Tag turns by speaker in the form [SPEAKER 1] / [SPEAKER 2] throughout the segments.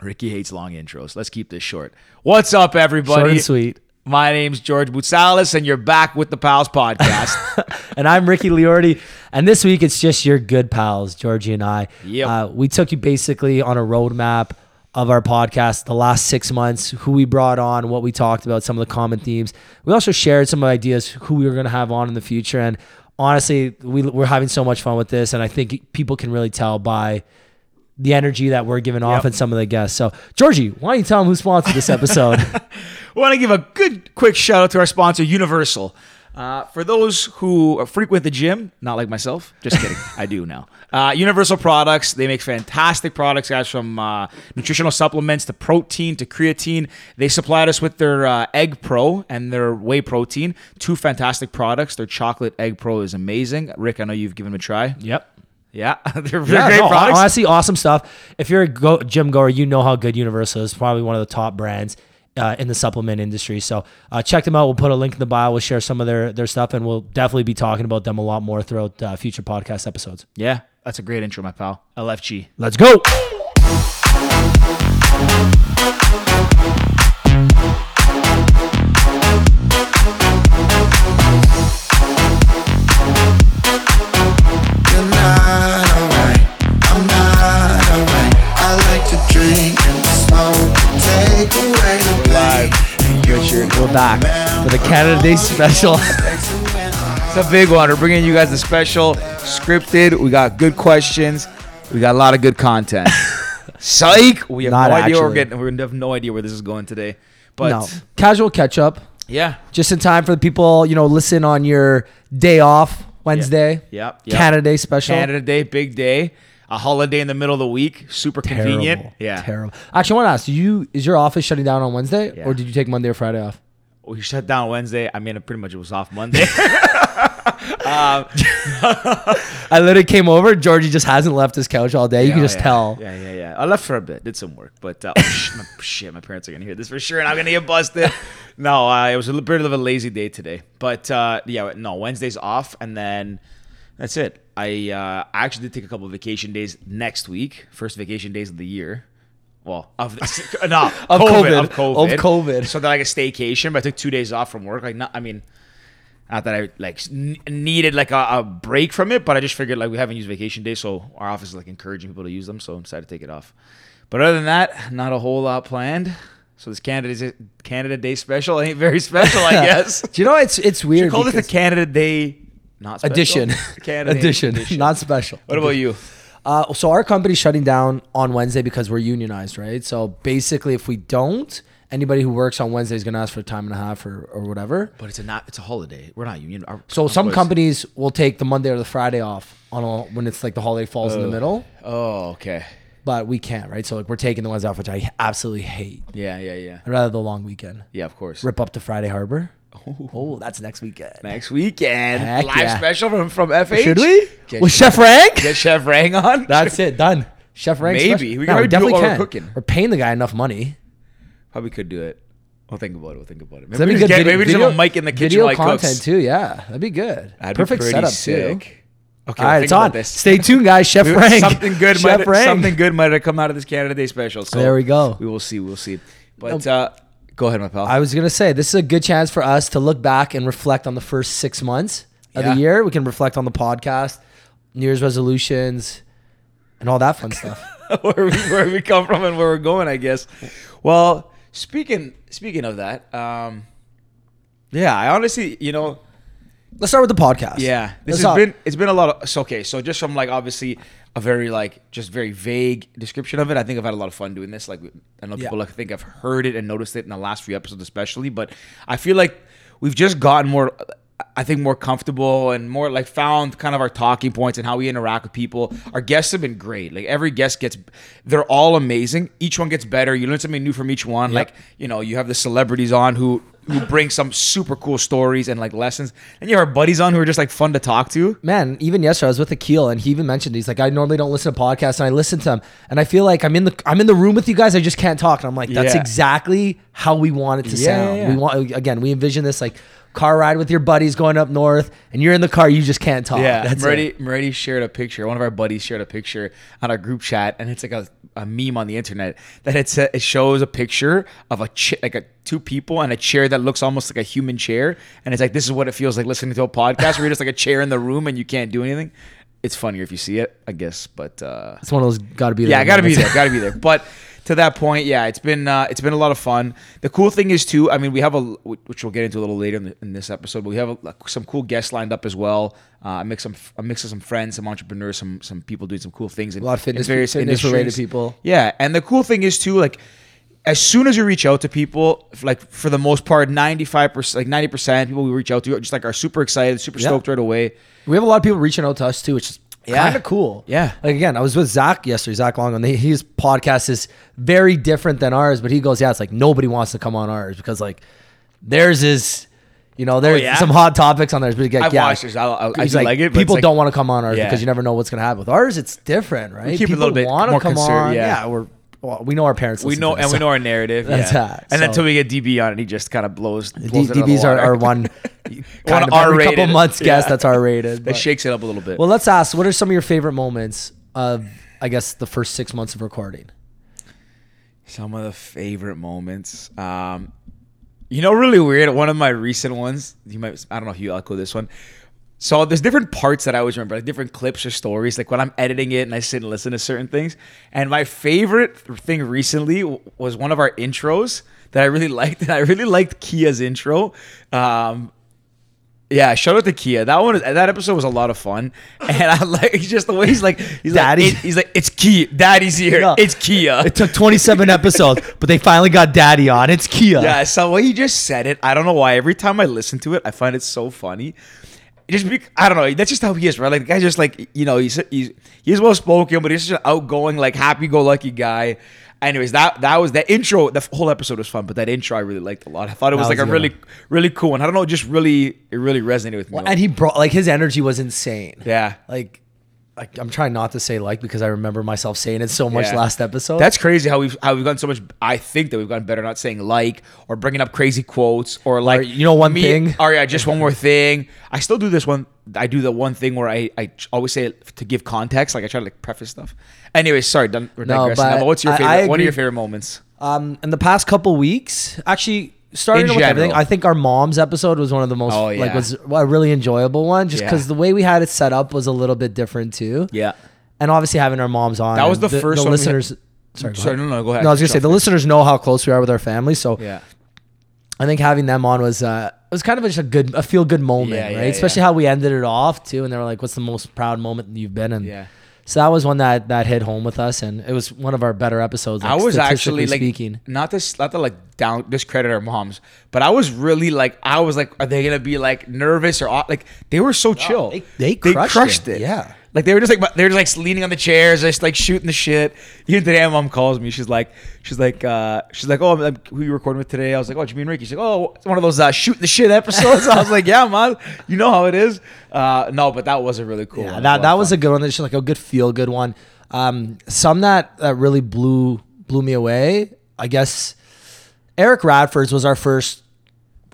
[SPEAKER 1] Ricky hates long intros. Let's keep this short. What's up, everybody?
[SPEAKER 2] Short and sweet.
[SPEAKER 1] My name's George Boutsalis, and you're back with the Pals Podcast.
[SPEAKER 2] and I'm Ricky Liordi. And this week it's just your good pals, Georgie and I.
[SPEAKER 1] Yep.
[SPEAKER 2] Uh, we took you basically on a roadmap of our podcast the last six months, who we brought on, what we talked about, some of the common themes. We also shared some ideas who we were going to have on in the future. And honestly, we, we're having so much fun with this. And I think people can really tell by the energy that we're giving off
[SPEAKER 1] Yep.
[SPEAKER 2] and some of the guests. So, Georgie, why don't you tell them who sponsored this episode?
[SPEAKER 1] We want to give a good, quick shout out to our sponsor, Universal. Uh, for those who frequent the gym, not like myself, just kidding, I do now. Uh, Universal Products, they make fantastic products, guys, from uh, nutritional supplements to protein to creatine. They supplied us with their uh, Egg Pro and their Whey Protein, two fantastic products. Their Chocolate Egg Pro is amazing. Rick, I know you've given them a try.
[SPEAKER 2] yep.
[SPEAKER 1] Yeah, they're, they're
[SPEAKER 2] Yeah,
[SPEAKER 1] great
[SPEAKER 2] no,
[SPEAKER 1] products.
[SPEAKER 2] honestly, awesome stuff. If you're a go- gym goer, you know how good Universal is. Probably one of the top brands uh, in the supplement industry. So uh, check them out. We'll put a link in the bio. We'll share some of their their stuff, and we'll definitely be talking about them a lot more throughout uh, future podcast episodes.
[SPEAKER 1] yeah, that's a great intro, my pal. LFG.
[SPEAKER 2] Let's go. Back for the Canada Day special.
[SPEAKER 1] It's a big one. We're bringing you guys the special, scripted. We got good questions. We got a lot of good content. Psych. We have
[SPEAKER 2] Not
[SPEAKER 1] no idea where we're
[SPEAKER 2] actually.
[SPEAKER 1] getting. We have no idea where this is going today. But
[SPEAKER 2] no, casual catch up,
[SPEAKER 1] yeah,
[SPEAKER 2] just in time for the people you know listen on your day off Wednesday.
[SPEAKER 1] Yep, yep.
[SPEAKER 2] Canada Day special.
[SPEAKER 1] Canada Day, big day, a holiday in the middle of the week, super convenient. Yeah.
[SPEAKER 2] Terrible. Actually, I want to ask you: Is your office shutting down on Wednesday,
[SPEAKER 1] Yeah.
[SPEAKER 2] or did you take Monday or Friday off?
[SPEAKER 1] We shut down Wednesday. I mean, pretty much it was off Monday.
[SPEAKER 2] I literally came over. Georgie just hasn't left his couch all day. You can just
[SPEAKER 1] yeah.
[SPEAKER 2] tell.
[SPEAKER 1] Yeah, yeah, yeah. I left for a bit, did some work, but uh, oh, sh- my, shit, my parents are gonna hear this for sure, and I'm gonna get busted. no, uh, it was a little bit of a lazy day today, but uh, yeah, no, Wednesday's off, and then that's it. I uh, I actually did take a couple of vacation days next week, first vacation days of the year. Well, of this, no,
[SPEAKER 2] Of COVID.
[SPEAKER 1] of COVID,
[SPEAKER 2] Of COVID.
[SPEAKER 1] So that like a staycation, but I took two days off from work. Like, not, I mean, not that I like needed like a, a break from it, but I just figured like we haven't used vacation days, so our office is like encouraging people to use them, so I decided to take it off. But other than that, not a whole lot planned. So this Canada Canada Day special ain't very special, I guess.
[SPEAKER 2] Do you know it's it's
[SPEAKER 1] You
[SPEAKER 2] weird?
[SPEAKER 1] call this the Canada Day not special?
[SPEAKER 2] edition,
[SPEAKER 1] Canada Day
[SPEAKER 2] edition, not special.
[SPEAKER 1] What about you?
[SPEAKER 2] Uh, so our company's shutting down on Wednesday because we're unionized, right? So basically, if we don't, anybody who works on Wednesday is going to ask for time and a half or, or whatever.
[SPEAKER 1] But it's a not it's a holiday. We're not union. Our
[SPEAKER 2] So some companies will take the Monday or the Friday off on a, when it's like the holiday falls in the middle,
[SPEAKER 1] Oh, okay.
[SPEAKER 2] but we can't, right? So like we're taking the ones off, which I absolutely hate.
[SPEAKER 1] Yeah, yeah, yeah.
[SPEAKER 2] I'd rather the long weekend.
[SPEAKER 1] Yeah, of course.
[SPEAKER 2] Rip up to Friday Harbor. Oh, that's next weekend.
[SPEAKER 1] Next weekend,
[SPEAKER 2] Heck
[SPEAKER 1] live
[SPEAKER 2] yeah.
[SPEAKER 1] special from from FH.
[SPEAKER 2] Should we?
[SPEAKER 1] Get
[SPEAKER 2] With
[SPEAKER 1] Chef-
[SPEAKER 2] Chef Rank?
[SPEAKER 1] Get Chef Rang on.
[SPEAKER 2] That's it. Done. Chef Rank.
[SPEAKER 1] Maybe.
[SPEAKER 2] special.
[SPEAKER 1] We
[SPEAKER 2] No,
[SPEAKER 1] can already do
[SPEAKER 2] definitely
[SPEAKER 1] all our
[SPEAKER 2] can.
[SPEAKER 1] cooking.
[SPEAKER 2] We're paying the guy enough money.
[SPEAKER 1] Probably could do it. We'll think about it. We'll think about it. Maybe,
[SPEAKER 2] That'd
[SPEAKER 1] we
[SPEAKER 2] be
[SPEAKER 1] just
[SPEAKER 2] good.
[SPEAKER 1] get,
[SPEAKER 2] video,
[SPEAKER 1] maybe just have a mic in the kitchen
[SPEAKER 2] video
[SPEAKER 1] while he
[SPEAKER 2] content
[SPEAKER 1] cooks.
[SPEAKER 2] too. Yeah, that'd be good.
[SPEAKER 1] That'd be
[SPEAKER 2] Perfect
[SPEAKER 1] pretty
[SPEAKER 2] setup too.
[SPEAKER 1] sick. Okay,
[SPEAKER 2] All
[SPEAKER 1] we'll
[SPEAKER 2] right,
[SPEAKER 1] think
[SPEAKER 2] it's
[SPEAKER 1] about
[SPEAKER 2] on.
[SPEAKER 1] this.
[SPEAKER 2] Stay tuned, guys. Chef
[SPEAKER 1] We-
[SPEAKER 2] Frank.
[SPEAKER 1] Something good
[SPEAKER 2] Chef
[SPEAKER 1] might
[SPEAKER 2] Frank.
[SPEAKER 1] something good might have come out of this Canada Day special. So
[SPEAKER 2] There we go.
[SPEAKER 1] We will see. We'll see. But uh, go ahead, my pal.
[SPEAKER 2] I was gonna say this is a good chance for us to look back and reflect on the first six months of
[SPEAKER 1] Yeah.
[SPEAKER 2] the year. We can reflect on the podcast, New Year's resolutions, and all that fun stuff.
[SPEAKER 1] where, we, where we come from and where we're going, I guess. Well, speaking speaking of that, um, yeah, I honestly, you know,
[SPEAKER 2] Let's start with the podcast.
[SPEAKER 1] Yeah, this
[SPEAKER 2] Let's
[SPEAKER 1] has
[SPEAKER 2] talk-
[SPEAKER 1] been it's been a lot of so okay. So just from like obviously a very like just very vague description of it, I think I've had a lot of fun doing this. Like I know
[SPEAKER 2] Yeah.
[SPEAKER 1] people like think I've heard it and noticed it in the last few episodes, especially. But I feel like we've just gotten more. I think more comfortable and more like found kind of our talking points and how we interact with people. Our guests have been great. Like every guest gets, they're all amazing. Each one gets better. You learn something new from each one. Like you know, you have the celebrities on who who bring some super cool stories and like lessons, and you have our buddies on who are just like fun to talk to.
[SPEAKER 2] man, even yesterday I was with Akil and he even mentioned he's like, I normally don't listen to podcasts and I listen to them and I feel like I'm in the I'm in the room with you guys. I just can't talk. And I'm like, that's
[SPEAKER 1] Yeah.
[SPEAKER 2] exactly how we want it to
[SPEAKER 1] Yeah,
[SPEAKER 2] sound.
[SPEAKER 1] yeah.
[SPEAKER 2] We want again, we envision this like car ride with your buddies going up north, and you're in the car, you just can't talk.
[SPEAKER 1] Yeah,
[SPEAKER 2] That's.
[SPEAKER 1] Moretti shared a picture. One of our buddies shared a picture on our group chat, and it's like a, a meme on the internet that it's a, it shows a picture of a ch- like a two people and a chair that looks almost like a human chair, and it's like this is what it feels like listening to a podcast where you're just like a chair in the room and you can't do anything. It's funnier if you see it, I guess, but uh,
[SPEAKER 2] It's one of those got to be. there
[SPEAKER 1] Yeah, gotta be there. Gotta be there. But to that point, yeah, it's been uh, it's been a lot of fun. The cool thing is too. I mean, we have a which we'll get into a little later in, the, in this episode. But we have a, some cool guests lined up as well. Uh, I mix some a mix of some friends, some entrepreneurs, some some people doing some cool things. In,
[SPEAKER 2] A lot of fitness-
[SPEAKER 1] various
[SPEAKER 2] fitness-related people.
[SPEAKER 1] Yeah, and the cool thing is too, like. As soon as you reach out to people, like for the most part, ninety five percent, like ninety percent, people we reach out to are just like are super excited, super
[SPEAKER 2] Yeah.
[SPEAKER 1] stoked right away.
[SPEAKER 2] We have a lot of people reaching out to us too, which is
[SPEAKER 1] Yeah.
[SPEAKER 2] kind of cool.
[SPEAKER 1] Yeah.
[SPEAKER 2] Like again, I was with Zach yesterday, Zach Long, and they, his podcast is very different than ours. But he goes, "Yeah, it's like nobody wants to come on ours because like theirs is, you know, there's
[SPEAKER 1] Oh, yeah?
[SPEAKER 2] some hot topics on theirs." But like,
[SPEAKER 1] I've
[SPEAKER 2] yeah,
[SPEAKER 1] watched this. I- I- I
[SPEAKER 2] he's
[SPEAKER 1] do like it,
[SPEAKER 2] people
[SPEAKER 1] like-
[SPEAKER 2] don't want to come on ours
[SPEAKER 1] Yeah.
[SPEAKER 2] because you never know what's gonna happen. With ours, it's different, right?
[SPEAKER 1] We keep it a little bit more
[SPEAKER 2] come on.
[SPEAKER 1] yeah.
[SPEAKER 2] Yeah, we're well, we know our parents.
[SPEAKER 1] We know, and
[SPEAKER 2] this,
[SPEAKER 1] we
[SPEAKER 2] so-
[SPEAKER 1] know our narrative.
[SPEAKER 2] That's
[SPEAKER 1] yeah. And
[SPEAKER 2] So-
[SPEAKER 1] until we get DB on it, he just kind of blows. Blows
[SPEAKER 2] DBs are,
[SPEAKER 1] water.
[SPEAKER 2] are one kind of every
[SPEAKER 1] R-rated.
[SPEAKER 2] couple months guest
[SPEAKER 1] Yeah.
[SPEAKER 2] that's R rated.
[SPEAKER 1] that shakes it up a little bit.
[SPEAKER 2] Well, let's ask. What are some of your favorite moments of, I guess, the first six months of recording?
[SPEAKER 1] Some of the favorite moments. Um, you know, really weird. One of my recent ones. You might. I don't know if you echo this one. So there's different parts that I always remember, like different clips or stories. Like when I'm editing it and I sit and listen to certain things. And my favorite thing recently was one of our intros that I really liked. And I really liked Kia's intro. Um, yeah, shout out to Kia. That one, that episode was a lot of fun, and I like just the way he's like, he's
[SPEAKER 2] Daddy?
[SPEAKER 1] like, he's like, it's Kia, Daddy's here,
[SPEAKER 2] Yeah.
[SPEAKER 1] it's Kia.
[SPEAKER 2] It took 27 episodes, but they finally got Daddy on. It's Kia.
[SPEAKER 1] Yeah, so way he just said it, I don't know why. Every time I listen to it, I find it so funny. Just be, I don't know. That's just how he is, right? Like the guy's just like you know he's he's he's well spoken, but he's just an outgoing, like happy go lucky guy. Anyways, that that was that intro. The whole episode was fun, but that intro I really liked a lot. I thought it was
[SPEAKER 2] That
[SPEAKER 1] like
[SPEAKER 2] was
[SPEAKER 1] a really
[SPEAKER 2] one.
[SPEAKER 1] really cool one. I don't know, it just really it really resonated with me.
[SPEAKER 2] And he brought, like, his energy was insane.
[SPEAKER 1] yeah,
[SPEAKER 2] Like, like, I'm trying not to say like because I remember myself saying it so much
[SPEAKER 1] Yeah.
[SPEAKER 2] last episode.
[SPEAKER 1] That's crazy how we've how we've gotten so much. I think that we've gotten better not saying like or bringing up crazy quotes or like
[SPEAKER 2] you know one
[SPEAKER 1] me-
[SPEAKER 2] thing?
[SPEAKER 1] Or yeah, just one more thing. I still do this one. I do the one thing where I, I always say it to give context. Like I try to like preface stuff. Anyways, sorry, done. We're
[SPEAKER 2] No,
[SPEAKER 1] digressing.
[SPEAKER 2] but
[SPEAKER 1] now, what's your
[SPEAKER 2] I-
[SPEAKER 1] favorite?
[SPEAKER 2] I
[SPEAKER 1] What are your favorite moments?
[SPEAKER 2] Um, in the past couple weeks, actually, starting
[SPEAKER 1] In
[SPEAKER 2] with everything. I think our mom's episode was one of the most
[SPEAKER 1] Oh,
[SPEAKER 2] like was a really enjoyable one, just
[SPEAKER 1] Yeah.
[SPEAKER 2] because the way we had it set up was a little bit different too.
[SPEAKER 1] Yeah.
[SPEAKER 2] and obviously having our moms on.
[SPEAKER 1] That was
[SPEAKER 2] and
[SPEAKER 1] the first one we had-
[SPEAKER 2] listeners. Sorry, go
[SPEAKER 1] Sorry,
[SPEAKER 2] ahead.
[SPEAKER 1] no, no, go ahead.
[SPEAKER 2] No, I was gonna say the listeners know how close we are with our family, so
[SPEAKER 1] Yeah.
[SPEAKER 2] I think having them on was uh, it was kind of just a good, a feel good moment,
[SPEAKER 1] Yeah,
[SPEAKER 2] right?
[SPEAKER 1] yeah,
[SPEAKER 2] Especially
[SPEAKER 1] yeah.
[SPEAKER 2] how we ended it off too, and they were like, "What's the most proud moment you've been?" in?"
[SPEAKER 1] Yeah.
[SPEAKER 2] So that was one that that hit home with us, and it was one of our better episodes. Like,
[SPEAKER 1] I was actually like
[SPEAKER 2] speaking.
[SPEAKER 1] not to not to like down discredit our moms, but I was really like I was like, are they gonna be like nervous or like they were so chill.
[SPEAKER 2] they- they crushed it. Yeah.
[SPEAKER 1] Like they were just like they were just like leaning on the chairs, just like shooting the shit. Even today, my mom calls me. She's like, she's like, uh, she's like, oh, I'm, I'm- who you recording with today? I was like, oh, Jimmy and Ricky. She's like, oh, it's one of those uh, shooting the shit episodes. I was like, yeah, mom, you know how it is. Uh, no, but that was a really cool.
[SPEAKER 2] Yeah,
[SPEAKER 1] one.
[SPEAKER 2] that that was a good one. It's just like a good feel good one. Um, some that that really blew blew me away. I guess Eric Radford's was our first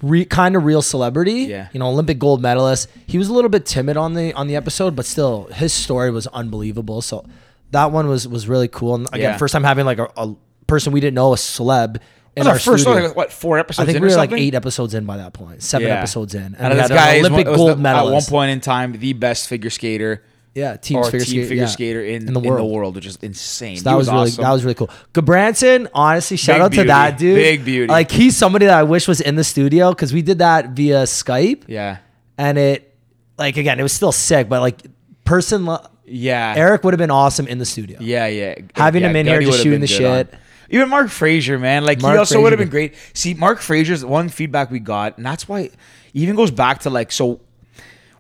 [SPEAKER 2] re, kind of real celebrity.
[SPEAKER 1] Yeah.
[SPEAKER 2] you know, Olympic gold medalist. He was a little bit timid on the on the episode, but still, his story was unbelievable. So that one was was really cool. And again,
[SPEAKER 1] Yeah.
[SPEAKER 2] first time having like a, a person we didn't know, a celeb. In
[SPEAKER 1] That
[SPEAKER 2] our
[SPEAKER 1] our first
[SPEAKER 2] studio.
[SPEAKER 1] like, what four episodes?
[SPEAKER 2] I think
[SPEAKER 1] in
[SPEAKER 2] we
[SPEAKER 1] or
[SPEAKER 2] were like
[SPEAKER 1] something?
[SPEAKER 2] eight episodes in by that point, seven
[SPEAKER 1] Yeah.
[SPEAKER 2] episodes in, and, we
[SPEAKER 1] this
[SPEAKER 2] had
[SPEAKER 1] guy
[SPEAKER 2] an
[SPEAKER 1] is
[SPEAKER 2] Olympic
[SPEAKER 1] one, was
[SPEAKER 2] gold
[SPEAKER 1] the, at one point in time the best figure skater
[SPEAKER 2] yeah, team
[SPEAKER 1] or
[SPEAKER 2] figure,
[SPEAKER 1] team
[SPEAKER 2] skate-
[SPEAKER 1] figure
[SPEAKER 2] yeah,
[SPEAKER 1] skater in,
[SPEAKER 2] in the
[SPEAKER 1] in
[SPEAKER 2] world.
[SPEAKER 1] the world, which is insane.
[SPEAKER 2] So that
[SPEAKER 1] He
[SPEAKER 2] was, really
[SPEAKER 1] awesome.
[SPEAKER 2] that was really cool. Gabranson, honestly, shout
[SPEAKER 1] Big
[SPEAKER 2] out
[SPEAKER 1] beauty.
[SPEAKER 2] to that dude.
[SPEAKER 1] Big beauty.
[SPEAKER 2] Like he's somebody that I wish was in the studio because we did that via Skype,
[SPEAKER 1] yeah,
[SPEAKER 2] and it, like again, it was still sick, but like person,
[SPEAKER 1] yeah,
[SPEAKER 2] Eric would have been awesome in the studio.
[SPEAKER 1] yeah, yeah.
[SPEAKER 2] Having
[SPEAKER 1] yeah,
[SPEAKER 2] him in here just shooting the
[SPEAKER 1] good on.
[SPEAKER 2] shit.
[SPEAKER 1] Even Mark Frazier, man, like
[SPEAKER 2] Mark
[SPEAKER 1] he also would have been great. See, Mark Frazier's one feedback we got, and that's why even goes back to like so.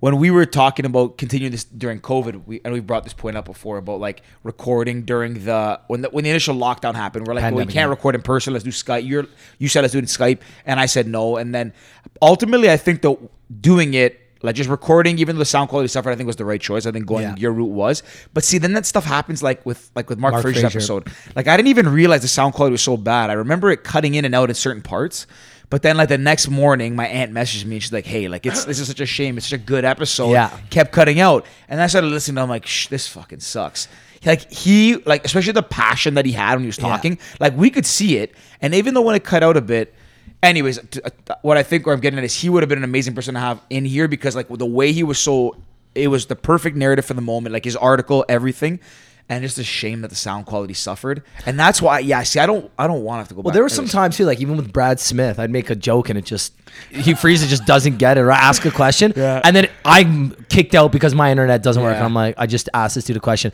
[SPEAKER 1] When we were talking about continuing this during COVID, we and we brought this point up before about like recording during the when the when the initial lockdown happened. We're like, well, we can't record in person. Let's do Skype. You're you said let's do it in Skype, and I said no. And then ultimately, I think that doing it like just recording, even though the sound quality suffered, I think was the right choice. I think going
[SPEAKER 2] Yeah.
[SPEAKER 1] your route was. But see, then that stuff happens like with like with Mark,
[SPEAKER 2] Mark
[SPEAKER 1] episode. Like I didn't even realize the sound quality was so bad. I remember it cutting in and out in certain parts. But then like the next morning, my aunt messaged me and she's like, "Hey, like it's this is such a shame. It's such a good episode.
[SPEAKER 2] Yeah.
[SPEAKER 1] kept cutting out." And I started listening. I'm like, Shh, "This fucking sucks." Like he like especially the passion that he had when he was talking. Like we could see it. And even though when it cut out a bit. Anyways, uh, what I think where I'm getting at is he would have been an amazing person to have in here because like the way he was so, it was the perfect narrative for the moment. Like his article, everything, and it's a shame that the sound quality suffered. And that's why, yeah. See, I don't, I don't want to have to go.
[SPEAKER 2] Well,
[SPEAKER 1] back.
[SPEAKER 2] there were some times too, like even with Brad Smith, I'd make a joke and it just he freezes, it, just doesn't get it, or I ask a question,
[SPEAKER 1] Yeah.
[SPEAKER 2] and then I'm kicked out because my internet doesn't work.
[SPEAKER 1] Yeah.
[SPEAKER 2] I'm like, I just asked this dude a question,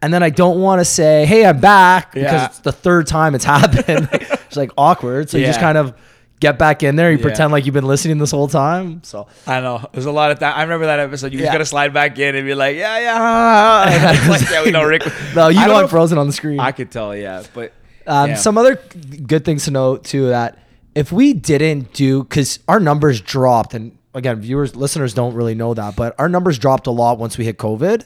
[SPEAKER 2] and then I don't want to say, "Hey, I'm back," because
[SPEAKER 1] Yeah.
[SPEAKER 2] it's the third time it's happened. it's like awkward, so you just kind of get back in there. You
[SPEAKER 1] Yeah.
[SPEAKER 2] pretend like you've been listening this whole time. So
[SPEAKER 1] I know. There's a lot of that. I remember that episode. You just gotta slide back in and be like, yeah, yeah. Like, yeah, we know Rick.
[SPEAKER 2] no, you
[SPEAKER 1] I
[SPEAKER 2] know I'm frozen on the screen.
[SPEAKER 1] I could tell, yeah. But
[SPEAKER 2] Um,
[SPEAKER 1] yeah.
[SPEAKER 2] Some other good things to note too that if we didn't do because our numbers dropped, and again, viewers, listeners don't really know that, but our numbers dropped a lot once we hit COVID.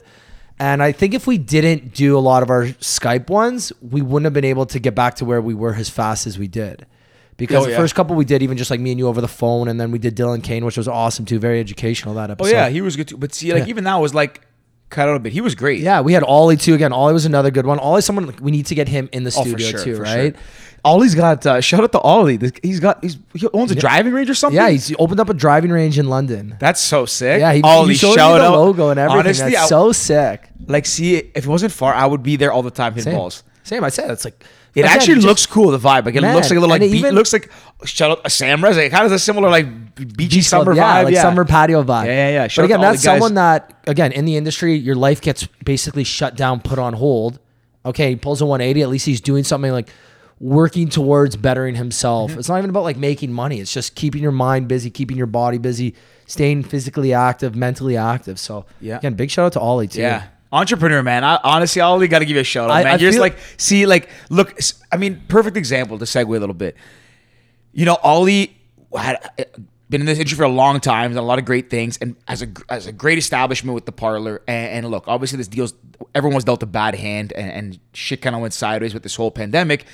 [SPEAKER 2] And I think if we didn't do a lot of our Skype ones, we wouldn't have been able to get back to where we were as fast as we did. Because
[SPEAKER 1] Oh,
[SPEAKER 2] the
[SPEAKER 1] yeah.
[SPEAKER 2] first couple we did, even just like me and you over the phone, and then we did Dylan Kane, which was awesome too, very educational that episode.
[SPEAKER 1] Oh yeah, he was good too. But see, like
[SPEAKER 2] Yeah.
[SPEAKER 1] even that was like cut out a bit. He was great.
[SPEAKER 2] yeah, we had Ollie too. Again, Ollie was another good one. Ollie's someone like, we need to get him in the
[SPEAKER 1] Oh,
[SPEAKER 2] studio
[SPEAKER 1] sure,
[SPEAKER 2] too, right?
[SPEAKER 1] Sure. Ollie's got uh, shout out to Ollie. He's got he's he owns a driving range or something.
[SPEAKER 2] Yeah, he's opened up a driving range in London.
[SPEAKER 1] that's so sick.
[SPEAKER 2] Yeah, he,
[SPEAKER 1] Ollie,
[SPEAKER 2] he showed
[SPEAKER 1] shout
[SPEAKER 2] me the
[SPEAKER 1] out.
[SPEAKER 2] logo and everything.
[SPEAKER 1] Honestly,
[SPEAKER 2] That's
[SPEAKER 1] I-
[SPEAKER 2] so sick.
[SPEAKER 1] like see if it wasn't far, I would be there all the time hitting
[SPEAKER 2] Same.
[SPEAKER 1] balls.
[SPEAKER 2] Same. I said it's like
[SPEAKER 1] It
[SPEAKER 2] again,
[SPEAKER 1] actually
[SPEAKER 2] just-
[SPEAKER 1] looks cool. The vibe, like it
[SPEAKER 2] Man,
[SPEAKER 1] looks like a little like beach,
[SPEAKER 2] even-
[SPEAKER 1] looks like shout out Sam Rez. It kind of has a similar like beachy
[SPEAKER 2] Beach club,
[SPEAKER 1] summer
[SPEAKER 2] yeah,
[SPEAKER 1] vibe.
[SPEAKER 2] like
[SPEAKER 1] yeah.
[SPEAKER 2] summer patio vibe.
[SPEAKER 1] Yeah, yeah, yeah.
[SPEAKER 2] But
[SPEAKER 1] Shout out
[SPEAKER 2] again, that's someone that again in the industry, your life gets basically shut down, put on hold. Okay, he pulls a 180. At least he's doing something like working towards bettering himself.
[SPEAKER 1] Mm-hmm.
[SPEAKER 2] It's not even about like making money. It's just keeping your mind busy, keeping your body busy, staying physically active, mentally active. So
[SPEAKER 1] Yeah.
[SPEAKER 2] again, big shout out to Ollie too.
[SPEAKER 1] Yeah. Entrepreneur, man. I, honestly, I only got to give you a shout out,
[SPEAKER 2] I-
[SPEAKER 1] man.
[SPEAKER 2] I
[SPEAKER 1] You're just like, see, like, look, i mean, perfect example to segue a little bit. You know, Ollie had uh, been in this industry for a long time, done a lot of great things, and has a as a great establishment with the parlor. And, and look, obviously, this deal's everyone was dealt a bad hand, and, and shit kind of went sideways with this whole pandemic.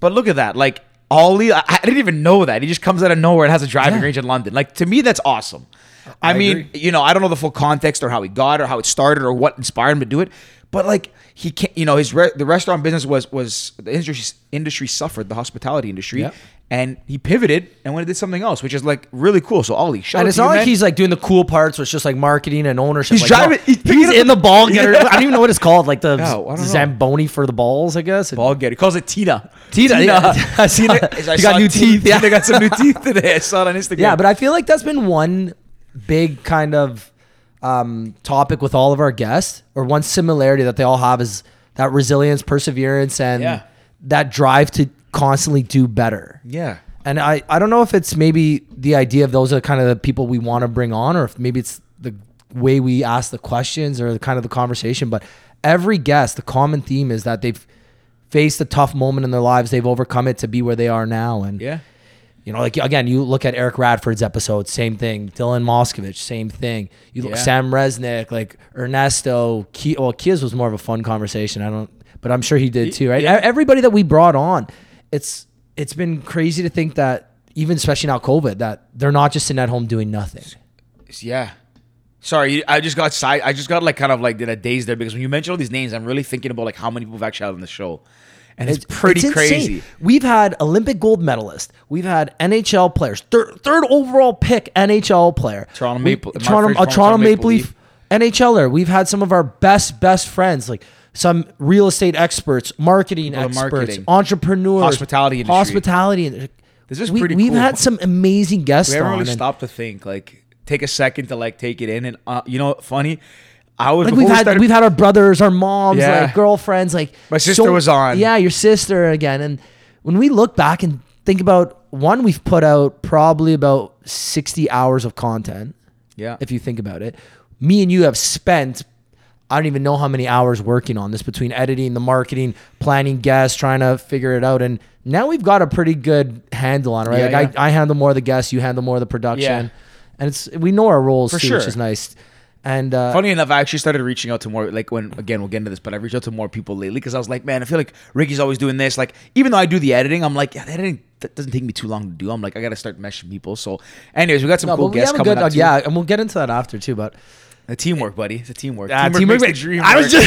[SPEAKER 1] But look at that, like Ollie, I, I didn't even know that he just comes out of nowhere and has a driving
[SPEAKER 2] Yeah.
[SPEAKER 1] range in London. Like to me, that's awesome. I,
[SPEAKER 2] I
[SPEAKER 1] mean,
[SPEAKER 2] agree.
[SPEAKER 1] you know, I don't know the full context or how he got or how it started or what inspired him to do it, but like he can't, you know, his re- the restaurant business was was the industry industry suffered the hospitality industry,
[SPEAKER 2] Yep.
[SPEAKER 1] and he pivoted and went and did something else, which is like really cool. So Ollie, shout
[SPEAKER 2] And it's not like
[SPEAKER 1] man.
[SPEAKER 2] he's like doing the cool parts where it's just like marketing and ownership.
[SPEAKER 1] He's
[SPEAKER 2] Like,
[SPEAKER 1] driving-
[SPEAKER 2] no,
[SPEAKER 1] he's
[SPEAKER 2] he's in
[SPEAKER 1] the-
[SPEAKER 2] the ball getter.
[SPEAKER 1] Yeah.
[SPEAKER 2] I don't even know what it's called. Like the
[SPEAKER 1] Yeah, I don't know.
[SPEAKER 2] Zamboni for the balls, I guess.
[SPEAKER 1] ball getter. He calls it Tina.
[SPEAKER 2] Tina, yeah. I saw-
[SPEAKER 1] Tina, I
[SPEAKER 2] he
[SPEAKER 1] saw
[SPEAKER 2] got new
[SPEAKER 1] Tina-
[SPEAKER 2] teeth, yeah.
[SPEAKER 1] Tina got some new teeth today. I saw it on Instagram.
[SPEAKER 2] Yeah, but I feel like that's been one big kind of um, topic with all of our guests, or one similarity that they all have is that resilience, perseverance, and
[SPEAKER 1] Yeah.
[SPEAKER 2] that drive to constantly do better.
[SPEAKER 1] yeah.
[SPEAKER 2] And I, I don't know if it's maybe the idea of those are kind of the people we want to bring on, or if maybe it's the way we ask the questions or the kind of the conversation. But every guest, the common theme is that they've faced a tough moment in their lives, they've overcome it to be where they are now. And
[SPEAKER 1] Yeah.
[SPEAKER 2] You know, like again, you look at Eric Radford's episode, same thing. Dylan Moskovich, same thing. You look
[SPEAKER 1] Yeah.
[SPEAKER 2] Sam Resnick, like Ernesto. Ki- well, Kia's was more of a fun conversation. I don't, but I'm sure he did too, right?
[SPEAKER 1] Yeah.
[SPEAKER 2] Everybody that we brought on, it's it's been crazy to think that even especially now COVID, that they're not just sitting at home doing nothing.
[SPEAKER 1] Yeah. Sorry, I just got side. I just got like kind of like in a daze there because when you mention all these names, I'm really thinking about like how many people have actually had on the show, and it's, pretty
[SPEAKER 2] insane.
[SPEAKER 1] crazy.
[SPEAKER 2] We've had Olympic gold medalist. We've had NHL players. Third, third overall pick NHL player.
[SPEAKER 1] Toronto
[SPEAKER 2] We-
[SPEAKER 1] Maple-
[SPEAKER 2] Toronto,
[SPEAKER 1] Mark
[SPEAKER 2] a Toronto
[SPEAKER 1] Maple
[SPEAKER 2] Maple Leaf NHLer. We've had some of our best best friends, like some real estate experts, marketing experts,
[SPEAKER 1] marketing.
[SPEAKER 2] entrepreneurs,
[SPEAKER 1] Hospitality industry.
[SPEAKER 2] hospitality.
[SPEAKER 1] This is
[SPEAKER 2] we,
[SPEAKER 1] pretty
[SPEAKER 2] We've
[SPEAKER 1] cool.
[SPEAKER 2] had some amazing guests
[SPEAKER 1] We haven't really stopped to think, like take a second to like take it in, and uh, you know, funny. I was
[SPEAKER 2] like we've
[SPEAKER 1] we
[SPEAKER 2] had
[SPEAKER 1] started-
[SPEAKER 2] we've had our brothers, our moms,
[SPEAKER 1] Yeah.
[SPEAKER 2] like girlfriends, like
[SPEAKER 1] My sister was on.
[SPEAKER 2] Yeah, your sister again. And when we look back and think about one, we've put out probably about sixty hours of content.
[SPEAKER 1] yeah,
[SPEAKER 2] If you think about it, me and you have spent. I don't even know how many hours working on this between editing, the marketing, planning guests, trying to figure it out. And now we've got a pretty good handle on it, right?
[SPEAKER 1] Yeah,
[SPEAKER 2] like
[SPEAKER 1] yeah.
[SPEAKER 2] I, I handle more of the guests, you handle more of the production.
[SPEAKER 1] Yeah.
[SPEAKER 2] And it's we know our roles
[SPEAKER 1] For
[SPEAKER 2] too,
[SPEAKER 1] sure.
[SPEAKER 2] which is nice. And uh,
[SPEAKER 1] Funny enough, I actually started reaching out to more like when again we'll get into this, but I've reached out to more people lately because I was like, man, I feel like Ricky's always doing this. Like, even though I do the editing, I'm like, yeah, the editing that doesn't take me too long to do. I'm like, I gotta start meshing people. So, anyways, we got some
[SPEAKER 2] No,
[SPEAKER 1] cool guests coming
[SPEAKER 2] good,
[SPEAKER 1] up.
[SPEAKER 2] uh, yeah, and we'll get into that after too. But
[SPEAKER 1] the teamwork, buddy. It's a teamwork.
[SPEAKER 2] Yeah,
[SPEAKER 1] teamwork,
[SPEAKER 2] teamwork
[SPEAKER 1] makes the dream
[SPEAKER 2] I was just,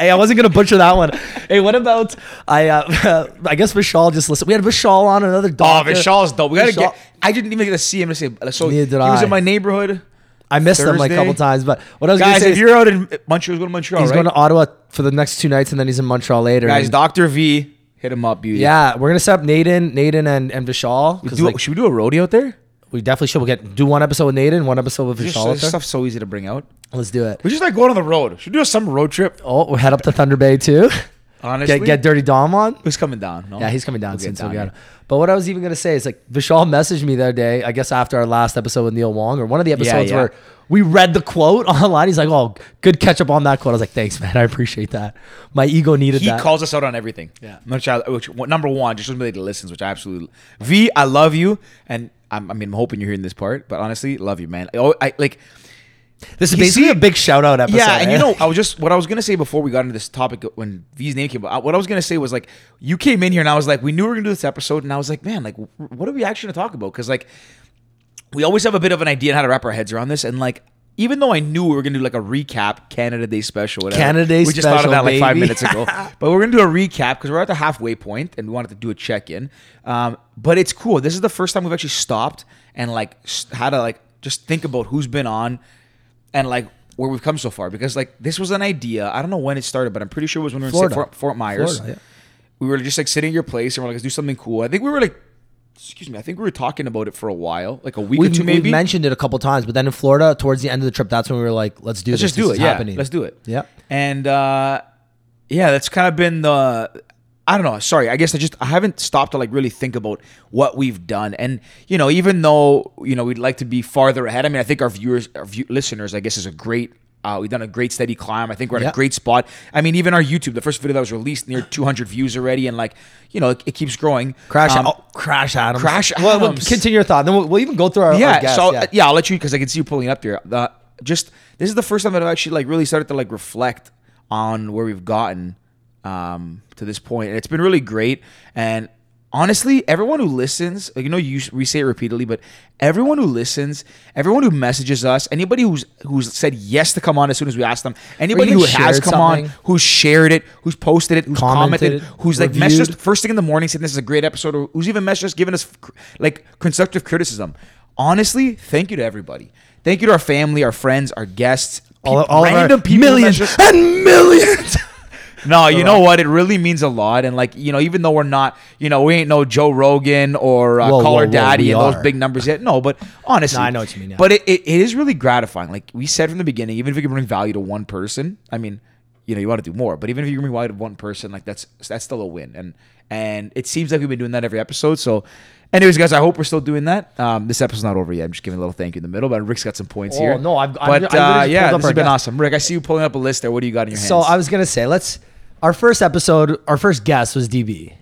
[SPEAKER 2] hey, I wasn't gonna butcher that one. Hey, what about I? Uh, I guess Vishal just listened. We had Vishal on another dog.
[SPEAKER 1] Oh,
[SPEAKER 2] doctor.
[SPEAKER 1] Vishal's dope. We gotta
[SPEAKER 2] Vishal-
[SPEAKER 1] get. I didn't even get to see him to say. So
[SPEAKER 2] Neither did
[SPEAKER 1] he was
[SPEAKER 2] I.
[SPEAKER 1] in my neighborhood.
[SPEAKER 2] I missed them like a couple times. But what I was
[SPEAKER 1] Guys,
[SPEAKER 2] gonna say
[SPEAKER 1] if
[SPEAKER 2] is
[SPEAKER 1] you're out in Montreal, go to Montreal.
[SPEAKER 2] he's
[SPEAKER 1] right?
[SPEAKER 2] going to Ottawa for the next two nights, and then he's in Montreal later.
[SPEAKER 1] Guys, Doctor V, hit him up, beauty.
[SPEAKER 2] yeah, we're gonna set up Naden, Naden, and and Vishal.
[SPEAKER 1] We do,
[SPEAKER 2] like,
[SPEAKER 1] should we do a rodeo out there?
[SPEAKER 2] we definitely should. We'll get do one episode with Naden, one episode with Vishal.
[SPEAKER 1] this stuff's so easy to bring out.
[SPEAKER 2] Let's do it.
[SPEAKER 1] We just like going on the road. Should we do a summer road trip.
[SPEAKER 2] Oh, we'll head up to Thunder Bay too.
[SPEAKER 1] Honestly,
[SPEAKER 2] get get Dirty Dom on.
[SPEAKER 1] who's coming down? No?
[SPEAKER 2] Yeah, he's coming down
[SPEAKER 1] We'll
[SPEAKER 2] soon,
[SPEAKER 1] get
[SPEAKER 2] so we'll
[SPEAKER 1] down
[SPEAKER 2] get him. But what I was even gonna say is like Vishal messaged me the other day, I guess after our last episode with Neil Wong, or one of the episodes
[SPEAKER 1] yeah.
[SPEAKER 2] where we read the quote online. He's like, "Oh, good catch up on that quote." I was like, "Thanks, man. I appreciate that. My ego needed that.
[SPEAKER 1] He
[SPEAKER 2] that."
[SPEAKER 1] calls us out on everything.
[SPEAKER 2] Yeah.
[SPEAKER 1] Which, I, which number one, just somebody that listens, which I absolutely V. I love you, and I'm, I mean, I'm hoping you're hearing this part, but honestly, love you, man. Oh, I like.
[SPEAKER 2] This is
[SPEAKER 1] You
[SPEAKER 2] basically
[SPEAKER 1] see-
[SPEAKER 2] a big shout out episode.
[SPEAKER 1] Yeah, and you
[SPEAKER 2] eh?
[SPEAKER 1] know, I was just what I was gonna say before we got into this topic when V's name came up. What I was gonna say was like, you came in here and I was like, we knew we were gonna do this episode, and I was like, man, like, what are we actually gonna talk about? Because like, we always have a bit of an idea on how to wrap our heads around this, and like. Even though I knew we were gonna do like a recap Canada Day special, whatever.
[SPEAKER 2] Canada Day
[SPEAKER 1] we just thought of
[SPEAKER 2] special,
[SPEAKER 1] that like five minutes ago. but we're gonna do a recap because we're at the halfway point and we wanted to do a check in. Um, but it's cool. This is the first time we've actually stopped and like had to like just think about who's been on and like where we've come so far because like this was an idea. I don't know when it started, but I'm pretty sure it was when we were in Fort, Fort Myers.
[SPEAKER 2] Florida, yeah.
[SPEAKER 1] We were just like sitting at your place and we're like, let's do something cool. I think we were like, excuse me, I think we were talking about it for a while, like a week
[SPEAKER 2] We've,
[SPEAKER 1] or two maybe.
[SPEAKER 2] mentioned it a couple times, but then in Florida, towards the end of the trip, that's when we were like, "Let's do
[SPEAKER 1] let's
[SPEAKER 2] this.
[SPEAKER 1] just do
[SPEAKER 2] This
[SPEAKER 1] it. Yeah,
[SPEAKER 2] happening.
[SPEAKER 1] let's do it.
[SPEAKER 2] Yep.
[SPEAKER 1] And uh, yeah, that's kind of been the. I don't know. Sorry, I guess I just I haven't stopped to like really think about what we've done, and you know, even though you know we'd like to be farther ahead. I mean, I think our viewers, our view, listeners, I guess, is a great. Uh, we've done a great steady climb. I think we're at
[SPEAKER 2] Yeah.
[SPEAKER 1] a great spot. I mean, even our YouTube, the first video that was released, near 200 views already, and like you know, it, it keeps growing.
[SPEAKER 2] Crash,
[SPEAKER 1] Um,
[SPEAKER 2] oh, Crash Adams.
[SPEAKER 1] Crash
[SPEAKER 2] Well, we'll continue your thought. Then we'll, we'll even go through our,
[SPEAKER 1] yeah,
[SPEAKER 2] our guests,
[SPEAKER 1] so
[SPEAKER 2] yeah.
[SPEAKER 1] uh, yeah, I'll let you because I can see you pulling up there. The, just this is the first time that I've actually like really started to like reflect on where we've gotten um, to this point, and it's been really great. And honestly, everyone who listens, like you know, you we say it repeatedly, but everyone who listens, everyone who messages us, anybody who's who's said yes to come on as soon as we ask them, anybody who has come
[SPEAKER 2] something.
[SPEAKER 1] on, who's shared it, who's posted it, who's commented,
[SPEAKER 2] Commented,
[SPEAKER 1] who's like messaged us first thing in the morning saying this is a great episode, or who's even messaged us giving us like constructive criticism. Honestly, thank you to everybody. Thank you to our family, our friends, our guests,
[SPEAKER 2] all,
[SPEAKER 1] peop-
[SPEAKER 2] all of our
[SPEAKER 1] random people
[SPEAKER 2] millions and millions.
[SPEAKER 1] No, you know what? It really means a lot. And like, you know, even though we're not, you know, we ain't no Joe Rogan or uh,
[SPEAKER 2] Whoa,
[SPEAKER 1] Call
[SPEAKER 2] whoa,
[SPEAKER 1] Daddy and those
[SPEAKER 2] are.
[SPEAKER 1] big numbers yet. No, but honestly,
[SPEAKER 2] No, I know what you mean, yeah.
[SPEAKER 1] But it, it, it is really gratifying. Like we said from the beginning, even if we can bring value to one person, I mean, you know, you want to do more. But even if you can bring value to one person, like that's that's still a win. And and it seems like we've been doing that every episode. So. Anyways, guys, I hope we're still doing that. Um, this episode's not over yet. I'm just giving a little thank you in the middle, but Rick's got some points
[SPEAKER 2] Oh,
[SPEAKER 1] here.
[SPEAKER 2] no, I've- I've-
[SPEAKER 1] but
[SPEAKER 2] I
[SPEAKER 1] uh, yeah, this has been
[SPEAKER 2] guest.
[SPEAKER 1] awesome. Rick, I see you pulling up a list there. What do you got in your hands?
[SPEAKER 2] So I was gonna say, let's. Our first episode, our first guest was DB,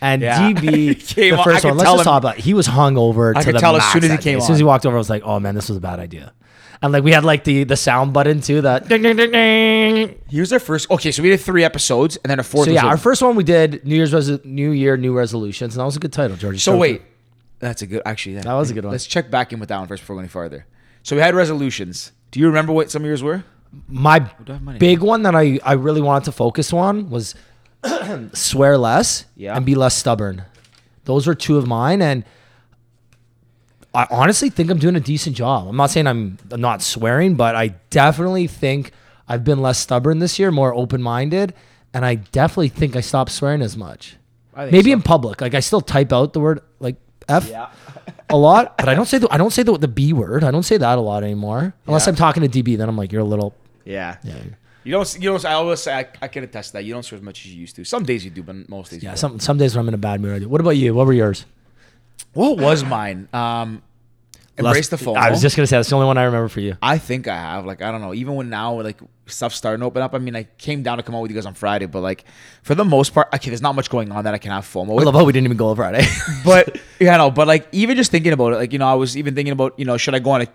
[SPEAKER 2] and
[SPEAKER 1] Yeah.
[SPEAKER 2] DB,
[SPEAKER 1] Came
[SPEAKER 2] the
[SPEAKER 1] on-
[SPEAKER 2] first one. Let's just
[SPEAKER 1] him-
[SPEAKER 2] talk about. It. He was hungover.
[SPEAKER 1] I
[SPEAKER 2] to
[SPEAKER 1] could
[SPEAKER 2] the
[SPEAKER 1] tell as soon as he
[SPEAKER 2] day.
[SPEAKER 1] came
[SPEAKER 2] As soon as he walked over, I was like, "Oh man, this was a bad idea." And like we had like the the sound button too. That ding ding ding ding.
[SPEAKER 1] Here's our first. Okay, so we did three episodes, and then a fourth.
[SPEAKER 2] So yeah, our first one we did New Year's Reso- New Year New Resolutions, and that was a good title, George.
[SPEAKER 1] So wait,
[SPEAKER 2] it.
[SPEAKER 1] that's a good. Actually, yeah.
[SPEAKER 2] That was a good one.
[SPEAKER 1] Let's check back in with that one first before going any farther. So we had resolutions. Do you remember what some of yours were?
[SPEAKER 2] my
[SPEAKER 1] do I have money?
[SPEAKER 2] big one that I I really wanted to focus on was swear less
[SPEAKER 1] Yeah.
[SPEAKER 2] and be less stubborn. Those were two of mine, and I honestly think I'm doing a decent job. I'm not saying I'm not swearing, but I definitely think I've been less stubborn this year, more open minded, and I definitely think I stopped swearing as much. Maybe
[SPEAKER 1] so.
[SPEAKER 2] in public, like I still type out the word like f a lot, but I don't say the I don't say the, the b word. I don't say that a lot anymore, unless
[SPEAKER 1] Yeah.
[SPEAKER 2] I'm talking to DB. Then I'm like, you're a little
[SPEAKER 1] Yeah.
[SPEAKER 2] yeah.
[SPEAKER 1] You don't. You don't. I always say I, I can attest to that you don't swear as much as you used to. Some days you do, but most days.
[SPEAKER 2] Yeah,
[SPEAKER 1] you don't.
[SPEAKER 2] some some days when I'm in a bad mood, I do. What about you? What were yours?
[SPEAKER 1] What was mine? Um, embrace the phone.
[SPEAKER 2] I was just gonna say that's the only one I remember for you.
[SPEAKER 1] I think I have. Like I don't know. Even when now like stuff's starting to open up. I mean, I came down to come out with you guys on Friday, but like for the most part, okay, there's not much going on that I can have FOMO
[SPEAKER 2] I love how we didn't even go over Friday.
[SPEAKER 1] but yeah, no, but like even just thinking about it, like you know, I was even thinking about you know, should I go on a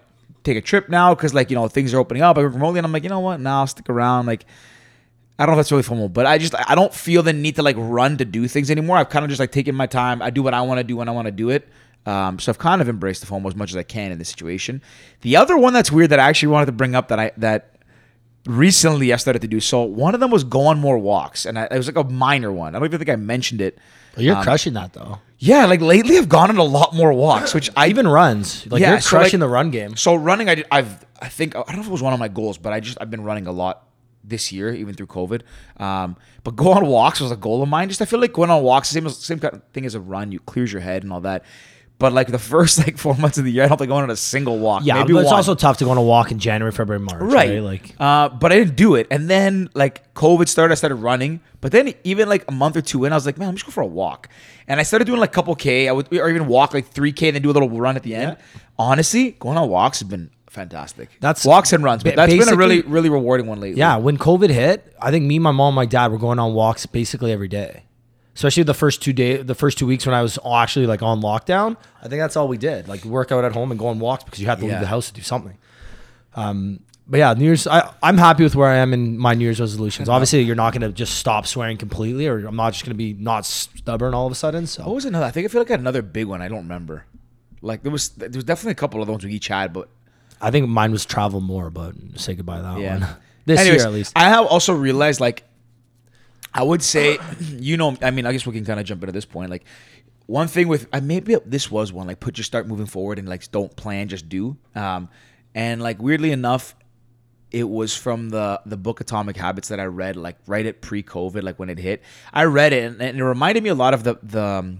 [SPEAKER 1] take a trip now because like you know things are opening up. I work remotely, and I'm like, you know what? Now I'll stick around. Like, I don't know if that's really FOMO, but I just I don't feel the need to like run to do things anymore. I've kind of just like taken my time. I do what I want to do when I want to do it. Um, so I've kind of embraced the FOMO as much as I can in this situation. The other one that's weird that I actually wanted to bring up that I that recently I started to do. So one of them was go on more walks, and I, it was like a minor one. I don't even think I mentioned it.
[SPEAKER 2] But you're crushing that though.
[SPEAKER 1] Yeah, like lately I've gone on a lot more walks, which I
[SPEAKER 2] Even runs, like
[SPEAKER 1] Yeah,
[SPEAKER 2] you're
[SPEAKER 1] so, like-
[SPEAKER 2] crushing the run game.
[SPEAKER 1] So running, I did, I've I think I don't know if it was one of my goals, but I just I've been running a lot this year, even through COVID. Um, but go on walks was a goal of mine. Just I feel like going on walks, same same kind of thing as a run, you clears your head and all that. But like the first like four months of the year, I don't think I went on a single walk.
[SPEAKER 2] Yeah,
[SPEAKER 1] maybe
[SPEAKER 2] but it's
[SPEAKER 1] one.
[SPEAKER 2] also tough to go on a walk in January, February, March. Right.
[SPEAKER 1] right.
[SPEAKER 2] Like
[SPEAKER 1] uh, but I didn't do it. And then like COVID started, I started running. But then even like a month or two in, I was like, man, I'm just go for a walk. And I started doing like a couple K. I would or even walk like three K and then do a little run at the end. Honestly, going on walks has been fantastic.
[SPEAKER 2] That's-
[SPEAKER 1] walks and runs. But that's been a really, really rewarding one lately.
[SPEAKER 2] yeah, when COVID hit, I think me, my mom, my dad were going on walks basically every day. Especially the first two days, the first two weeks when I was actually like on lockdown. I think that's all we did, like work out at home and go on walks because you had to
[SPEAKER 1] Yeah.
[SPEAKER 2] leave the house to do something. Um, but yeah, New Year's. I, I'm happy with where I am in my New Year's resolutions. Obviously, you're not going to just stop swearing completely, or I'm not just going to be not stubborn all of a sudden. So
[SPEAKER 1] What was another? I think I feel like I had another big one. I don't remember. Like there was, there was definitely a couple of ones we each had, but
[SPEAKER 2] I think mine was travel more, but say goodbye to that
[SPEAKER 1] Yeah.
[SPEAKER 2] one. This
[SPEAKER 1] Anyways,
[SPEAKER 2] year at least.
[SPEAKER 1] I have also realized like I would say, you know, I mean, I guess we can kind of jump into this point. Like one thing with I maybe this was one like put just start moving forward and like don't plan, just do. Um, and like weirdly enough, it was from the the book Atomic Habits that I read like right at pre-COVID, like when it hit. I read it and, and it reminded me a lot of the the um,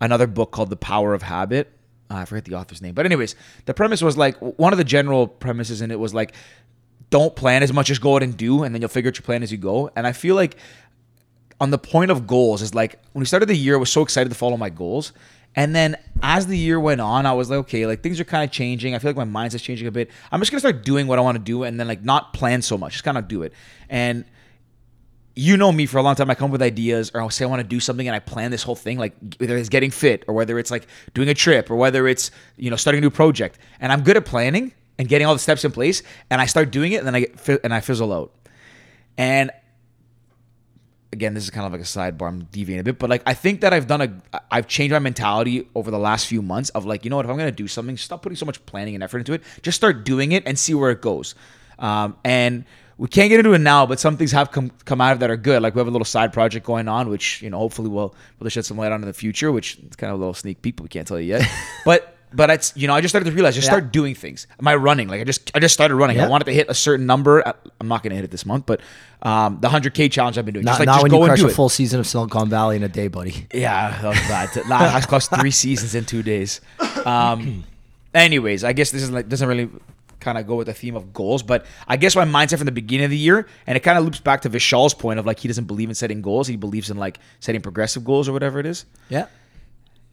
[SPEAKER 1] another book called The Power of Habit. Uh, I forget the author's name, but anyways, the premise was like one of the general premises in it was like don't plan as much as go out and do, and then you'll figure out your plan as you go. And I feel like on the point of goals is like when we started the year, I was so excited to follow my goals. And then as the year went on, I was like, okay, like things are kind of changing. I feel like my mindset's changing a bit. I'm just gonna start doing what I want to do and then like not plan so much, just kind of do it. And you know me for a long time. I come up with ideas, or I'll say I want to do something, and I plan this whole thing, like whether it's getting fit, or whether it's like doing a trip, or whether it's you know starting a new project. And I'm good at planning and getting all the steps in place, and I start doing it, and then I get and I fizzle out. And again, this is kind of like a sidebar. I'm deviating a bit, but like I think that I've done a, I've changed my mentality over the last few months of like, you know what, if I'm gonna do something, stop putting so much planning and effort into it. Just start doing it and see where it goes. Um, and we can't get into it now, but some things have come come out of that are good. Like we have a little side project going on, which you know hopefully will will shed some light on in the future. Which it's kind of a little sneak peek, but we can't tell you yet. but but it's you know I just started to realize just
[SPEAKER 2] Yeah.
[SPEAKER 1] start doing things. Am I running? Like I just I just started running.
[SPEAKER 2] Yeah.
[SPEAKER 1] I wanted to hit a certain number. I'm not gonna hit it this month, but um, the 100k challenge I've been doing.
[SPEAKER 2] Not,
[SPEAKER 1] just like
[SPEAKER 2] not
[SPEAKER 1] just
[SPEAKER 2] when you crush
[SPEAKER 1] do
[SPEAKER 2] a
[SPEAKER 1] it.
[SPEAKER 2] full season of Silicon Valley in a day, buddy.
[SPEAKER 1] Yeah, that was bad. Nah, I crossed three seasons in two days. Um, anyways, I guess this is like doesn't really kind of go with the theme of goals, but I guess my mindset from the beginning of the year, and it kind of loops back to Vishal's point of like he doesn't believe in setting goals; he believes in like setting progressive goals or whatever it is.
[SPEAKER 2] Yeah.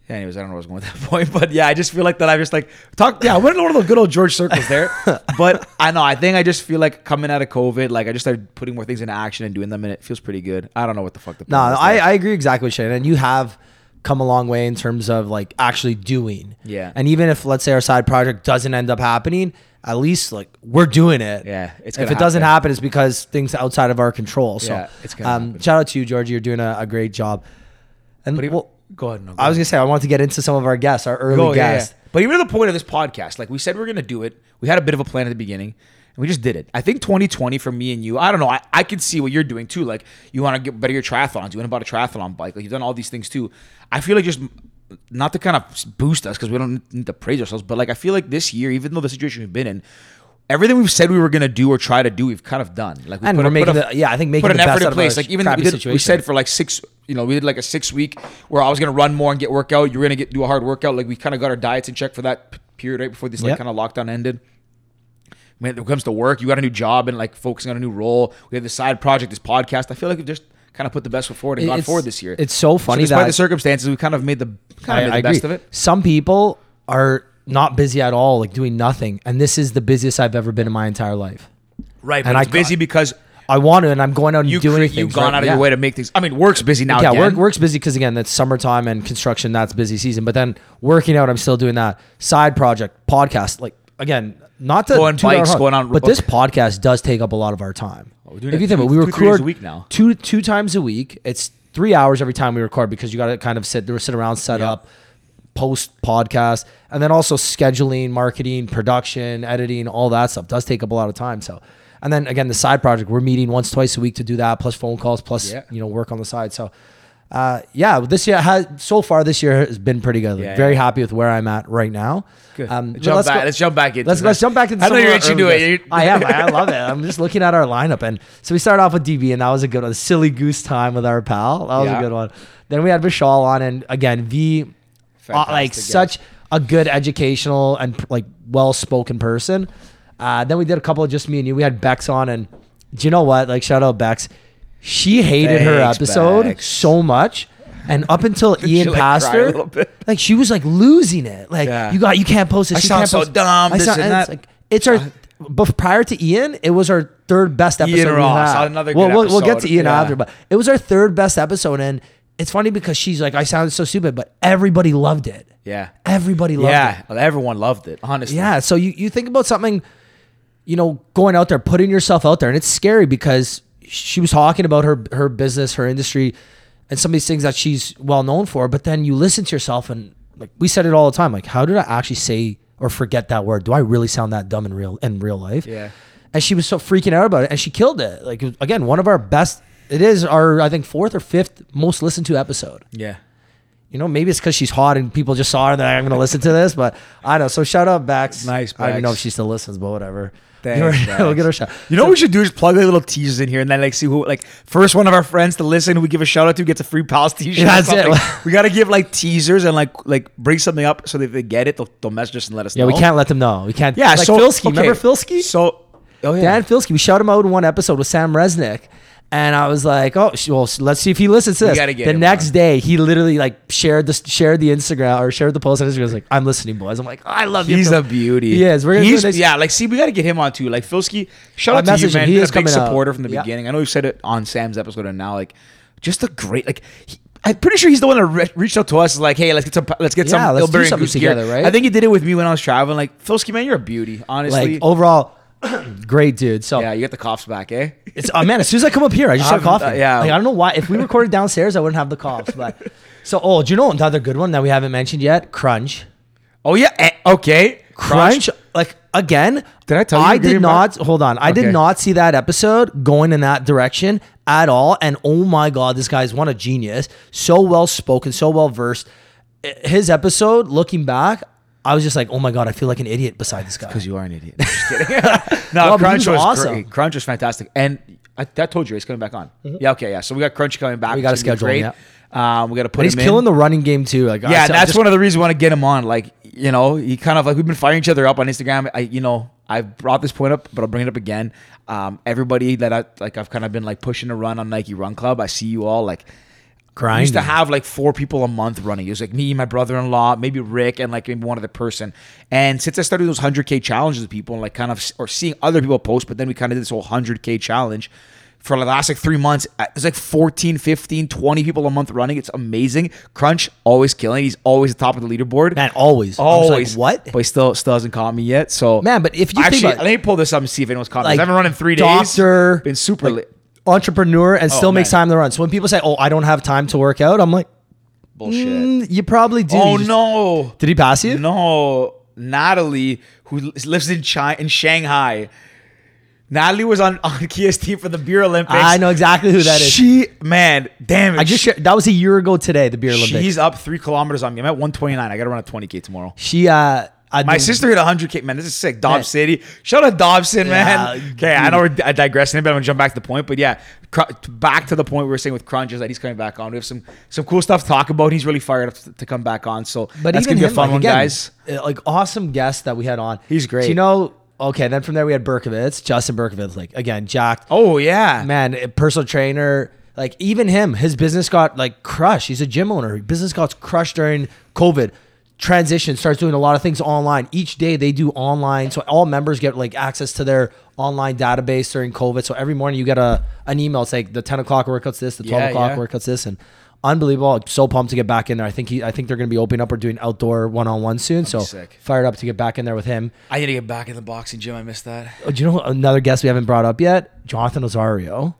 [SPEAKER 1] Anyways, I don't know where I was going with that point, but yeah, I just feel like that I just like talk. Yeah, I went in one of the good old George circles there, but I know I think I just feel like coming out of COVID, like I just started putting more things into action and doing them, and it feels pretty good. I don't know what the fuck the
[SPEAKER 2] No,
[SPEAKER 1] is
[SPEAKER 2] I. I agree exactly with Shane. And you have come a long way in terms of like actually doing.
[SPEAKER 1] Yeah.
[SPEAKER 2] And even if let's say our side project doesn't end up happening, at least like we're doing it.
[SPEAKER 1] Yeah, it's
[SPEAKER 2] if it doesn't
[SPEAKER 1] happen.
[SPEAKER 2] happen, it's because things outside of our control. So
[SPEAKER 1] Yeah, it's gonna
[SPEAKER 2] um,
[SPEAKER 1] happen.
[SPEAKER 2] shout out to you, Georgie. You're doing a, a great job. And
[SPEAKER 1] even-
[SPEAKER 2] well,
[SPEAKER 1] go ahead. No, go
[SPEAKER 2] I was gonna say I wanted to get into some of our guests, our early
[SPEAKER 1] Go,
[SPEAKER 2] guests.
[SPEAKER 1] yeah. But even to the point of this podcast, like we said, we are gonna do it. We had a bit of a plan at the beginning, and we just did it. I think 2020 for me and you, I don't know. I, I can see what you're doing too. Like you want to get better your triathlons. You want to buy a triathlon bike. Like you've done all these things too. I feel like just not to kind of boost us because we don't need to praise ourselves, but like I feel like this year, even though the situation we've been in. Everything we've said we were gonna do or try to do, we've kind of done. Like we
[SPEAKER 2] And
[SPEAKER 1] put
[SPEAKER 2] we're
[SPEAKER 1] a-
[SPEAKER 2] making
[SPEAKER 1] put a-
[SPEAKER 2] the- yeah, I think making
[SPEAKER 1] put an
[SPEAKER 2] the
[SPEAKER 1] effort in place. Like even we, did, we said for like six, you know, we did like a six week where I was gonna run more and get workout. You were gonna get do a hard workout. Like we kind of got our diets in check for that period right before this like
[SPEAKER 2] Yep.
[SPEAKER 1] kind of lockdown ended. Man, When it comes to work, you got a new job and like focusing on a new role. We have the side project, this podcast. I feel like we've just kind of put the best foot forward and gone
[SPEAKER 2] It's-
[SPEAKER 1] forward this year.
[SPEAKER 2] it's so funny that.
[SPEAKER 1] despite
[SPEAKER 2] that-
[SPEAKER 1] the circumstances, we kind of made the kind of made the best of it.
[SPEAKER 2] Some people are not busy at all, like doing nothing, and this is the busiest I've ever been in my entire life.
[SPEAKER 1] Right,
[SPEAKER 2] And
[SPEAKER 1] but
[SPEAKER 2] I
[SPEAKER 1] busy because
[SPEAKER 2] I want to, and I'm going out and
[SPEAKER 1] you
[SPEAKER 2] doing
[SPEAKER 1] cre-
[SPEAKER 2] things.
[SPEAKER 1] you've gone
[SPEAKER 2] right?
[SPEAKER 1] out of
[SPEAKER 2] Yeah.
[SPEAKER 1] your way to make things. I mean, work's busy now.
[SPEAKER 2] yeah,
[SPEAKER 1] again.
[SPEAKER 2] work work's busy because again, that's summertime and construction. That's busy season. But then working out, I'm still doing that side project, podcast. Like again, not to
[SPEAKER 1] Going bikes,
[SPEAKER 2] horn,
[SPEAKER 1] going on-
[SPEAKER 2] but this podcast does take up a lot of our time.
[SPEAKER 1] Oh, we're doing
[SPEAKER 2] if you think
[SPEAKER 1] two-
[SPEAKER 2] about it, we
[SPEAKER 1] two, three
[SPEAKER 2] record
[SPEAKER 1] a week now.
[SPEAKER 2] two two times a week. It's three hours every time we record because you got to kind of sit there, sit around, set
[SPEAKER 1] Yeah.
[SPEAKER 2] up, post podcast, and then also scheduling, marketing, production, editing, all that stuff does take up a lot of time. So, and then again, the side project, we're meeting once, twice a week to do that, plus phone calls, plus
[SPEAKER 1] Yeah.
[SPEAKER 2] you know work on the side. So. Uh, yeah, this year has so far this year has been pretty good.
[SPEAKER 1] Yeah,
[SPEAKER 2] very
[SPEAKER 1] yeah.
[SPEAKER 2] happy with where I'm at right now.
[SPEAKER 1] Good.
[SPEAKER 2] Um,
[SPEAKER 1] Let's jump
[SPEAKER 2] let's
[SPEAKER 1] back.
[SPEAKER 2] go-
[SPEAKER 1] let's jump back into
[SPEAKER 2] Let's let's jump back into.
[SPEAKER 1] I know you're
[SPEAKER 2] our
[SPEAKER 1] itching to it.
[SPEAKER 2] I am. I, I love it. I'm just looking at our lineup, and so we started off with DB, and that was a good one. Silly goose time with our pal. That was
[SPEAKER 1] Yeah.
[SPEAKER 2] a good one. Then we had Vishal on, and again, V, uh, like such a good educational and like well spoken person. Uh, then we did a couple of just me and you. We had Bex on, and do you know what? Like shout out Bex. She hated her
[SPEAKER 1] Thanks,
[SPEAKER 2] episode
[SPEAKER 1] Bex.
[SPEAKER 2] so much. And up until Ian
[SPEAKER 1] like,
[SPEAKER 2] passed
[SPEAKER 1] cry a
[SPEAKER 2] her,
[SPEAKER 1] little bit?
[SPEAKER 2] like she was like losing it. Like
[SPEAKER 1] Yeah.
[SPEAKER 2] you got, you can't post this.
[SPEAKER 1] I
[SPEAKER 2] you
[SPEAKER 1] sound
[SPEAKER 2] can't
[SPEAKER 1] so
[SPEAKER 2] post.
[SPEAKER 1] dumb,
[SPEAKER 2] I
[SPEAKER 1] this and
[SPEAKER 2] it's like it's our. But prior to Ian, it was our third best episode.
[SPEAKER 1] Ian
[SPEAKER 2] we
[SPEAKER 1] Ross,
[SPEAKER 2] had.
[SPEAKER 1] another
[SPEAKER 2] well,
[SPEAKER 1] good
[SPEAKER 2] we'll, we'll get to
[SPEAKER 1] episode,
[SPEAKER 2] Ian
[SPEAKER 1] yeah.
[SPEAKER 2] after, but it was our third best episode, and it's funny because she's like, I sounded so stupid, but everybody loved it.
[SPEAKER 1] Yeah.
[SPEAKER 2] Everybody loved
[SPEAKER 1] Yeah.
[SPEAKER 2] it.
[SPEAKER 1] Well, everyone loved it. Honestly.
[SPEAKER 2] Yeah. So you, you think about something, you know, going out there, putting yourself out there, and it's scary because she was talking about her her business, her industry, and some of these things that she's well known for. But then you listen to yourself, and like we said it all the time, like how did I actually say or forget that word? Do I really sound that dumb in real in real life?
[SPEAKER 1] Yeah.
[SPEAKER 2] And she was so freaking out about it, and she killed it. Like again, one of our best. It is our I think fourth or fifth most listened to episode.
[SPEAKER 1] Yeah.
[SPEAKER 2] You know, maybe it's because she's hot and people just saw her that I'm going to listen to this, but I don't know. So shout out Bax.
[SPEAKER 1] Nice,
[SPEAKER 2] I don't even know if she still listens, but whatever.
[SPEAKER 1] Thanks,
[SPEAKER 2] we'll get her a shout.
[SPEAKER 1] You know what we should do is plug like little teasers in here and then like see who like first one of our friends to listen who we give a shout out to gets a free pals t-shirt.
[SPEAKER 2] That's it.
[SPEAKER 1] we gotta give like teasers and like like bring something up so that if they get it, they'll, they'll message us and let us
[SPEAKER 2] Yeah,
[SPEAKER 1] know.
[SPEAKER 2] Yeah, we can't let them know. We can't.
[SPEAKER 1] Yeah,
[SPEAKER 2] like
[SPEAKER 1] so
[SPEAKER 2] Filsky.
[SPEAKER 1] okay.
[SPEAKER 2] Remember Filsky?
[SPEAKER 1] So oh yeah.
[SPEAKER 2] Dan Filsky. We shout him out in one episode with Sam Resnick. And I was like, oh, well, let's see if he listens to this. the next
[SPEAKER 1] on.
[SPEAKER 2] day, he literally like shared the shared the Instagram or shared the post on Instagram. He was like, I'm listening, boys. I'm like, I love you.
[SPEAKER 1] He's a beauty.
[SPEAKER 2] He is. We're gonna
[SPEAKER 1] He's,
[SPEAKER 2] nice-
[SPEAKER 1] yeah, like see, we got to get him on too. Like Filsky, shout
[SPEAKER 2] I
[SPEAKER 1] out to you, man.
[SPEAKER 2] He
[SPEAKER 1] Been
[SPEAKER 2] is
[SPEAKER 1] a big
[SPEAKER 2] coming out.
[SPEAKER 1] supporter from the
[SPEAKER 2] Yeah.
[SPEAKER 1] beginning. I know we've said it on Sam's episode and now, like, just a great like. He, I'm pretty sure he's the one that re- reached out to us, like, "Hey, let's get some, let's get
[SPEAKER 2] Yeah,
[SPEAKER 1] some
[SPEAKER 2] let's do something
[SPEAKER 1] Goose gear."
[SPEAKER 2] together, right?
[SPEAKER 1] I think he did it with me when I was traveling. Like, Filsky, man, you're a beauty. Honestly,
[SPEAKER 2] like overall, great dude. So
[SPEAKER 1] yeah, you get the coughs back, eh?
[SPEAKER 2] It's oh man, as soon as I come up here, I just start
[SPEAKER 1] Um,
[SPEAKER 2] coughing.
[SPEAKER 1] uh, yeah.
[SPEAKER 2] like, I don't know why. If we recorded downstairs, I wouldn't have the coughs. But so, oh, do you know another good one that we haven't mentioned yet? Crunch.
[SPEAKER 1] Oh yeah, eh, okay.
[SPEAKER 2] Crunch. Like again,
[SPEAKER 1] Did I tell you
[SPEAKER 2] I did not.
[SPEAKER 1] back?
[SPEAKER 2] Hold on, I
[SPEAKER 1] Okay.
[SPEAKER 2] did not see that episode going in that direction at all. And oh my god, this guy's one a genius. So well spoken, so well versed. His episode, looking back, I was just like, oh my god, I feel like an idiot beside this guy.
[SPEAKER 1] Because you are an idiot. Just kidding. no, Crunch
[SPEAKER 2] was awesome.
[SPEAKER 1] great. Crunch was fantastic, and I, I told you he's coming back on. Yeah, okay, yeah. So we got Crunch coming back.
[SPEAKER 2] Mm-hmm. We
[SPEAKER 1] which is
[SPEAKER 2] schedule him,
[SPEAKER 1] great. Um, we got to put
[SPEAKER 2] he's
[SPEAKER 1] him in.
[SPEAKER 2] killing the running game too. Like
[SPEAKER 1] Yeah, that's
[SPEAKER 2] just-
[SPEAKER 1] one of the reasons we want to get him on. Like, you know, he kind of like we've been firing each other up on Instagram. I, you know, I've brought this point up, but I'll bring it up again. Um, everybody that I like, I've kind of been like pushing to run on Nike Run Club. I see you all like. I used to have like four people a month running. It was like me, my brother-in-law, maybe Rick, and like maybe one other person. And since I started those 100k challenges with people and like kind of or seeing other people post, but then we kind of did this whole 100k challenge for the last like three months. uh, It's like 14, 15, 20 people a month running. It's amazing. Crunch always killing. He's always the top of the leaderboard.
[SPEAKER 2] man, always, I was like,
[SPEAKER 1] always.
[SPEAKER 2] what?
[SPEAKER 1] But he still still hasn't caught me yet. So
[SPEAKER 2] Man, but if you think
[SPEAKER 1] actually,
[SPEAKER 2] about-
[SPEAKER 1] let me pull this up and see if anyone's caught me.
[SPEAKER 2] Like,
[SPEAKER 1] I haven't run in three days.
[SPEAKER 2] doctor,
[SPEAKER 1] been super
[SPEAKER 2] like,
[SPEAKER 1] lit.
[SPEAKER 2] Entrepreneur and still makes
[SPEAKER 1] Oh,
[SPEAKER 2] time to run. So when people say, "Oh, I don't have time to work out," I'm like,
[SPEAKER 1] Bullshit.
[SPEAKER 2] "Mm, "You probably do."
[SPEAKER 1] oh
[SPEAKER 2] just-
[SPEAKER 1] no.
[SPEAKER 2] Did he pass you?
[SPEAKER 1] No, Natalie, who lives in China, in Shanghai. Natalie was on on team for the beer Olympics.
[SPEAKER 2] I know exactly who that is.
[SPEAKER 1] She, man, damn it.
[SPEAKER 2] I just
[SPEAKER 1] she,
[SPEAKER 2] that was a year ago today. The beer Olympics.
[SPEAKER 1] she's up three kilometers on me. I'm at 129. I got to run a 20k tomorrow.
[SPEAKER 2] she uh, I
[SPEAKER 1] My
[SPEAKER 2] mean,
[SPEAKER 1] sister hit 100k. Man, this is sick. Dob. City. Shout out Dobson, man. Okay, I know we're di- digressing, but I'm gonna jump back to the point. But yeah, cr- back to the point we were saying with Crunch is that he's coming back on. We have some some cool stuff to talk about. He's really fired up to, to come back on. So
[SPEAKER 2] but
[SPEAKER 1] that's
[SPEAKER 2] even
[SPEAKER 1] gonna be a
[SPEAKER 2] him,
[SPEAKER 1] fun
[SPEAKER 2] like,
[SPEAKER 1] one,
[SPEAKER 2] again,
[SPEAKER 1] guys.
[SPEAKER 2] uh, Like awesome guest that we had on.
[SPEAKER 1] He's great.
[SPEAKER 2] So, you know, okay. Then from there we had Berkovitz, Justin Berkovitz. Like again, jacked.
[SPEAKER 1] Oh yeah,
[SPEAKER 2] man, a personal trainer. Like even him, his business got like crushed. He's a gym owner. His business got crushed during COVID. Transition starts doing a lot of things online. Each day they do online, so all members get like access to their online database during COVID. So every morning you get a an email. It's like the ten o'clock workouts this, the twelve
[SPEAKER 1] Yeah,
[SPEAKER 2] o'clock
[SPEAKER 1] yeah.
[SPEAKER 2] workouts this, and unbelievable. So pumped to get back in there. I think he, I think they're going to be opening up or doing outdoor one on one soon. So
[SPEAKER 1] sick.
[SPEAKER 2] fired up to get back in there with him.
[SPEAKER 1] I need to get back in the boxing gym. I missed that.
[SPEAKER 2] Oh, do you know another guest we haven't brought up yet? Jonathan Osario.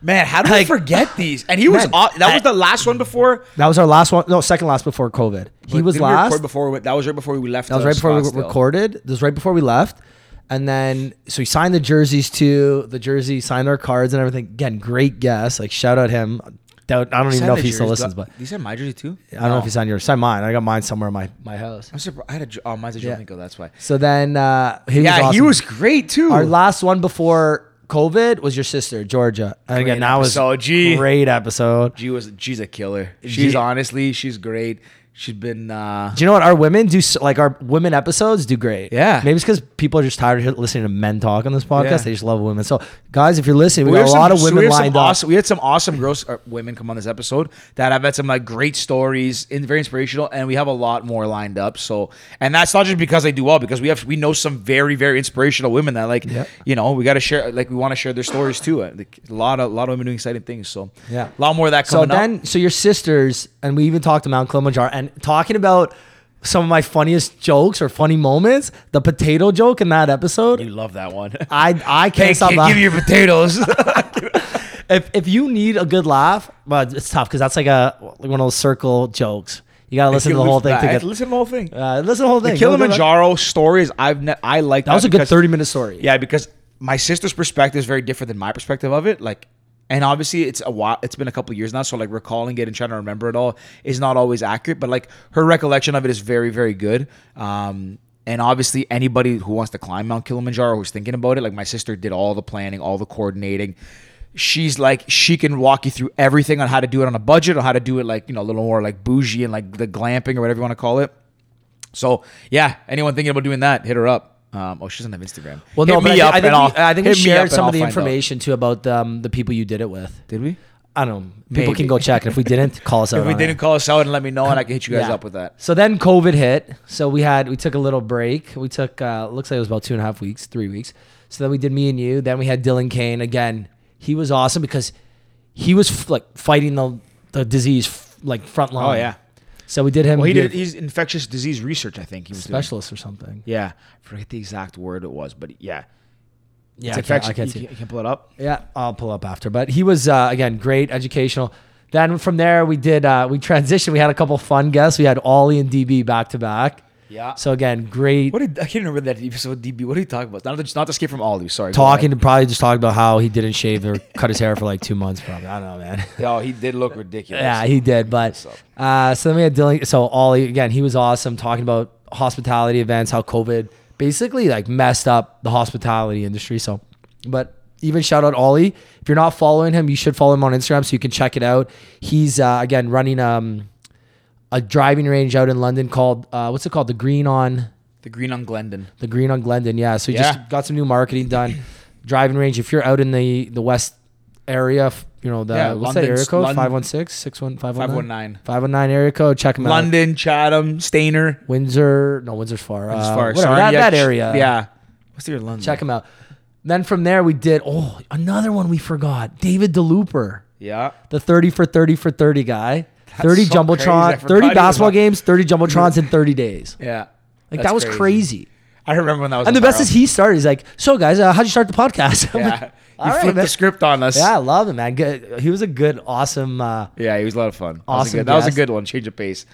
[SPEAKER 1] Man, how do I
[SPEAKER 2] Like-
[SPEAKER 1] forget these? And he was
[SPEAKER 2] Man,
[SPEAKER 1] aw- that was the last one before.
[SPEAKER 2] That was our last one. No, second last before COVID. He was
[SPEAKER 1] we
[SPEAKER 2] last.
[SPEAKER 1] before we, that was right before we left.
[SPEAKER 2] That was right before we recorded. That was right before we left. And then, so he signed the jerseys too. The jersey signed our cards and everything. Again, great guest. Like shout out him. I don't even know if he still listens, but
[SPEAKER 1] Did he sign my jersey too?
[SPEAKER 2] I don't know if he signed yours. Sign mine. I got mine somewhere in my, my house.
[SPEAKER 1] I'm surprised. I had a oh, mine's a
[SPEAKER 2] Yeah.
[SPEAKER 1] Jovinko. That's why.
[SPEAKER 2] So then, uh, he
[SPEAKER 1] Yeah,
[SPEAKER 2] was
[SPEAKER 1] he was great too.
[SPEAKER 2] Our last one before COVID was your sister, Georgia. And again, that was
[SPEAKER 1] episode, G.
[SPEAKER 2] great episode.
[SPEAKER 1] G was she's a killer. She's
[SPEAKER 2] G-
[SPEAKER 1] honestly she's great. She's been uh
[SPEAKER 2] Do you know what our women do? Like our women episodes do great.
[SPEAKER 1] Yeah.
[SPEAKER 2] maybe it's because people are just tired of listening to men talk on this podcast.
[SPEAKER 1] Yeah.
[SPEAKER 2] They just love women. So, guys, if you're listening, we,
[SPEAKER 1] We
[SPEAKER 2] got
[SPEAKER 1] have
[SPEAKER 2] a
[SPEAKER 1] some-
[SPEAKER 2] lot of
[SPEAKER 1] so we
[SPEAKER 2] women
[SPEAKER 1] have
[SPEAKER 2] lined up.
[SPEAKER 1] awesome- we had some awesome girls, uh, women come on this episode that have had some like great stories, in very inspirational, and we have a lot more lined up. So, and that's not just because they do well, because we have we know some very very inspirational women that like
[SPEAKER 2] Yeah.
[SPEAKER 1] you know we got to share like we want to share their stories too. Uh, Like, a lot of a lot of women doing exciting things. So
[SPEAKER 2] Yeah.
[SPEAKER 1] a lot more of that
[SPEAKER 2] So then,
[SPEAKER 1] up.
[SPEAKER 2] so your sisters, and we even talked to Mount Kilimanjaro, and talking about some of my funniest jokes or funny moments. The potato joke in that episode,
[SPEAKER 1] You love that one.
[SPEAKER 2] I I can't stop
[SPEAKER 1] kid,
[SPEAKER 2] laughing.
[SPEAKER 1] give me your potatoes.
[SPEAKER 2] if if you need a good laugh, but it's tough because that's like a like one of those circle jokes. You gotta listen to the whole thing to get.
[SPEAKER 1] Listen to the whole thing.
[SPEAKER 2] Uh, listen to the whole thing.
[SPEAKER 1] The Kilimanjaro stories I've ne- I like
[SPEAKER 2] That was a good thirty minute story.
[SPEAKER 1] Yeah, because my sister's perspective is very different than my perspective of it. Like, and obviously it's a while. It's been a couple years now, so like recalling it and trying to remember it all is not always accurate. But like her recollection of it is very, very good. Um, and obviously anybody who wants to climb Mount Kilimanjaro who's thinking about it, like my sister did all the planning, all the coordinating. She's like she can walk you through everything on how to do it on a budget, or how to do it like you know a little more like bougie and like the glamping or whatever you want to call it. So yeah, anyone thinking about doing that, hit her up. Um, oh, she doesn't have Instagram.
[SPEAKER 2] Well,
[SPEAKER 1] Hit
[SPEAKER 2] no, but
[SPEAKER 1] me
[SPEAKER 2] I,
[SPEAKER 1] up
[SPEAKER 2] I think,
[SPEAKER 1] and I'll-
[SPEAKER 2] we, I think we
[SPEAKER 1] hit me up
[SPEAKER 2] shared some of the
[SPEAKER 1] find out.
[SPEAKER 2] information too about um, the people you did it with.
[SPEAKER 1] Did we?
[SPEAKER 2] I don't know. People can go check. And if we didn't, call us out.
[SPEAKER 1] If we didn't
[SPEAKER 2] it.
[SPEAKER 1] call us out and let me know, and I can hit you guys
[SPEAKER 2] Yeah.
[SPEAKER 1] up with that.
[SPEAKER 2] So then COVID hit. So we had we took a little break. We took uh, looks like it was about two and a half weeks, three weeks. So then we did me and you. Then we had Dylan Kane again. He was awesome because he was f- like fighting the the disease f- like front line.
[SPEAKER 1] Oh, yeah.
[SPEAKER 2] So we did him.
[SPEAKER 1] Well, he did. He's infectious disease research. I think he was doing.
[SPEAKER 2] specialist or something.
[SPEAKER 1] Yeah, I forget the exact word it was, but yeah,
[SPEAKER 2] Yeah,
[SPEAKER 1] it's
[SPEAKER 2] I can't,
[SPEAKER 1] infectious.
[SPEAKER 2] I can't
[SPEAKER 1] you,
[SPEAKER 2] see.
[SPEAKER 1] you can pull it up.
[SPEAKER 2] Yeah, I'll pull up after. But he was uh, again great, educational. Then from there we did uh, we transitioned. We had a couple fun guests. We had Ollie and DB back to back.
[SPEAKER 1] Yeah.
[SPEAKER 2] So again, great
[SPEAKER 1] What did I can't remember that episode? DB. What are you talking about? Not not the skip from Ollie. Sorry.
[SPEAKER 2] talking to probably just talking about how he didn't shave or cut his hair for like two months. Probably I don't know, man.
[SPEAKER 1] Yo, he did look ridiculous.
[SPEAKER 2] yeah, he did. But uh, so then we had Dylan. So Ollie again, he was awesome talking about hospitality events, how COVID basically like messed up the hospitality industry. So, but even shout out Ollie. If you're not following him, you should follow him on Instagram so you can check it out. He's uh, again running um, a driving range out in London called uh, what's it called? The Green on
[SPEAKER 1] the green on Glendon.
[SPEAKER 2] the Green on Glendon. Yeah. So he
[SPEAKER 1] Yeah.
[SPEAKER 2] just got some new marketing done. driving range. If you're out in the the west area, you know the
[SPEAKER 1] Yeah,
[SPEAKER 2] what's that area code?
[SPEAKER 1] London-
[SPEAKER 2] 516 61519
[SPEAKER 1] 519.
[SPEAKER 2] 519 area code. Check him out.
[SPEAKER 1] London, Chatham, Stainer.
[SPEAKER 2] Windsor. No, Windsor's far.
[SPEAKER 1] As
[SPEAKER 2] Uh,
[SPEAKER 1] far
[SPEAKER 2] whatever, that, that area.
[SPEAKER 1] Yeah. What's your London?
[SPEAKER 2] Check them out. Then from there we did oh another one we forgot. David DeLooper,
[SPEAKER 1] Yeah.
[SPEAKER 2] the 30 for 30 for 30 guy. 30
[SPEAKER 1] so crazy.
[SPEAKER 2] Jumbotron, 30 basketball games, 30 jumbotrons in 30 days.
[SPEAKER 1] Yeah.
[SPEAKER 2] Like that was crazy.
[SPEAKER 1] I remember when that was.
[SPEAKER 2] And the best is he started. He's like, "So guys, uh, how'd you start the podcast?" I'm like,
[SPEAKER 1] Yeah.
[SPEAKER 2] "All
[SPEAKER 1] He
[SPEAKER 2] right,
[SPEAKER 1] flipped
[SPEAKER 2] man."
[SPEAKER 1] the script on us.
[SPEAKER 2] Yeah, I love him, man. Good. He was a good, awesome. Uh,
[SPEAKER 1] Yeah, he was a lot of fun. That was a
[SPEAKER 2] Awesome
[SPEAKER 1] good- That was a good one. Change of pace.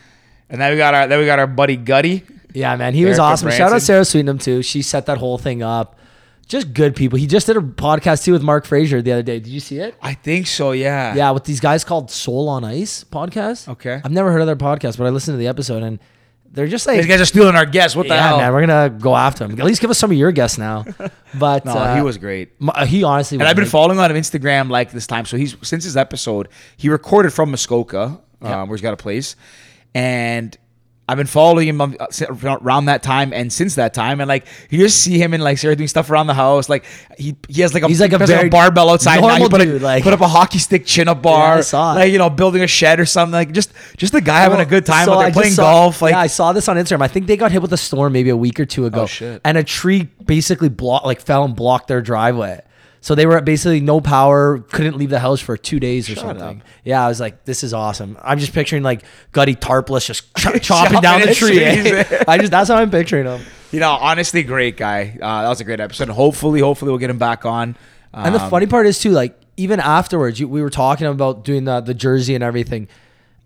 [SPEAKER 1] And then we got our then we got our buddy Gutty.
[SPEAKER 2] yeah, man, he was awesome. Shout out. Sarah Sweetenham too. She set that whole thing up. Just good people. He just did a podcast too with Mark Frazier the other day. Did you see it?
[SPEAKER 1] I think so. Yeah.
[SPEAKER 2] Yeah, with these guys called Soul on Ice podcast.
[SPEAKER 1] Okay.
[SPEAKER 2] I've never heard of their podcast, but I listened to the episode and they're just like,
[SPEAKER 1] These guys are stealing our guests. What the
[SPEAKER 2] yeah,
[SPEAKER 1] hell?
[SPEAKER 2] man, we're gonna go after him. At least give us some of your guests now. But
[SPEAKER 1] no,
[SPEAKER 2] uh,
[SPEAKER 1] he was great.
[SPEAKER 2] uh, he honestly.
[SPEAKER 1] And I've been
[SPEAKER 2] like-
[SPEAKER 1] following on Instagram like this time. So he's since his episode, he recorded from Muskoka,
[SPEAKER 2] Yeah.
[SPEAKER 1] um, where he's got a place, and I've been following him on- uh, around that time and since that time, and like you just see him and like Sarah doing stuff around the house. Like he he has like a
[SPEAKER 2] He's like a
[SPEAKER 1] has
[SPEAKER 2] very
[SPEAKER 1] barbell outside. Now. He
[SPEAKER 2] normal
[SPEAKER 1] put,
[SPEAKER 2] dude,
[SPEAKER 1] a,
[SPEAKER 2] like-
[SPEAKER 1] put up a hockey stick chin up
[SPEAKER 2] Yeah,
[SPEAKER 1] bar.
[SPEAKER 2] I saw.
[SPEAKER 1] Like you know, building a shed or something. Like just just a guy having a good time
[SPEAKER 2] So
[SPEAKER 1] out there playing
[SPEAKER 2] saw-
[SPEAKER 1] golf. Like
[SPEAKER 2] yeah, I saw this on Instagram. I think they got hit with a storm maybe a week or two ago.
[SPEAKER 1] Oh, shit.
[SPEAKER 2] And a tree basically blocked, like fell and blocked their driveway. So they were basically no power, couldn't leave the house for two days or
[SPEAKER 1] Shut
[SPEAKER 2] something.
[SPEAKER 1] up.
[SPEAKER 2] Yeah, I was like, this is awesome. I'm just picturing like gutty tarpless just ch- chopping
[SPEAKER 1] Chopping
[SPEAKER 2] down the tree. eh? I just that's how I'm picturing him.
[SPEAKER 1] You know, honestly, great guy. Uh, that was a great episode. Hopefully, hopefully we'll get him back on.
[SPEAKER 2] And the
[SPEAKER 1] Um,
[SPEAKER 2] funny part is too, like even afterwards, you, we were talking about doing the the jersey and everything,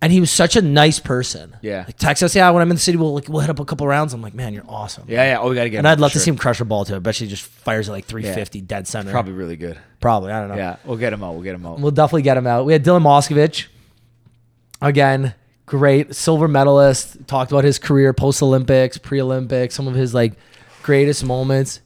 [SPEAKER 2] and he was such a nice person.
[SPEAKER 1] Yeah.
[SPEAKER 2] like text us, yeah, when I'm in the city, we'll like we'll hit up a couple rounds. I'm like, man, you're awesome.
[SPEAKER 1] Yeah, yeah. Oh, we gotta get.
[SPEAKER 2] And
[SPEAKER 1] him
[SPEAKER 2] I'd love to see him crush a ball too. I bet she just fires at like 350 dead center.
[SPEAKER 1] Probably really good.
[SPEAKER 2] Probably. I don't know.
[SPEAKER 1] Yeah, we'll get him out. We'll get him out.
[SPEAKER 2] We'll definitely get him out. We had Dylan Moscovitch. Again, great silver medalist. Talked about his career post Olympics, pre Olympics, some of his like greatest moments.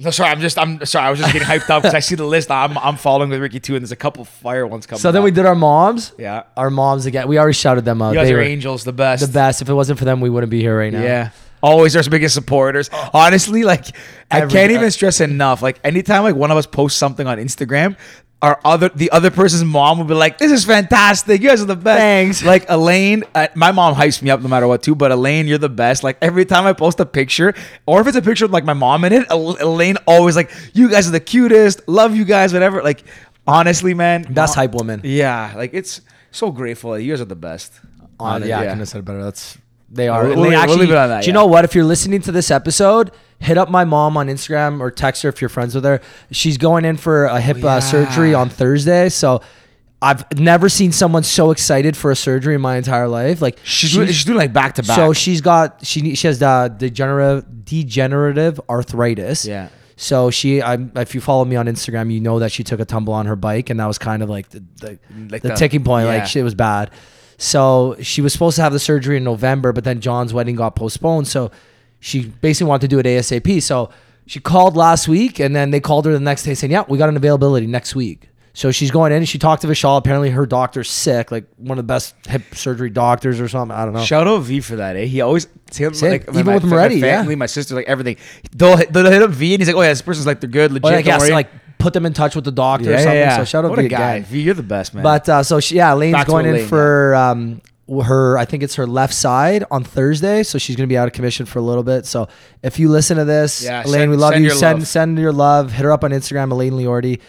[SPEAKER 1] No, sorry. I'm just. I'm sorry. I was just getting hyped up because I see the list. I'm. I'm following with Ricky too, and there's a couple fire ones coming.
[SPEAKER 2] So then we did our moms.
[SPEAKER 1] Yeah.
[SPEAKER 2] Our moms again. We already shouted them out.
[SPEAKER 1] You guys
[SPEAKER 2] They
[SPEAKER 1] are
[SPEAKER 2] were
[SPEAKER 1] angels, the best.
[SPEAKER 2] the best. If it wasn't for them, we wouldn't be here right now.
[SPEAKER 1] Yeah. Always our biggest supporters. Honestly, like I can't even stress enough. Like anytime like one of us posts something on Instagram, our other the other person's mom would be like, "This is fantastic. You guys are the best."
[SPEAKER 2] Thanks.
[SPEAKER 1] Like Elaine, uh, my mom hypes me up no matter what too. But Elaine, you're the best. Like every time I post a picture, or if it's a picture with like my mom in it, El- Elaine always like, "You guys are the cutest. Love you guys. Whatever." Like honestly, man,
[SPEAKER 2] that's
[SPEAKER 1] mom-
[SPEAKER 2] hype woman.
[SPEAKER 1] Yeah, like it's so grateful. You guys are the best.
[SPEAKER 2] On, yeah, I couldn't have said better. That's they are.
[SPEAKER 1] We'll-
[SPEAKER 2] And they
[SPEAKER 1] we'll
[SPEAKER 2] actually,
[SPEAKER 1] leave it on that,
[SPEAKER 2] do you
[SPEAKER 1] yeah.
[SPEAKER 2] know what? If you're listening to this episode, hit up my mom on Instagram or text her if you're friends with her. She's going in for a hip
[SPEAKER 1] Oh,
[SPEAKER 2] uh, surgery on Thursday, so. I've never seen someone so excited for a surgery in my entire life. Like
[SPEAKER 1] She's, doing, she's doing like back to back.
[SPEAKER 2] so she's got she she has uh, degenerative degenerative arthritis.
[SPEAKER 1] Yeah.
[SPEAKER 2] So she, I, if you follow me on Instagram, you know that she took a tumble on her bike, and that was kind of like the the,
[SPEAKER 1] Like
[SPEAKER 2] the
[SPEAKER 1] the-
[SPEAKER 2] ticking point.
[SPEAKER 1] yeah.
[SPEAKER 2] Like shit was bad. So she was supposed to have the surgery in November, but then John's wedding got postponed. So she basically wanted to do it ASAP. So she called last week, and then they called her the next day saying, "Yeah, we got an availability next week." So she's going in, and she talked to Vishal. Apparently, her doctor's sick, like one of the best hip surgery doctors or something. I don't know.
[SPEAKER 1] Shout out V for that, eh? He always him, like
[SPEAKER 2] Even
[SPEAKER 1] my,
[SPEAKER 2] with
[SPEAKER 1] my
[SPEAKER 2] Moretti, yeah.
[SPEAKER 1] my sister, like everything. They'll, hit- they'll hit up V and he's like, "Oh yeah, this person's like they're good, legit."
[SPEAKER 2] Or
[SPEAKER 1] don't
[SPEAKER 2] yes,
[SPEAKER 1] worry."
[SPEAKER 2] like put them in touch with the doctor or something. So shout out
[SPEAKER 1] what
[SPEAKER 2] to
[SPEAKER 1] a
[SPEAKER 2] you
[SPEAKER 1] guy. V, you're the best, man.
[SPEAKER 2] But uh, so she, yeah, Lane's
[SPEAKER 1] Back
[SPEAKER 2] going in for um, her. I think it's her left side on Thursday, so she's gonna be out of commission for a little bit. So if you listen to this,
[SPEAKER 1] Yeah,
[SPEAKER 2] Elaine,
[SPEAKER 1] send-
[SPEAKER 2] we love
[SPEAKER 1] send
[SPEAKER 2] you. Send
[SPEAKER 1] love.
[SPEAKER 2] send your love. Hit her up on Instagram, Elaine Liordi.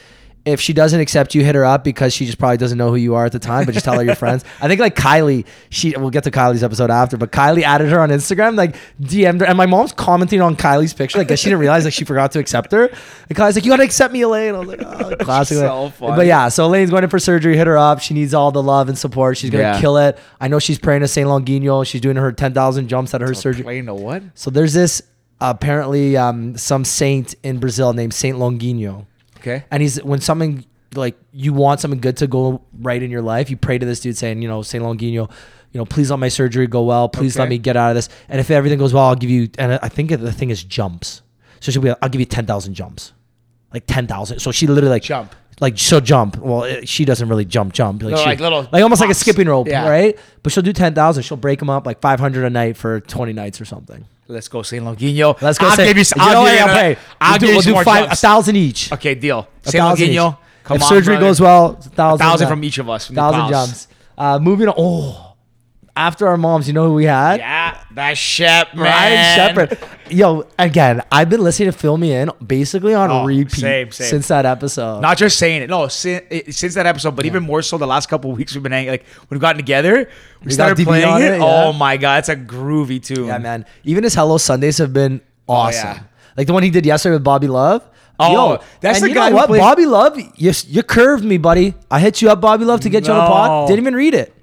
[SPEAKER 2] If she doesn't accept you, hit her up because she just probably doesn't know who you are at the time. But just tell her you're friends. I think like Kylie, she we'll get to Kylie's episode after, but Kylie added her on Instagram, like DM'd her, and my mom's commenting on Kylie's picture. Like, I guess she didn't realize like she forgot to accept her. And Kylie's like, "You gotta accept me, Elaine." I was like, "Oh, classic."
[SPEAKER 1] So funny.
[SPEAKER 2] But yeah, so Elaine's going in for surgery. Hit her up. She needs all the love and support. She's gonna
[SPEAKER 1] Yeah.
[SPEAKER 2] kill it. I know she's praying to Saint Longino. She's doing her ten thousand jumps at her surgery.
[SPEAKER 1] Playing to what?
[SPEAKER 2] So there's this apparently um, some saint in Brazil named Saint Longino,
[SPEAKER 1] Okay.
[SPEAKER 2] and he's when something like you want something good to go right in your life, you pray to this dude saying, you know, Saint Longino. You know, please let my surgery go well. Please let me get out of this. And if everything goes well, I'll give you. And I think the thing is jumps. So she'll be, like, I'll give you ten thousand jumps, like ten thousand. So she literally like
[SPEAKER 1] Jump.
[SPEAKER 2] like she'll jump. Well, she doesn't really jump, jump. Like,
[SPEAKER 1] No,
[SPEAKER 2] she,
[SPEAKER 1] like little
[SPEAKER 2] like almost like a skipping rope,
[SPEAKER 1] Yeah.
[SPEAKER 2] right? But she'll do ten thousand. She'll break them up like five hundred a night for twenty nights or something.
[SPEAKER 1] Let's go, Saint Longino.
[SPEAKER 2] Let's go.
[SPEAKER 1] I'll
[SPEAKER 2] say,
[SPEAKER 1] give you.
[SPEAKER 2] you
[SPEAKER 1] I'll
[SPEAKER 2] know
[SPEAKER 1] give
[SPEAKER 2] what?
[SPEAKER 1] you.
[SPEAKER 2] I'll pay.
[SPEAKER 1] I'll
[SPEAKER 2] we'll do,
[SPEAKER 1] give you
[SPEAKER 2] we'll
[SPEAKER 1] some
[SPEAKER 2] do
[SPEAKER 1] more
[SPEAKER 2] five, a thousand each.
[SPEAKER 1] Okay, deal.
[SPEAKER 2] A
[SPEAKER 1] Saint
[SPEAKER 2] thousand each.
[SPEAKER 1] Come
[SPEAKER 2] if
[SPEAKER 1] on,
[SPEAKER 2] surgery
[SPEAKER 1] brother.
[SPEAKER 2] goes well, it's a
[SPEAKER 1] a
[SPEAKER 2] thousand,
[SPEAKER 1] thousand from each of us. from the
[SPEAKER 2] thousand
[SPEAKER 1] pals.
[SPEAKER 2] jumps. Uh, moving on. Oh, after our moms, you know who we had?
[SPEAKER 1] Yeah, that Shep man.
[SPEAKER 2] Ryan Shepard. Yo, again, I've been listening to Fill Me In basically on
[SPEAKER 1] Oh,
[SPEAKER 2] repeat
[SPEAKER 1] same, same.
[SPEAKER 2] since that episode.
[SPEAKER 1] Not just saying it. No, since, since that episode, but even more so the last couple of weeks we've been hanging. Like we've gotten together, we,
[SPEAKER 2] We
[SPEAKER 1] started playing it.
[SPEAKER 2] it, oh yeah.
[SPEAKER 1] Oh my god, it's a groovy tune.
[SPEAKER 2] yeah, man. Even his Hello Sundays have been awesome.
[SPEAKER 1] Oh, yeah.
[SPEAKER 2] Like the one he did yesterday with Bobby Love.
[SPEAKER 1] Oh,
[SPEAKER 2] Yo,
[SPEAKER 1] that's the
[SPEAKER 2] you
[SPEAKER 1] guy
[SPEAKER 2] know what?
[SPEAKER 1] plays-
[SPEAKER 2] Bobby Love, you, you curved me, buddy. I hit you up, Bobby Love, to get you on the pod. Didn't even read it.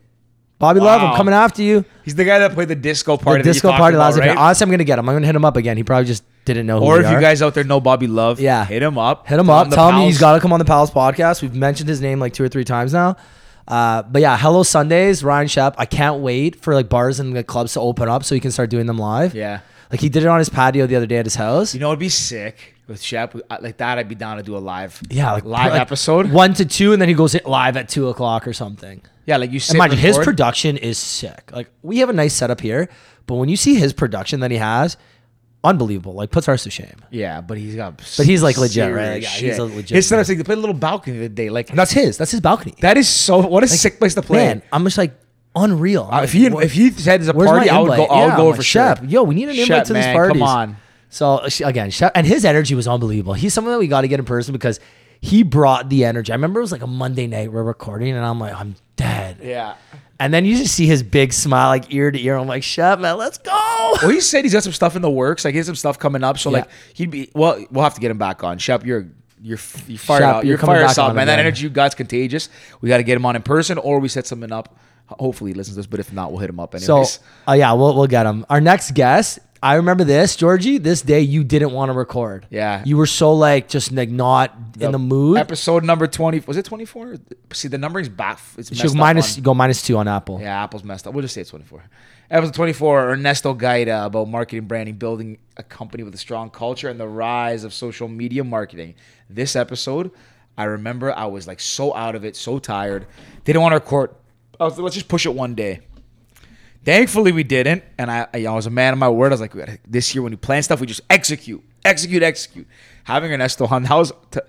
[SPEAKER 2] Bobby Love, I'm coming after you.
[SPEAKER 1] He's the guy that played the disco party.
[SPEAKER 2] the disco party last
[SPEAKER 1] right?
[SPEAKER 2] Honestly, I'm gonna get him. I'm gonna hit him up again. He probably just didn't know who
[SPEAKER 1] Or if you guys out there know Bobby Love,
[SPEAKER 2] Yeah.
[SPEAKER 1] hit him up.
[SPEAKER 2] hit him up. Tell him he's got to come on the Pal's podcast. We've mentioned his name like two or three times now. Uh, but yeah, Hello Sundays, Ryan Shep. I can't wait for like bars and like, clubs to open up so he can start doing them live.
[SPEAKER 1] Yeah.
[SPEAKER 2] Like he did it on his patio the other day at his house.
[SPEAKER 1] You know, it'd be sick with Shep. Like that, I'd be down to do a live.
[SPEAKER 2] yeah, like
[SPEAKER 1] live
[SPEAKER 2] like,
[SPEAKER 1] episode.
[SPEAKER 2] one to two, and then he goes live at two o'clock or something.
[SPEAKER 1] Yeah, like you sit.
[SPEAKER 2] And mind you, his production is sick. Like we have a nice setup here, but when you see his production that he has, unbelievable. Like puts ours to shame.
[SPEAKER 1] Yeah, but he's got.
[SPEAKER 2] But he's, like, legit, right?
[SPEAKER 1] serious
[SPEAKER 2] Yeah, he's a legit
[SPEAKER 1] His setup's like they played a little balcony the day. Like
[SPEAKER 2] that's his. That's his balcony.
[SPEAKER 1] that is so. What a sick place to play.
[SPEAKER 2] Man, I'm just like unreal.
[SPEAKER 1] Uh, if he if he said there's a party, I would go.
[SPEAKER 2] invite?
[SPEAKER 1] I would
[SPEAKER 2] Yeah,
[SPEAKER 1] go for
[SPEAKER 2] like,
[SPEAKER 1] sure.
[SPEAKER 2] Shep, yo, we need an invite
[SPEAKER 1] Shep,
[SPEAKER 2] to these
[SPEAKER 1] man,
[SPEAKER 2] parties.
[SPEAKER 1] Come on.
[SPEAKER 2] So again, Shep, and his energy was unbelievable. He's someone that we got to get in person because he brought the energy. I remember it was like a Monday night we're recording, and I'm like, I'm dead.
[SPEAKER 1] Yeah.
[SPEAKER 2] And then you just see his big smile, like ear to ear. I'm like, shut man, let's go.
[SPEAKER 1] Well, he said he's got some stuff in the works. Like he has some stuff coming up. So
[SPEAKER 2] Yeah.
[SPEAKER 1] like he'd be. Well, we'll have to get him back on. Shep, you're you're you fired
[SPEAKER 2] Shep,
[SPEAKER 1] out.
[SPEAKER 2] you're
[SPEAKER 1] You're,
[SPEAKER 2] coming
[SPEAKER 1] fired
[SPEAKER 2] back
[SPEAKER 1] us out,
[SPEAKER 2] on
[SPEAKER 1] man. That energy you got's contagious. We got to get him on in person, or we set something up. Hopefully he listens to this, but if not, we'll hit him up
[SPEAKER 2] So,
[SPEAKER 1] anyways.
[SPEAKER 2] uh, yeah, we'll we'll get him. Our next guest. I remember this, Georgie. This day you didn't want to record.
[SPEAKER 1] Yeah.
[SPEAKER 2] you were so like just like not in the mood.
[SPEAKER 1] Episode number twenty was it twenty four? See the numbering's back. It's
[SPEAKER 2] You
[SPEAKER 1] messed
[SPEAKER 2] should
[SPEAKER 1] up
[SPEAKER 2] minus
[SPEAKER 1] on-
[SPEAKER 2] go minus two on Apple.
[SPEAKER 1] Yeah, Apple's messed up. We'll just say it's 24. Episode 24, Ernesto Gaida about marketing, branding, building a company with a strong culture, and the rise of social media marketing. This episode, I remember I was like so out of it, so tired. They didn't want to record. I was like, let's just push it one day. Thankfully, we didn't, and I, I was a man of my word. I was like, "We gotta- this year when we plan stuff, we just execute, execute, execute. Having Ernesto on, that was. T-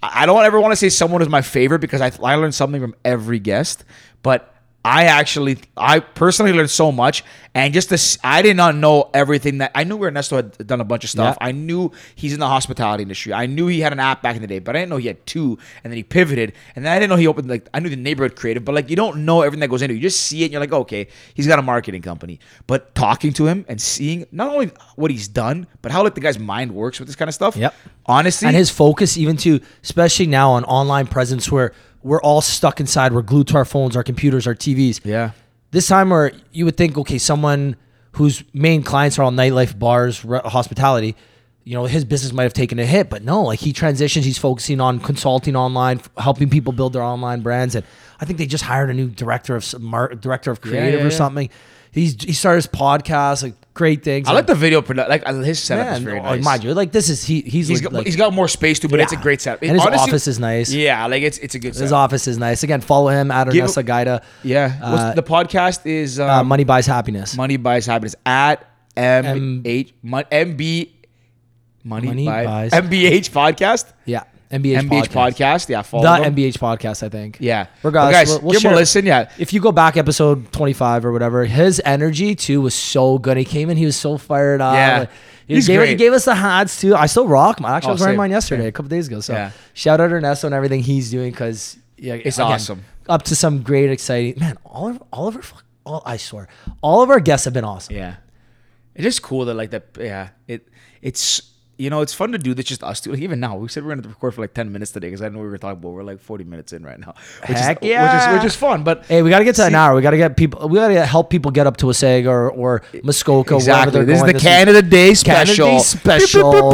[SPEAKER 1] I I don't ever want to say someone is my favorite because I, I learned something from every guest, but I actually, I personally learned so much, and just this, I did not know everything that I knew. Ernesto had done a bunch of stuff.
[SPEAKER 2] Yeah.
[SPEAKER 1] I knew he's in the hospitality industry. I knew he had an app back in the day, but I didn't know he had two, and then he pivoted, and then I didn't know he opened like I knew the neighborhood creative, but like you don't know everything that goes into it. You just see it, and you're like, okay, he's got a marketing company. But talking to him and seeing not only what he's done, but how like the guy's mind works with this kind of stuff.
[SPEAKER 2] Yep.
[SPEAKER 1] Honestly,
[SPEAKER 2] and his focus even to especially now on online presence where we're all stuck inside we're glued to our phones our computers our tvs
[SPEAKER 1] Yeah.
[SPEAKER 2] this time where you would think okay someone whose main clients are all nightlife bars re- hospitality you know his business might have taken a hit but no like he transitions he's focusing on consulting online f- helping people build their online brands and i think they just hired a new director of mar- director of creative
[SPEAKER 1] yeah,
[SPEAKER 2] or
[SPEAKER 1] yeah.
[SPEAKER 2] something he's he started his podcast like great things
[SPEAKER 1] I like the video production. Like uh, his setup is very
[SPEAKER 2] oh,
[SPEAKER 1] nice.
[SPEAKER 2] mind you like this is he he's,
[SPEAKER 1] he's
[SPEAKER 2] like,
[SPEAKER 1] got, he's got more space too, but it's a great setup.
[SPEAKER 2] And his
[SPEAKER 1] Honestly-
[SPEAKER 2] office is nice.
[SPEAKER 1] Yeah, like it's it's a good
[SPEAKER 2] His
[SPEAKER 1] setup.
[SPEAKER 2] office is nice. Again, follow him at Ernesto Gaida.
[SPEAKER 1] Yeah.
[SPEAKER 2] Uh,
[SPEAKER 1] the podcast is um,
[SPEAKER 2] Uh, Money buys happiness.
[SPEAKER 1] Money buys happiness at M
[SPEAKER 2] M-
[SPEAKER 1] H Mon- MB Money,
[SPEAKER 2] Money
[SPEAKER 1] buys,
[SPEAKER 2] buys-
[SPEAKER 1] MBH podcast.
[SPEAKER 2] Yeah, MBH,
[SPEAKER 1] MBH
[SPEAKER 2] podcast.
[SPEAKER 1] podcast. Yeah, follow
[SPEAKER 2] The
[SPEAKER 1] them.
[SPEAKER 2] MBH podcast, I think.
[SPEAKER 1] Yeah.
[SPEAKER 2] Regardless,
[SPEAKER 1] But guys,
[SPEAKER 2] we'll- we'll
[SPEAKER 1] give him a listen. Yeah.
[SPEAKER 2] If you go back episode 25 or whatever, his energy too was so good. He came in, he was so fired up.
[SPEAKER 1] Yeah.
[SPEAKER 2] He
[SPEAKER 1] He's
[SPEAKER 2] gave, he gave us the hats too. I still rock mine. Actually, I
[SPEAKER 1] Oh,
[SPEAKER 2] was wearing
[SPEAKER 1] same,
[SPEAKER 2] mine yesterday,
[SPEAKER 1] same.
[SPEAKER 2] a couple days ago. So
[SPEAKER 1] Yeah.
[SPEAKER 2] shout out Ernesto and everything he's doing because yeah,
[SPEAKER 1] It's awesome.
[SPEAKER 2] Up to some great, exciting man. All of all of our, fuck- all, I swear, all of our guests have been awesome.
[SPEAKER 1] Yeah. It's just cool that like that. Yeah. It it's you know it's fun to do this just us two. Like even now, we said we're gonna record for like ten minutes today because I know we were talking about. We're like forty minutes in right now. Which
[SPEAKER 2] Heck
[SPEAKER 1] is,
[SPEAKER 2] yeah.
[SPEAKER 1] Which is which is fun, but
[SPEAKER 2] Hey, we got to get to
[SPEAKER 1] See-
[SPEAKER 2] an hour. We got to get people. We got to help people get up to Wasaga or or Muskoka.
[SPEAKER 1] Exactly. This is
[SPEAKER 2] going
[SPEAKER 1] the Canada Day special. Canada.
[SPEAKER 2] Day special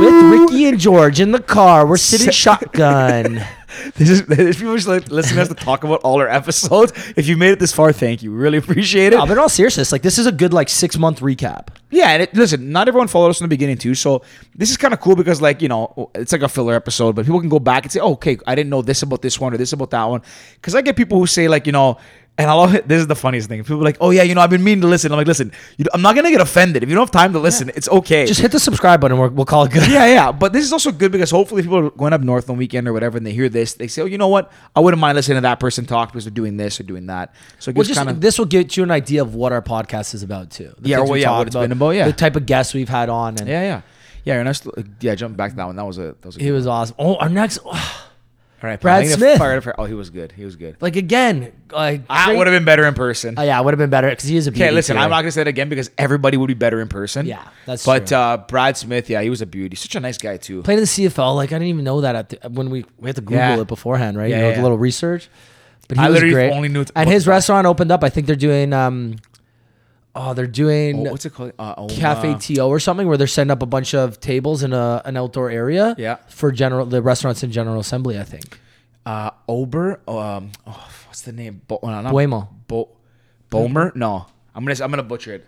[SPEAKER 2] with Ricky and George in the car. We're sitting shotgun.
[SPEAKER 1] This is if people just like listening to us to talk about all our episodes. If you made it this far, thank you. We really appreciate it.
[SPEAKER 2] no, but in all seriousness, like this is a good like six month recap.
[SPEAKER 1] Yeah, and it, listen, not everyone followed us in the beginning too, so this is kind of cool because like you know it's like a filler episode, but people can go back and say, oh, okay, I didn't know this about this one or this about that one, because I get people who say like you know. And I love it. This is the funniest thing. People are like, "Oh yeah, you know, I've been meaning to listen." I'm like, "Listen, you, I'm not gonna get offended. If you don't have time to listen, it's okay.
[SPEAKER 2] Just hit the subscribe button. We're, we'll call it good.
[SPEAKER 1] yeah, yeah. But this is also good because hopefully people are going up north on weekend or whatever, and they hear this, they say, "Oh, you know what? I wouldn't mind listening to that person talk because they're doing this or doing that." So it
[SPEAKER 2] Well, just
[SPEAKER 1] kind of
[SPEAKER 2] this will get you an idea of what our podcast is about too. The
[SPEAKER 1] Yeah, well,
[SPEAKER 2] we
[SPEAKER 1] yeah, what it's been about, yeah.
[SPEAKER 2] the type of guests we've had on, and
[SPEAKER 1] yeah, yeah, yeah. And I yeah, jump back to that one. That was a that was a good
[SPEAKER 2] was awesome. Oh, our next, oh,
[SPEAKER 1] All right,
[SPEAKER 2] Brad
[SPEAKER 1] I think I
[SPEAKER 2] Smith.
[SPEAKER 1] fired up for- oh, he was good. He was good.
[SPEAKER 2] like again, like
[SPEAKER 1] I
[SPEAKER 2] great-
[SPEAKER 1] would have been better in person.
[SPEAKER 2] Oh, yeah, I would have been better because he is a beauty.
[SPEAKER 1] Okay, listen,
[SPEAKER 2] too.
[SPEAKER 1] I'm not gonna say it again because everybody would be better in person.
[SPEAKER 2] Yeah, that's
[SPEAKER 1] But
[SPEAKER 2] true.
[SPEAKER 1] uh, Brad Smith, yeah, he was a beauty. Such a nice guy too.
[SPEAKER 2] played in the CFL. Like I didn't even know that at the, when we we had to Google
[SPEAKER 1] Yeah.
[SPEAKER 2] it beforehand, right?
[SPEAKER 1] Yeah,
[SPEAKER 2] you know,
[SPEAKER 1] yeah.
[SPEAKER 2] a little research. But he
[SPEAKER 1] I
[SPEAKER 2] was
[SPEAKER 1] literally
[SPEAKER 2] great.
[SPEAKER 1] only knew-
[SPEAKER 2] and his restaurant opened up. I think they're doing um, oh, they're doing
[SPEAKER 1] Oh, what's it called? Uh,
[SPEAKER 2] Cafe
[SPEAKER 1] uh,
[SPEAKER 2] To or something where they're setting up a bunch of tables in a an outdoor area.
[SPEAKER 1] Yeah.
[SPEAKER 2] For general the restaurants in General Assembly, I think.
[SPEAKER 1] uh, Ober. Um, oh, what's the name? Bo, no, not
[SPEAKER 2] Buemo.
[SPEAKER 1] Bo, Bomer. No, I'm gonna I'm gonna butcher it.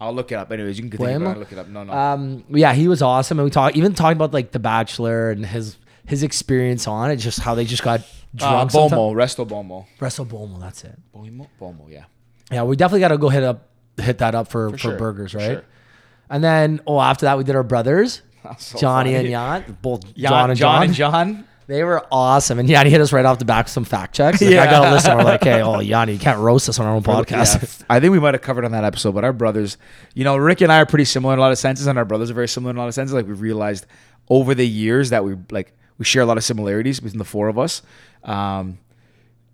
[SPEAKER 1] I'll look it up. Anyways, you can continue.
[SPEAKER 2] Buemo?
[SPEAKER 1] but I'll look it up. No, no.
[SPEAKER 2] Um, yeah, he was awesome, and we talked even talking about like The Bachelor and his his experience on it, just how they just got
[SPEAKER 1] uh,
[SPEAKER 2] drunk. sometime-
[SPEAKER 1] Bomo, Resto Bomo.
[SPEAKER 2] Wrestle Bomo, that's it.
[SPEAKER 1] Bomo, Bomo. Yeah.
[SPEAKER 2] Yeah, we definitely got to go hit up hit that up for for,
[SPEAKER 1] sure,
[SPEAKER 2] burgers,
[SPEAKER 1] for
[SPEAKER 2] right?
[SPEAKER 1] sure.
[SPEAKER 2] And then oh, after that we did our brothers,
[SPEAKER 1] so
[SPEAKER 2] Johnny
[SPEAKER 1] funny.
[SPEAKER 2] and Jan, both
[SPEAKER 1] Jan-
[SPEAKER 2] John and John.
[SPEAKER 1] and John.
[SPEAKER 2] They were awesome, and Yanni hit us right off the back with some fact checks. Like, I
[SPEAKER 1] Yeah.
[SPEAKER 2] gotta listen. We're like, hey, oh Yanni, you can't roast us on our own podcast.
[SPEAKER 1] Yeah, I think we might have covered on that episode, but our brothers, you know, Rick and I are pretty similar in a lot of senses, and our brothers are very similar in a lot of senses. Like we realized over the years that we like we share a lot of similarities between the four of us. Um,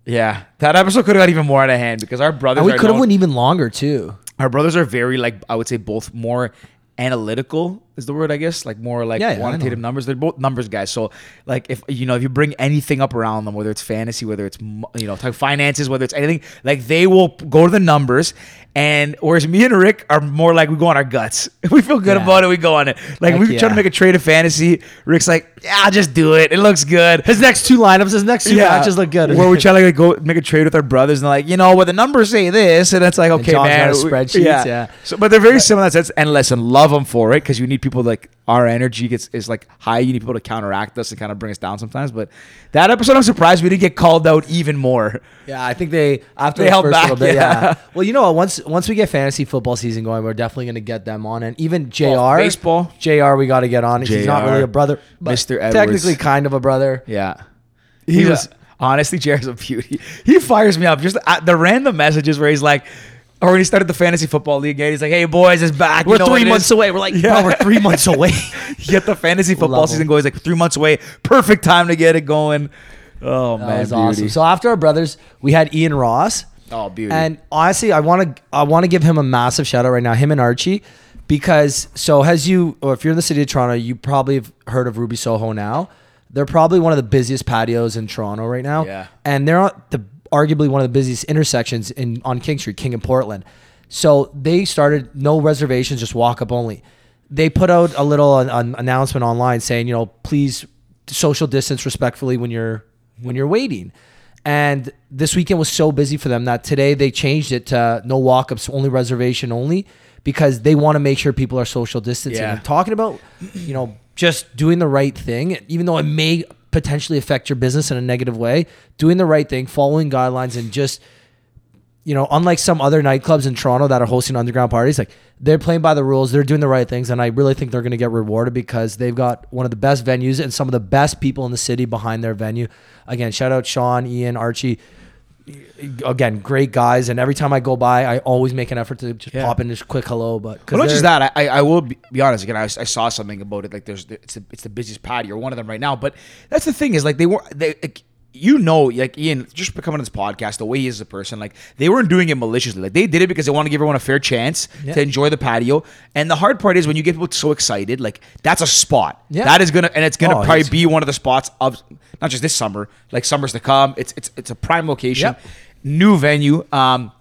[SPEAKER 1] yeah, that episode could have got even more out of hand because our brothers
[SPEAKER 2] And we could have went even longer too.
[SPEAKER 1] Our brothers are very like I would say both more analytical is the word I guess like more like
[SPEAKER 2] Yeah, yeah,
[SPEAKER 1] quantitative numbers. They're both numbers guys. So like if you know if you bring anything up around them, whether it's fantasy, whether it's you know talk finances, whether it's anything, like they will go to the numbers. And whereas me and Rick are more like we go on our guts. We feel good
[SPEAKER 2] Yeah.
[SPEAKER 1] about it, we go on it. Like
[SPEAKER 2] Heck
[SPEAKER 1] we try
[SPEAKER 2] yeah.
[SPEAKER 1] to make a trade of fantasy. Rick's like, yeah, I'll just do it. It looks good.
[SPEAKER 2] His next two lineups, his next two matches look good.
[SPEAKER 1] Where we try to like, go make a trade with our brothers and like, you know, well the numbers say this, and it's like, okay, man,
[SPEAKER 2] got his
[SPEAKER 1] we-
[SPEAKER 2] spreadsheets, yeah.
[SPEAKER 1] So, but they're very similar in that sense. And listen, love them for it because you need people like our energy gets is like high. You need people to counteract us and kind of bring us down sometimes. But that episode, I'm surprised we didn't get called out even more.
[SPEAKER 2] Yeah, I think they after
[SPEAKER 1] They
[SPEAKER 2] the
[SPEAKER 1] held
[SPEAKER 2] first
[SPEAKER 1] back,
[SPEAKER 2] little bit.
[SPEAKER 1] yeah.
[SPEAKER 2] Yeah. Well, you know what? Once once we get fantasy football season going, we're definitely going to get them on, and even Jr.
[SPEAKER 1] Oh, baseball?
[SPEAKER 2] Jr. We got to get on. He's not really a brother,
[SPEAKER 1] Mr. Edwards.
[SPEAKER 2] Technically, kind of a brother.
[SPEAKER 1] Yeah.
[SPEAKER 2] He
[SPEAKER 1] He
[SPEAKER 2] was-
[SPEAKER 1] was honestly, Jared's a beauty. He fires me up just uh, the random messages where he's like, or when he started the fantasy football league game, he's like, "Hey boys, it's back.
[SPEAKER 2] We're
[SPEAKER 1] know
[SPEAKER 2] three months
[SPEAKER 1] is."
[SPEAKER 2] away. We're like,
[SPEAKER 1] Yeah.
[SPEAKER 2] we're three months away.
[SPEAKER 1] get the fantasy football
[SPEAKER 2] Love
[SPEAKER 1] season going. He's like three months away. Perfect time to get it going. Oh
[SPEAKER 2] That
[SPEAKER 1] man,
[SPEAKER 2] was
[SPEAKER 1] beauty.
[SPEAKER 2] awesome. So after our brothers, we had Ian Ross.
[SPEAKER 1] Oh, beauty.
[SPEAKER 2] And honestly, I want to I want to give him a massive shout out right now, him and Archie, because so as you or if you're in the city of Toronto, you probably have heard of Ruby Soho now. They're probably one of the busiest patios in Toronto right now.
[SPEAKER 1] Yeah.
[SPEAKER 2] And they're on the arguably one of the busiest intersections in on King Street, King and Portland. So they started no reservations, just walk up only. They put out a little an, an announcement online saying, you know, please social distance respectfully when you're when you're waiting. And this weekend was so busy for them that today they changed it to no walk-ups, only reservation only, because they want to make sure people are social distancing.
[SPEAKER 1] Yeah.
[SPEAKER 2] Talking about, you know, just doing the right thing, even though it may potentially affect your business in a negative way, doing the right thing, following guidelines, and just you know, unlike some other nightclubs in Toronto that are hosting underground parties, like they're playing by the rules, they're doing the right things, and I really think they're going to get rewarded because they've got one of the best venues and some of the best people in the city behind their venue. Again, shout out Sean, Ian, Archie. Again, great guys, and every time I go by, I always make an effort to just
[SPEAKER 1] Yeah.
[SPEAKER 2] pop in just quick hello. But
[SPEAKER 1] Well, not just that. I, I will be, be honest again. I, I saw something about it. Like there's it's the, it's the busiest patio, or one of them right now. But that's the thing is like they were they. Like, you know, like Ian, just becoming on this podcast, the way he is as a person, like they weren't doing it maliciously. Like they did it because they want to give everyone a fair chance
[SPEAKER 2] Yeah.
[SPEAKER 1] to enjoy the patio. And the hard part is when you get people so excited, like that's a spot.
[SPEAKER 2] Yeah.
[SPEAKER 1] That is gonna and it's gonna
[SPEAKER 2] Oh,
[SPEAKER 1] probably
[SPEAKER 2] it's-
[SPEAKER 1] be one of the spots of not just this summer, like summers to come. It's it's it's a prime location,
[SPEAKER 2] Yep.
[SPEAKER 1] New venue. Um,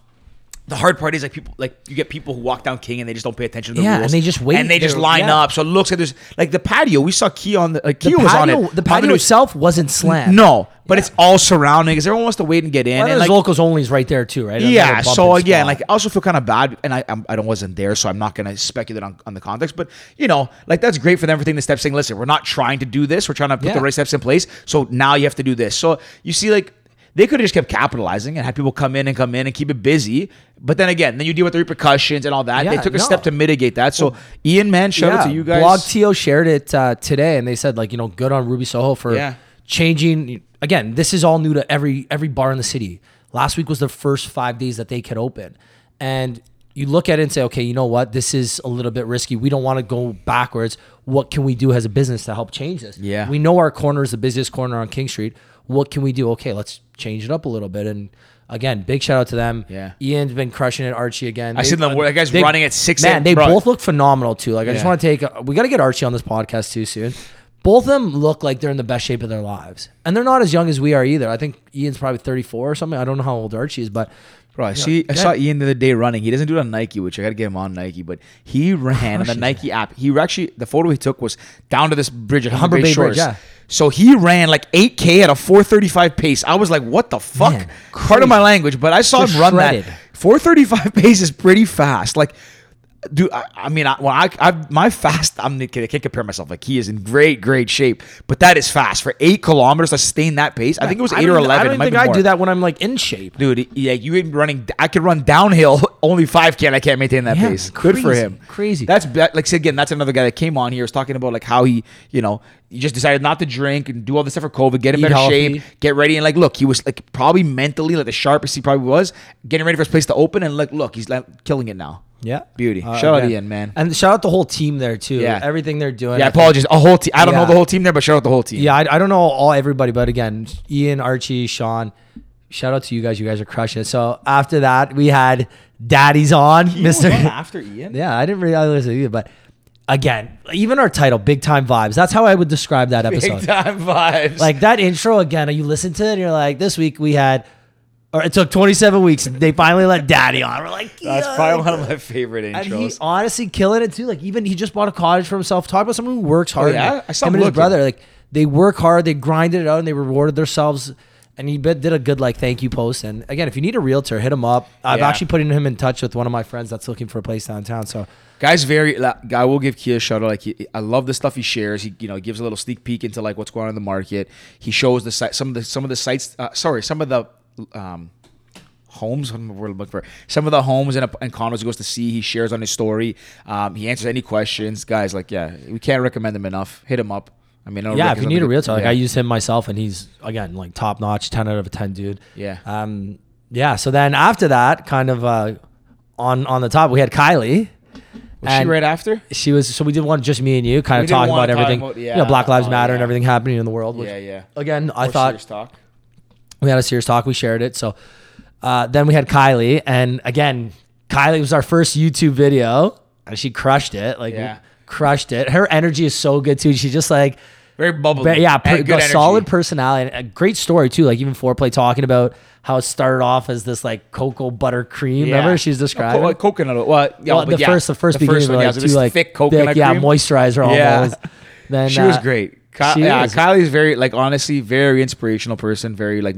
[SPEAKER 1] the hard part is like people like you get people who walk down King and they just don't pay attention to the
[SPEAKER 2] Yeah,
[SPEAKER 1] rules.
[SPEAKER 2] and they just wait.
[SPEAKER 1] and they just
[SPEAKER 2] They're-
[SPEAKER 1] line
[SPEAKER 2] yeah.
[SPEAKER 1] up. So it looks like there's like the patio. We saw Key on the like
[SPEAKER 2] the
[SPEAKER 1] Key was on
[SPEAKER 2] patio,
[SPEAKER 1] it.
[SPEAKER 2] the patio itself wasn't slammed.
[SPEAKER 1] No, but it's all surrounding because everyone wants to wait and get in.
[SPEAKER 2] well,
[SPEAKER 1] and like,
[SPEAKER 2] locals only is right there too, right?
[SPEAKER 1] yeah. So again,
[SPEAKER 2] spot.
[SPEAKER 1] like I also feel kind of bad, and I I'm, I don't wasn't there, so I'm not gonna speculate on, on the context. But you know, like that's great for them for taking the steps, saying, listen, we're not trying to do this. We're trying to put
[SPEAKER 2] Yeah.
[SPEAKER 1] the right steps in place. So now you have to do this. So you see, like they could have just kept capitalizing and had people come in and come in and keep it busy. But then again, then you deal with the repercussions and all that. they took a
[SPEAKER 2] no.
[SPEAKER 1] step to mitigate that. So Ian, man, shout out to you guys.
[SPEAKER 2] Blog TO shared it uh, today, and they said like you know good on Ruby Soho for
[SPEAKER 1] Yeah.
[SPEAKER 2] changing. Again, this is all new to every every bar in the city. Last week was the first five days that they could open, and you look at it and say, okay, you know what, this is a little bit risky. We don't want to go backwards. What can we do as a business to help change this?
[SPEAKER 1] Yeah.
[SPEAKER 2] we know our corner is the busiest corner on King Street. What can we do? Okay, let's change it up a little bit and. Again, big shout out to them.
[SPEAKER 1] Yeah.
[SPEAKER 2] Ian's been crushing it. Archie again.
[SPEAKER 1] I seen them- that guy's
[SPEAKER 2] they-
[SPEAKER 1] running at 6
[SPEAKER 2] Man, they
[SPEAKER 1] bro.
[SPEAKER 2] both look phenomenal too. Like I just want to take. We got to get Archie on this podcast too soon. Both of them look like they're in the best shape of their lives, and they're not as young as we are either. I think Ian's probably thirty four or something. I don't know how old Archie is, but
[SPEAKER 1] Bro, I see. I saw Ian the other day running. He doesn't do it on Nike, which I got to get him on Nike. But he ran on the Nike app. He actually the photo he took was down to this bridge at
[SPEAKER 2] Humber
[SPEAKER 1] Bay
[SPEAKER 2] Bay Bridge, yeah.
[SPEAKER 1] So he ran like 8K at a 435 pace. I was like, what the fuck?
[SPEAKER 2] Man,
[SPEAKER 1] of my language, but I saw
[SPEAKER 2] Just
[SPEAKER 1] him run
[SPEAKER 2] shredded.
[SPEAKER 1] that. 435 pace is pretty fast. Like, dude, I, I mean, I, when I, I my fast, I'm I can't compare myself. Like he is in great, great shape, but that is fast for eight kilometers to sustain that pace. I think it was eight or eleven.
[SPEAKER 2] I don't
[SPEAKER 1] might
[SPEAKER 2] think I
[SPEAKER 1] more.
[SPEAKER 2] do that when I'm like in shape.
[SPEAKER 1] Dude, yeah, you ain't running. I could run downhill only 5K and I can't maintain that
[SPEAKER 2] Yeah,
[SPEAKER 1] pace. Good for him.
[SPEAKER 2] crazy.
[SPEAKER 1] That's that- like again. That's another guy that came on here was talking about like how he, you know, he just decided not to drink and do all this stuff for COVID, get in
[SPEAKER 2] Eat
[SPEAKER 1] better
[SPEAKER 2] healthy.
[SPEAKER 1] shape, get ready, and like look, he was like probably mentally like the sharpest he probably was, getting ready for his place to open, and like look, he's like killing it now.
[SPEAKER 2] Yeah.
[SPEAKER 1] Beauty.
[SPEAKER 2] Uh,
[SPEAKER 1] Shout out. Ian, man.
[SPEAKER 2] And shout out the whole team there too.
[SPEAKER 1] Yeah.
[SPEAKER 2] Everything they're doing.
[SPEAKER 1] Yeah,
[SPEAKER 2] I think-
[SPEAKER 1] apologies. A whole team. I don't know the whole team there, but shout out the whole team.
[SPEAKER 2] Yeah, I, I don't know all everybody, but again, Ian, Archie, Sean, shout out to you guys. You guys are crushing it. So after that, we had Daddy's on, Mister.
[SPEAKER 1] after Ian.
[SPEAKER 2] Yeah, I didn't realize it either, but again, even our title, Big Time Vibes. That's how I would describe that episode.
[SPEAKER 1] Big time vibes.
[SPEAKER 2] Like that intro again. You listen to it, and you're like, this week we had, or it took 27 weeks, and they finally let Daddy on. We're like,
[SPEAKER 1] that's
[SPEAKER 2] yeah.
[SPEAKER 1] probably one of my favorite intros.
[SPEAKER 2] And he honestly killing it too. Like even he just bought a cottage for himself. Talk about someone who works hard.
[SPEAKER 1] Oh, yeah? I saw
[SPEAKER 2] him
[SPEAKER 1] him
[SPEAKER 2] and his brother. Like they work hard. They grinded it out and they rewarded themselves. And he did a good like thank you post. And again, if you need a realtor, hit him up. I'm
[SPEAKER 1] Yeah.
[SPEAKER 2] actually putting him in touch with one of my friends that's looking for a place downtown. So
[SPEAKER 1] Guy's very. la- Guy will give Kia a shout out. Like he, I love the stuff he shares. He you know gives a little sneak peek into like what's going on in the market. He shows the site some of the some of the sites. Uh, sorry, some of the um, homes. We're looking for some of the homes and, and condos he goes to see. He shares on his story. Um, he answers any questions. Guys, like yeah, we can't recommend him enough. Hit him up. I mean, I
[SPEAKER 2] yeah, if you need a realtor, like
[SPEAKER 1] yeah.
[SPEAKER 2] I use him myself, and he's again like top notch, ten out of a ten, dude.
[SPEAKER 1] Yeah.
[SPEAKER 2] Um. Yeah. So then after that, kind of uh, on on the top, we had Kylie.
[SPEAKER 1] Was she right after?
[SPEAKER 2] She was so we did one just me and you, kind
[SPEAKER 1] We
[SPEAKER 2] of talking about everything.
[SPEAKER 1] about-
[SPEAKER 2] you know, Black Lives
[SPEAKER 1] oh,
[SPEAKER 2] Matter and everything happening in the world. Which,
[SPEAKER 1] Yeah, yeah.
[SPEAKER 2] Again, I
[SPEAKER 1] More
[SPEAKER 2] thought. We had a serious talk. We shared it. So uh, then we had Kylie, and again, Kylie was our first YouTube video, and she crushed it. Like
[SPEAKER 1] Yeah.
[SPEAKER 2] crushed it. Her energy is so good too. She's just like.
[SPEAKER 1] Very bubbly.
[SPEAKER 2] But yeah, per,
[SPEAKER 1] good energy.
[SPEAKER 2] solid personality, and a great story too. Like even foreplay talking about how it started off as this like cocoa butter cream. Remember she's describing.
[SPEAKER 1] Co- coconut. oil. Well, yeah,
[SPEAKER 2] well,
[SPEAKER 1] but
[SPEAKER 2] the
[SPEAKER 1] yeah,
[SPEAKER 2] first, the first beginning,
[SPEAKER 1] one,
[SPEAKER 2] were
[SPEAKER 1] yeah,
[SPEAKER 2] like two like
[SPEAKER 1] thick coconut
[SPEAKER 2] yeah,
[SPEAKER 1] cream.
[SPEAKER 2] moisturizer
[SPEAKER 1] Yeah.
[SPEAKER 2] almost. Then
[SPEAKER 1] she was
[SPEAKER 2] uh,
[SPEAKER 1] great. Ky- yeah,
[SPEAKER 2] is.
[SPEAKER 1] Kylie's very like honestly very inspirational person. Very like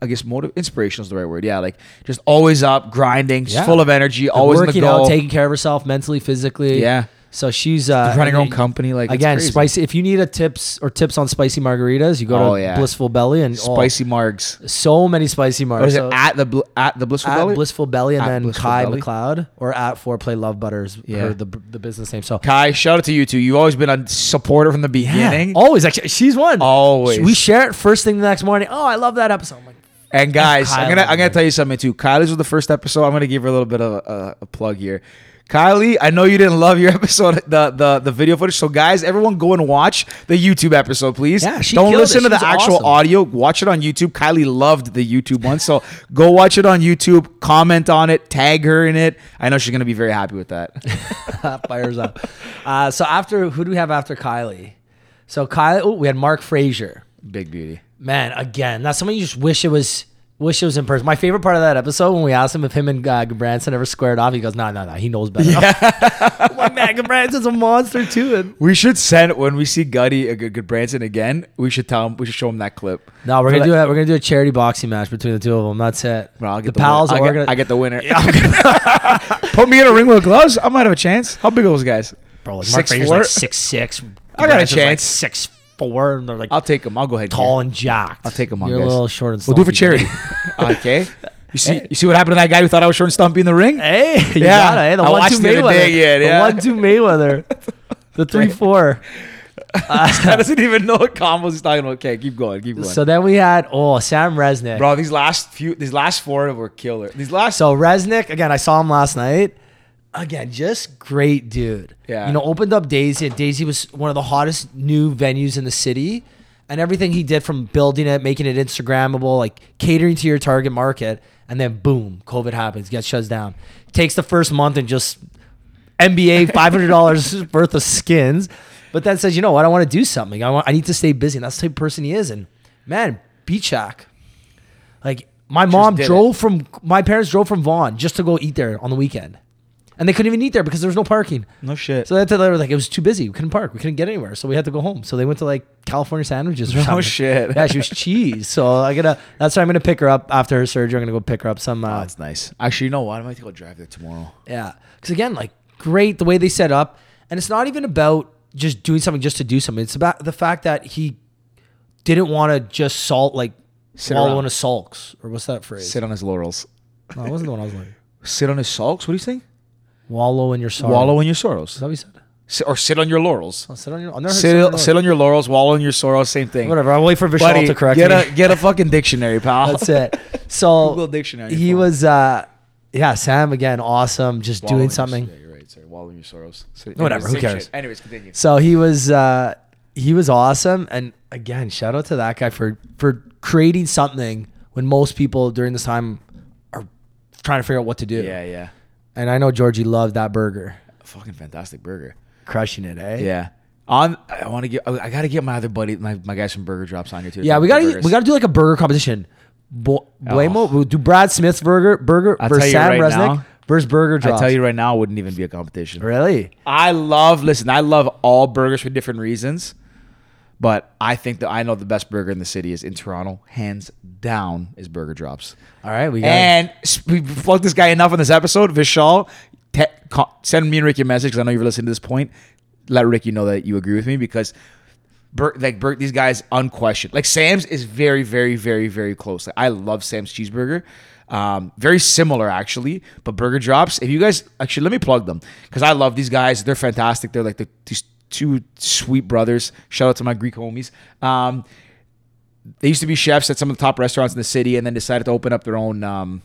[SPEAKER 1] I guess motive inspirational is the right word. Yeah, like just always up, grinding,
[SPEAKER 2] Yeah.
[SPEAKER 1] full of energy,
[SPEAKER 2] like,
[SPEAKER 1] always in the
[SPEAKER 2] working out, taking care of herself mentally, physically.
[SPEAKER 1] Yeah.
[SPEAKER 2] So she's uh,
[SPEAKER 1] running her own company. Like
[SPEAKER 2] Again, spicy. If you need a tips or tips on spicy margaritas, you go
[SPEAKER 1] Oh,
[SPEAKER 2] to
[SPEAKER 1] yeah.
[SPEAKER 2] Blissful Belly and oh,
[SPEAKER 1] spicy margs.
[SPEAKER 2] so many spicy
[SPEAKER 1] Or is it at the bl- at the blissful
[SPEAKER 2] at
[SPEAKER 1] belly?
[SPEAKER 2] Blissful Belly and
[SPEAKER 1] At
[SPEAKER 2] then
[SPEAKER 1] Blissful
[SPEAKER 2] Kai
[SPEAKER 1] Belly?
[SPEAKER 2] McLeod or at Foreplay Love Butters.
[SPEAKER 1] Yeah.
[SPEAKER 2] Yeah. the the business name. So
[SPEAKER 1] Kai, shout out to you too. You've always been a supporter from the beginning.
[SPEAKER 2] Yeah, always actually she's one.
[SPEAKER 1] Always.
[SPEAKER 2] We share it first thing the next morning. Oh, I love that episode. I'm like,
[SPEAKER 1] And guys, I'm gonna I'm gonna tell you something too. Kylie's was the first episode. I'm gonna give her a little bit of a, a plug here. Kylie, I know you didn't love your episode, the the the video footage. So guys, everyone go and watch the YouTube episode, please.
[SPEAKER 2] Yeah, she
[SPEAKER 1] don't listen to the actual
[SPEAKER 2] awesome.
[SPEAKER 1] audio. Watch it on YouTube. Kylie loved the YouTube one, so go watch it on YouTube. Comment on it. Tag her in it. I know she's gonna be very happy with that.
[SPEAKER 2] fires up. Uh, so after who do we have after Kylie? So Kylie, oh, we had Mark Frazier.
[SPEAKER 1] Big beauty.
[SPEAKER 2] Man, again, that's something you just wish it was. Wish it was in person. My favorite part of that episode when we asked him if him and uh, Branson ever squared off, he goes, "No, no, no, he knows better." I'm like, man, Branson's a monster too. And
[SPEAKER 1] We should send when we see Gutty a good, good Branson again. We should tell him. We should show him that clip.
[SPEAKER 2] no, we're
[SPEAKER 1] For
[SPEAKER 2] gonna
[SPEAKER 1] that-
[SPEAKER 2] do it. We're gonna do a charity boxing match between the two of them. That's it.
[SPEAKER 1] Bro, I'll get
[SPEAKER 2] the
[SPEAKER 1] the,
[SPEAKER 2] pals
[SPEAKER 1] winner.
[SPEAKER 2] are
[SPEAKER 1] I get,
[SPEAKER 2] gonna.
[SPEAKER 1] I get the winner. Put me in a ring with gloves. I might have a chance. How big are those guys?
[SPEAKER 2] Bro, like
[SPEAKER 1] Six
[SPEAKER 2] Mark Frazier's
[SPEAKER 1] four?
[SPEAKER 2] like six six.
[SPEAKER 1] I got a chance.
[SPEAKER 2] six four, and they're like
[SPEAKER 1] I'll take them. I'll go ahead.
[SPEAKER 2] tall and jacked.
[SPEAKER 1] I'll take 'em on,
[SPEAKER 2] You're
[SPEAKER 1] guys.
[SPEAKER 2] a little short and Stumpy,
[SPEAKER 1] We'll do it for charity. okay. You see, you see what happened to that guy who thought I was short and stumpy in the ring?
[SPEAKER 2] Hey, you
[SPEAKER 1] Yeah,
[SPEAKER 2] got it. Hey, the
[SPEAKER 1] I
[SPEAKER 2] one
[SPEAKER 1] watched
[SPEAKER 2] two
[SPEAKER 1] the other
[SPEAKER 2] Mayweather.
[SPEAKER 1] day, yeah, yeah.
[SPEAKER 2] The one two Mayweather. The three four.
[SPEAKER 1] I uh, doesn't even know what combos he's talking about. Okay, keep going, keep going.
[SPEAKER 2] So then we had oh Sam Resnick.
[SPEAKER 1] Bro, these last few, these last four were killer. These last,
[SPEAKER 2] So Resnick again, I saw him last night. Again, just great dude.
[SPEAKER 1] Yeah.
[SPEAKER 2] You know, opened up Daisy, and Daisy was one of the hottest new venues in the city. And everything he did from building it, making it Instagrammable, like catering to your target market, and then boom, COVID happens, gets shut down. Takes the first month and just NBA five hundred dollars worth of skins, but then says, you know what, I want to do something. I want, I need to stay busy, and that's the type of person he is. And man, Beach Shack, like my mom drove from my parents drove from Vaughan just to go eat there on the weekend, and they couldn't even eat there because there was no parking.
[SPEAKER 1] no shit.
[SPEAKER 2] So to, they were like, it was too busy. We couldn't park. We couldn't get anywhere. So we had to go home. So they went to like California sandwiches or
[SPEAKER 1] No
[SPEAKER 2] something.
[SPEAKER 1] shit.
[SPEAKER 2] Yeah, she was cheese. So I gotta. That's why I'm gonna pick her up after her surgery. I'm gonna go pick her up some.
[SPEAKER 1] oh,
[SPEAKER 2] Uh,
[SPEAKER 1] that's nice. Actually, you know what? I might go drive there tomorrow.
[SPEAKER 2] yeah, because again, like great the way they set up, and it's not even about just doing something just to do something. It's about the fact that he didn't want to just salt like
[SPEAKER 1] Sit
[SPEAKER 2] wallow in his sulks or what's that phrase?
[SPEAKER 1] Sit on his laurels.
[SPEAKER 2] No, it wasn't the one I was like.
[SPEAKER 1] Sit on his sulks. What do you think?
[SPEAKER 2] Wallow in your sorrow.
[SPEAKER 1] Wallow in your sorrows.
[SPEAKER 2] Is
[SPEAKER 1] sorrows.
[SPEAKER 2] that what you said?
[SPEAKER 1] Sit, or sit on your laurels.
[SPEAKER 2] Oh, sit on your. Never sit on
[SPEAKER 1] Sit,
[SPEAKER 2] your-
[SPEAKER 1] on your laurels. Wallow in your sorrows. Same thing.
[SPEAKER 2] Whatever. I'll wait for Vishal
[SPEAKER 1] Buddy,
[SPEAKER 2] to correct
[SPEAKER 1] get
[SPEAKER 2] me.
[SPEAKER 1] a get a fucking dictionary, pal.
[SPEAKER 2] That's it. So
[SPEAKER 1] Google dictionary
[SPEAKER 2] He was uh yeah, Sam again, awesome, just
[SPEAKER 1] Wallowing
[SPEAKER 2] doing
[SPEAKER 1] your-
[SPEAKER 2] something.
[SPEAKER 1] Yeah, you're right. Sorry, wallowing your sorrows. So,
[SPEAKER 2] Whatever, who cares?
[SPEAKER 1] shit. Anyways, continue.
[SPEAKER 2] So he was uh he was awesome and again, shout out to that guy for for creating something when most people during this time are trying to figure out what to do.
[SPEAKER 1] Yeah, yeah.
[SPEAKER 2] And I know Georgie loved that burger.
[SPEAKER 1] Fucking fantastic burger.
[SPEAKER 2] Crushing it, eh?
[SPEAKER 1] Yeah. On, I want to get. I gotta get my other buddy, my, my guys from Burger Drops on here too.
[SPEAKER 2] Yeah, we gotta
[SPEAKER 1] burgers.
[SPEAKER 2] we gotta do like a burger competition. Bo- Buemo, we'll do Brad Smith's burger burger
[SPEAKER 1] I'll
[SPEAKER 2] versus Sam
[SPEAKER 1] right
[SPEAKER 2] Resnick
[SPEAKER 1] now-
[SPEAKER 2] versus Burger Drops.
[SPEAKER 1] I tell you right now, it wouldn't even be a competition.
[SPEAKER 2] really?
[SPEAKER 1] I love. Listen, I love all burgers for different reasons, but I think that I know the best burger in the city is in Toronto, hands down, is Burger Drops.
[SPEAKER 2] All right, we got
[SPEAKER 1] And we plugged this guy enough on this episode. Vishal, te- send me and Ricky a message because I know you're listening to this point. Let Ricky know that you agree with me because, Bur- like Bur- these guys, unquestioned. Like Sam's is very, very, very, very close. Like, I love Sam's cheeseburger. Um, very similar actually, but Burger Drops. If you guys actually let me plug them because I love these guys. They're fantastic. They're like the these two sweet brothers. Shout out to my Greek homies. Um, they used to be chefs at some of the top restaurants in the city and then decided to open up their own um,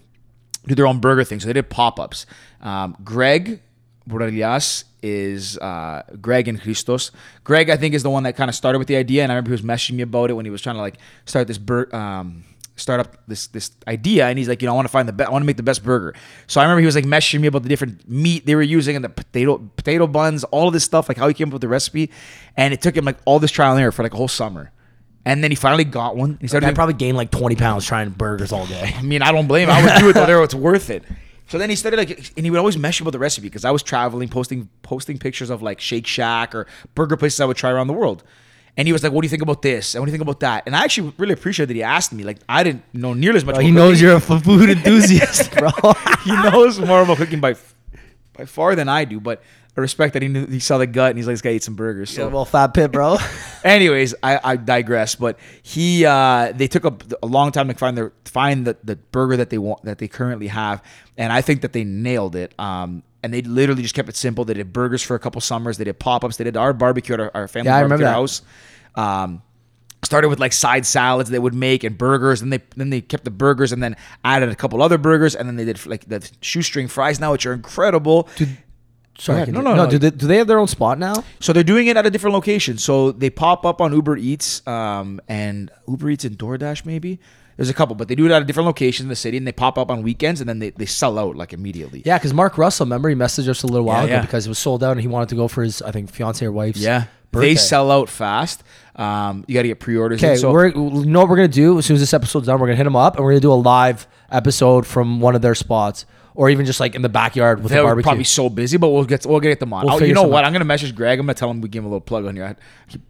[SPEAKER 1] do their own burger thing so they did pop-ups um, greg Borrelias is uh, greg and christos greg i think is the one that kind of started with the idea and i remember he was messaging me about it when he was trying to like start this bur- um, start up this this idea and he's like you know i want to find the best i want to make the best burger so i remember he was like messaging me about the different meat they were using and the potato potato buns all of this stuff like how he came up with the recipe and it took him like all this trial and error for like a whole summer and then he finally got one. He started
[SPEAKER 2] I probably gained like 20 pounds trying burgers all day.
[SPEAKER 1] I mean, I don't blame him. I would do it though. It's worth it. So then he started like, and he would always mess about the recipe because I was traveling, posting posting pictures of like Shake Shack or burger places I would try around the world. And he was like, "What do you think about this? And what do you think about that?" And I actually really appreciate that he asked me. Like, I didn't know nearly as much.
[SPEAKER 2] Bro, he knows
[SPEAKER 1] cooking.
[SPEAKER 2] you're a food enthusiast, bro.
[SPEAKER 1] he knows more about cooking by by far than I do. But I respect that he knew he saw the gut and he's like, "This guy eats some burgers." So
[SPEAKER 2] yeah, well, fat pit, bro.
[SPEAKER 1] Anyways, I, I digress. But he, uh, they took a, a long time to find their find the, the burger that they want that they currently have, and I think that they nailed it. Um, and they literally just kept it simple. They did burgers for a couple summers. They did pop ups. They did our barbecue at our, our family
[SPEAKER 2] Yeah, I
[SPEAKER 1] barbecue
[SPEAKER 2] remember that.
[SPEAKER 1] house. Um, started with like side salads they would make and burgers and they then they kept the burgers and then added a couple other burgers and then they did like the shoestring fries now which are incredible
[SPEAKER 2] Sorry,
[SPEAKER 1] No, no,
[SPEAKER 2] no.
[SPEAKER 1] no.
[SPEAKER 2] Do they, do they have their own spot now?
[SPEAKER 1] So they're doing it at a different location. So they pop up on Uber Eats um, and Uber Eats and DoorDash maybe. There's a couple, but they do it at a different location in the city and they pop up on weekends and then they, they sell out like immediately.
[SPEAKER 2] Yeah, because Mark Russell, remember, he messaged us a little while
[SPEAKER 1] Yeah,
[SPEAKER 2] ago
[SPEAKER 1] yeah.
[SPEAKER 2] because it was sold out and he wanted to go for his, I think, fiance or wife's.
[SPEAKER 1] Yeah.
[SPEAKER 2] birthday.
[SPEAKER 1] They sell out fast. Um, you got to get pre-orders.
[SPEAKER 2] Okay,
[SPEAKER 1] so
[SPEAKER 2] we're you know what we're gonna do as soon as this episode's done. We're gonna hit them up and we're gonna do a live episode from one of their spots, or even just like in the backyard with
[SPEAKER 1] they're
[SPEAKER 2] a barbecue.
[SPEAKER 1] probably so busy, but we'll get we'll get them on.
[SPEAKER 2] We'll
[SPEAKER 1] oh, you know what?
[SPEAKER 2] out.
[SPEAKER 1] I'm gonna message Greg. I'm gonna tell him we give him a little plug on here. I,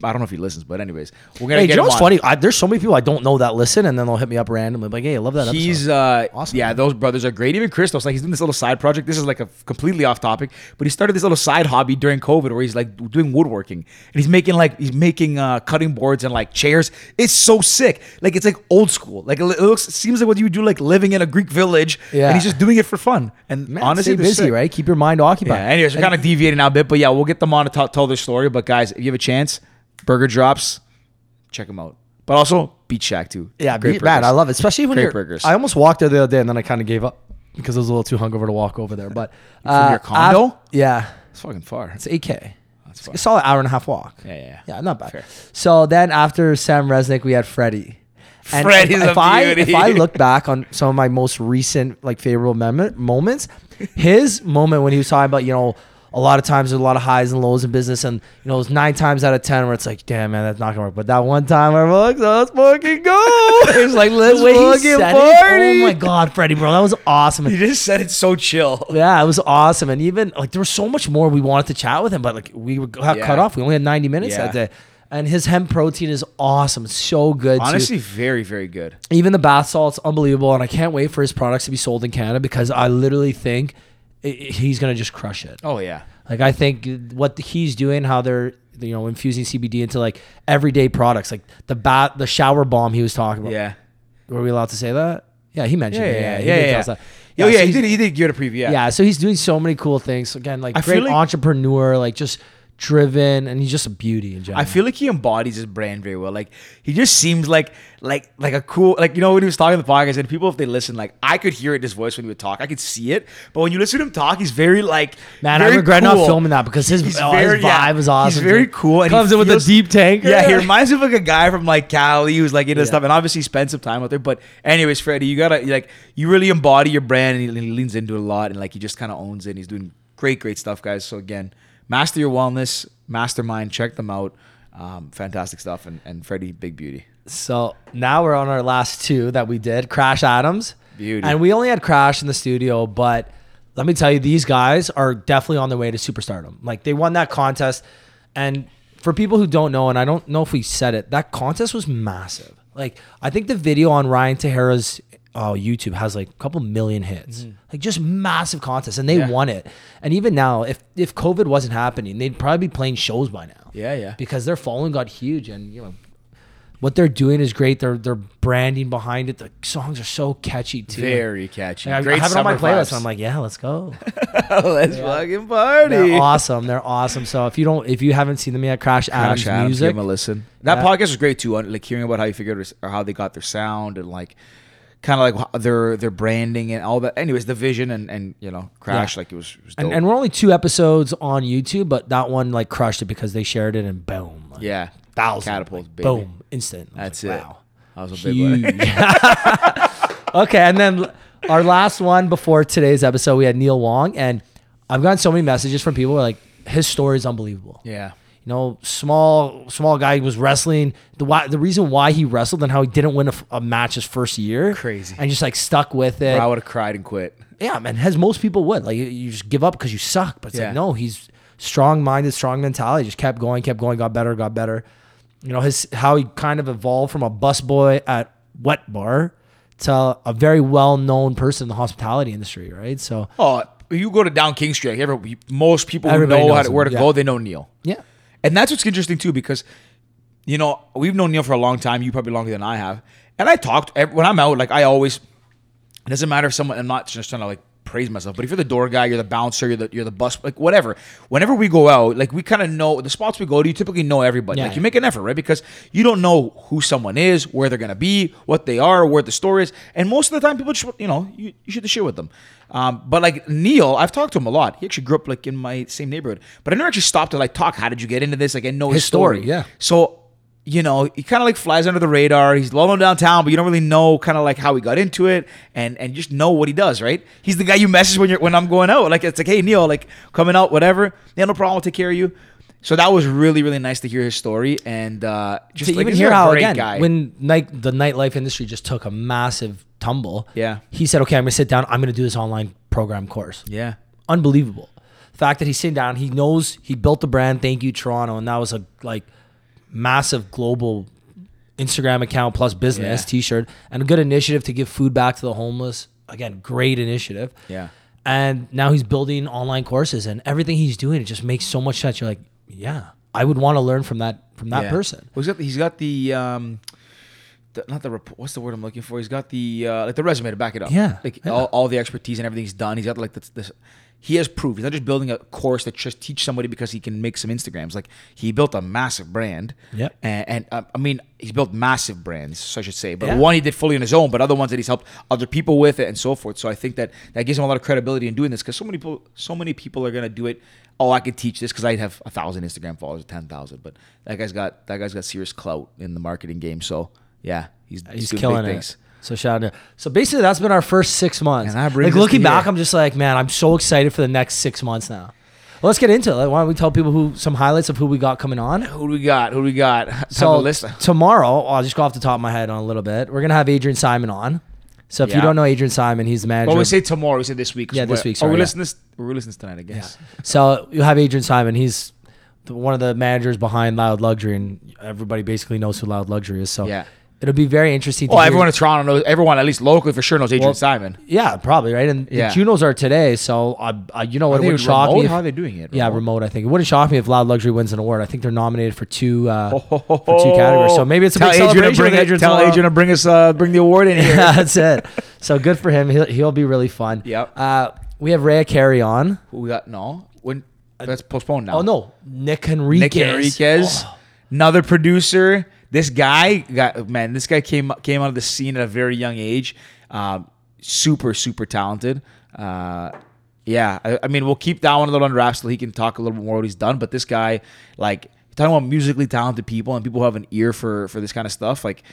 [SPEAKER 1] I don't know if he listens, but anyways, we're gonna
[SPEAKER 2] hey,
[SPEAKER 1] get
[SPEAKER 2] you know what's funny? I, there's so many people I don't know that listen, and then they'll hit me up randomly, like, "Hey, I love that episode."
[SPEAKER 1] He's uh
[SPEAKER 2] Awesome.
[SPEAKER 1] yeah, those brothers are great. Even Christos, like he's doing this little side project. This is like a completely off topic, but he started this little side hobby during COVID where he's like doing woodworking and he's making like he's making uh cutting boards and like chairs. It's so sick. Like it's like old school. Like it looks it seems like what you would do like living in a Greek village.
[SPEAKER 2] Yeah.
[SPEAKER 1] And he's just doing it for fun. And
[SPEAKER 2] Man,
[SPEAKER 1] honestly,
[SPEAKER 2] stay busy, right? Keep your mind occupied.
[SPEAKER 1] Yeah. Anyways, we're kind of deviating now a bit, but yeah, we'll get them on to tell, tell their story. But guys, if you have a chance, Burger Drops, check them out. But also Beach Shack too.
[SPEAKER 2] Yeah,
[SPEAKER 1] Great
[SPEAKER 2] be- man. I love it, especially when
[SPEAKER 1] Great
[SPEAKER 2] you're.
[SPEAKER 1] burgers.
[SPEAKER 2] I almost walked there the other day, and then I kind of gave up because I was a little too hungover to walk over there. But uh,
[SPEAKER 1] your condo?
[SPEAKER 2] yeah,
[SPEAKER 1] It's fucking far.
[SPEAKER 2] it's eight k. It's a solid hour and a half walk.
[SPEAKER 1] Yeah, yeah, yeah.
[SPEAKER 2] Yeah, not bad.
[SPEAKER 1] Fair.
[SPEAKER 2] So then after Sam Resnick, we had Freddie. And if,
[SPEAKER 1] a
[SPEAKER 2] if I
[SPEAKER 1] beauty.
[SPEAKER 2] if I look back on some of my most recent like favorable mem- moments, his moment when he was talking about you know a lot of times there's a lot of highs and lows in business, and you know it's nine times out of ten where it's like, damn man, that's not gonna work. But that one time where we're like, let's fucking go. it was like let's
[SPEAKER 1] The way he
[SPEAKER 2] fucking
[SPEAKER 1] said it,
[SPEAKER 2] party. Oh my god, Freddie, bro, that was awesome.
[SPEAKER 1] He just said it so chill.
[SPEAKER 2] Yeah, it was awesome, and even like there was so much more we wanted to chat with him, but like we got
[SPEAKER 1] Yeah.
[SPEAKER 2] cut off. We only had ninety minutes
[SPEAKER 1] Yeah.
[SPEAKER 2] that day, and his hemp protein is awesome. It's so good. too.
[SPEAKER 1] Honestly, very, very good.
[SPEAKER 2] even the bath salts, unbelievable, and I can't wait for his products to be sold in Canada because I literally think he's gonna just crush it.
[SPEAKER 1] Oh yeah.
[SPEAKER 2] Like I think what he's doing, how they're you know infusing CBD into like everyday products, like the bath, the shower bomb he was talking about.
[SPEAKER 1] Yeah.
[SPEAKER 2] Were we allowed to say that? Yeah, he mentioned
[SPEAKER 1] Yeah,
[SPEAKER 2] it.
[SPEAKER 1] yeah,
[SPEAKER 2] he
[SPEAKER 1] yeah,
[SPEAKER 2] did
[SPEAKER 1] yeah. Yeah, yeah,
[SPEAKER 2] so
[SPEAKER 1] he did. He did give it a preview. Yeah.
[SPEAKER 2] yeah. so he's doing so many cool things. Again, like
[SPEAKER 1] I
[SPEAKER 2] great
[SPEAKER 1] like-
[SPEAKER 2] entrepreneur, like just driven, and he's just a beauty in general.
[SPEAKER 1] I feel like he embodies his brand very well. Like he just seems like like like a cool like you know when he was talking to the podcast and people if they listen like I could hear it in his voice when he would talk I could see it but when you listen to him talk he's very like
[SPEAKER 2] Man,
[SPEAKER 1] very
[SPEAKER 2] I regret
[SPEAKER 1] cool.
[SPEAKER 2] not filming that because his, oh,
[SPEAKER 1] very-
[SPEAKER 2] his
[SPEAKER 1] yeah,
[SPEAKER 2] vibe was awesome.
[SPEAKER 1] He's very
[SPEAKER 2] dude.
[SPEAKER 1] cool and he
[SPEAKER 2] Comes in with a deep tank.
[SPEAKER 1] Yeah, he reminds me of like a guy from like Cali who's like into
[SPEAKER 2] Yeah.
[SPEAKER 1] stuff and obviously spent some time out there. But anyways, Freddie, you gotta like you really embody your brand and he, he leans into it a lot and like he just kind of owns it. And he's doing great, great stuff, guys. So again, master your wellness, mastermind, check them out. Um, fantastic stuff and, and Freddie, big beauty.
[SPEAKER 2] So now we're on our last two that we did. Crash Adams.
[SPEAKER 1] Beauty.
[SPEAKER 2] And we only had Crash in the studio, but let me tell you, these guys are definitely on their way to superstardom. Like they won that contest. And for people who don't know, and I don't know if we said it, that contest was massive. Like I think the video on Ryan Tahara's uh, YouTube has like a couple million hits. Like just massive contests, And they
[SPEAKER 1] Mm-hmm. Yeah.
[SPEAKER 2] won it. And even now, if if COVID wasn't happening, they'd probably be playing shows by now
[SPEAKER 1] Yeah, yeah.
[SPEAKER 2] because their following got huge and you know what they're doing is great. Their their branding behind it. The songs are so catchy too.
[SPEAKER 1] Very catchy.
[SPEAKER 2] Like, I,
[SPEAKER 1] great
[SPEAKER 2] I have it on my playlist. I'm like, yeah, let's go.
[SPEAKER 1] let's fucking party.
[SPEAKER 2] They're awesome. They're awesome. So if you don't, if you haven't seen them yet, Crash, Adams
[SPEAKER 1] Crash Adams,
[SPEAKER 2] music.
[SPEAKER 1] give them a listen. That
[SPEAKER 2] Yeah.
[SPEAKER 1] podcast was great too. on, Like hearing about how you figured or how they got their sound and like kind of like their their branding and all that. Anyways, the vision and and you know Crash
[SPEAKER 2] Yeah.
[SPEAKER 1] like it was. It was
[SPEAKER 2] and,
[SPEAKER 1] dope.
[SPEAKER 2] and we're only two episodes on YouTube, but that one like crushed it because they shared it and boom, like,
[SPEAKER 1] yeah,
[SPEAKER 2] thousand,
[SPEAKER 1] catapult,
[SPEAKER 2] like, boom, instant.
[SPEAKER 1] That's
[SPEAKER 2] like,
[SPEAKER 1] it.
[SPEAKER 2] Wow.
[SPEAKER 1] Was a big one.
[SPEAKER 2] Okay, and then our last one before today's episode, we had Neil Wong, and I've gotten so many messages from people who are like, his story is unbelievable.
[SPEAKER 1] Yeah,
[SPEAKER 2] You know, small small guy was wrestling. The why, the reason why he wrestled and how he didn't win a match his first year,
[SPEAKER 1] Crazy.
[SPEAKER 2] and just like stuck with it.
[SPEAKER 1] I would have cried and quit.
[SPEAKER 2] Yeah, man, as most people would. Like you- just give up because you suck. But it's
[SPEAKER 1] Yeah.
[SPEAKER 2] like no, he's strong minded, strong mentality. Just kept going, kept going, got better, got better. You know his how he kind of evolved from a busboy at Wet Bar to a very well known person in the hospitality industry, right? So
[SPEAKER 1] Oh, you go to Down King Street. Every, most people who know how to, where to
[SPEAKER 2] him,
[SPEAKER 1] go, they know Neil.
[SPEAKER 2] yeah,
[SPEAKER 1] And that's what's interesting too, because you know we've known Neil for a long time. You probably longer than I have. And I talked when I'm out. Like I always, it doesn't matter if someone. I'm not just trying to like praise myself, but if you're the door guy, you're the bouncer, you're the you're the bus, like whatever. Whenever we go out, like we kind of know the spots we go to. You typically know everybody.
[SPEAKER 2] Yeah.
[SPEAKER 1] Like you make an effort, right? Because you don't know who someone is, where they're gonna be, what they are, where the store is, and most of the time people just you know you, you shoot the shit with them. Um, but like Neil, I've talked to him a lot. He actually grew up like in my same neighborhood, but I never actually stopped to like talk. How did you get into this? Like I know his,
[SPEAKER 2] His story, yeah.
[SPEAKER 1] So you know, he kind of like flies under the radar. He's low known downtown, but you don't really know kind of like how he got into it and and just know what he does, right? He's the guy you message when you're when I'm going out. Like it's like, hey Neil, like coming out, whatever. Yeah, no problem. I'll take care of you. So that was really really nice to hear his story and uh, just
[SPEAKER 2] to
[SPEAKER 1] like,
[SPEAKER 2] even hear how again
[SPEAKER 1] guy.
[SPEAKER 2] when night the nightlife industry just took a massive tumble.
[SPEAKER 1] Yeah.
[SPEAKER 2] he said, "Okay, I'm gonna sit down. I'm gonna do this online program course."
[SPEAKER 1] yeah,
[SPEAKER 2] unbelievable. The fact that he's sitting down, he knows he built the brand. Thank you, Toronto, and that was a like massive global Instagram account plus business
[SPEAKER 1] Yeah.
[SPEAKER 2] T-shirt and a good initiative to give food back to the homeless. Again, great initiative.
[SPEAKER 1] Yeah.
[SPEAKER 2] And now he's building online courses and everything he's doing. It just makes so much sense. You're like, yeah, I would want to learn from that from that
[SPEAKER 1] Yeah.
[SPEAKER 2] person.
[SPEAKER 1] Well, he's got he's got the um, the, not the report. What's the word I'm looking for? He's got the uh, like the resume to back it up.
[SPEAKER 2] Yeah,
[SPEAKER 1] like
[SPEAKER 2] yeah.
[SPEAKER 1] All, all the expertise and everything he's done. He's got like this, this. He has proof. He's not just building a course that just teach somebody because he can make some Instagrams. Like he built a massive brand.
[SPEAKER 2] Yep.
[SPEAKER 1] And, and uh, I mean, he's built massive brands, so I should say. But
[SPEAKER 2] Yeah.
[SPEAKER 1] one he did fully on his own, but other ones that he's helped other people with it and so forth. So I think that that gives him a lot of credibility in doing this because so many people, so many people are gonna do it. Oh, I could teach this because I have a thousand Instagram followers, ten thousand. But that guy's got that guy's got serious clout in the marketing game. So yeah, he's
[SPEAKER 2] He's
[SPEAKER 1] doing
[SPEAKER 2] killing
[SPEAKER 1] big
[SPEAKER 2] it.
[SPEAKER 1] things.
[SPEAKER 2] So shout out. To, so basically, that's been our first six months.
[SPEAKER 1] And that brings
[SPEAKER 2] like looking back,
[SPEAKER 1] here.
[SPEAKER 2] I'm just like, man, I'm so excited for the next six months now. Well, let's get into it. Like, why don't we tell people who some highlights of who we got coming on?
[SPEAKER 1] Who do we got? Who do we got?
[SPEAKER 2] So
[SPEAKER 1] list.
[SPEAKER 2] tomorrow, oh, I'll just go off the top of my head on a little bit. We're gonna have Adrian Simon on. So if you don't know Adrian Simon, he's the manager.
[SPEAKER 1] Well, we say tomorrow. We say this week.
[SPEAKER 2] Yeah, this week,
[SPEAKER 1] Oh, we're
[SPEAKER 2] yeah.
[SPEAKER 1] listening this. We're listening tonight, I guess.
[SPEAKER 2] So you have Adrian Simon. He's one of the managers behind Loud Luxury, and everybody basically knows who Loud Luxury is. So
[SPEAKER 1] Yeah.
[SPEAKER 2] It'll be very interesting. To
[SPEAKER 1] Well, everyone in Toronto knows. Everyone, at least locally, for sure knows Adrian
[SPEAKER 2] Well,
[SPEAKER 1] Simon.
[SPEAKER 2] Yeah, probably right. And
[SPEAKER 1] Yeah.
[SPEAKER 2] the Junos are today, so I, I you know,
[SPEAKER 1] what?
[SPEAKER 2] it wouldn't shock me. If,
[SPEAKER 1] How are they doing it?
[SPEAKER 2] Yeah,
[SPEAKER 1] Remote?
[SPEAKER 2] remote. I think it wouldn't shock me if Loud Luxury wins an award. I think they're nominated for two uh,
[SPEAKER 1] Oh,
[SPEAKER 2] for two categories. So maybe it's a
[SPEAKER 1] tell
[SPEAKER 2] big
[SPEAKER 1] Adrian to
[SPEAKER 2] celebration
[SPEAKER 1] bring it.
[SPEAKER 2] Adrian
[SPEAKER 1] Tell
[SPEAKER 2] tomorrow.
[SPEAKER 1] Adrian to bring us uh, bring the award in here.
[SPEAKER 2] yeah, that's it. So good for him. He'll, he'll be really fun.
[SPEAKER 1] Yep.
[SPEAKER 2] Uh, we have Rhea Carey on.
[SPEAKER 1] Who we got? No. When That's postponed now.
[SPEAKER 2] Oh no, Nick Henriquez.
[SPEAKER 1] Nick Enriquez,
[SPEAKER 2] Oh.
[SPEAKER 1] another producer. This guy got man. This guy came came out of the scene at a very young age. Um, super super talented. Uh, yeah, I, I mean we'll keep that one a little under wraps till he can talk a little bit more what he's done. But this guy, like talking about musically talented people and people who have an ear for for this kind of stuff, like.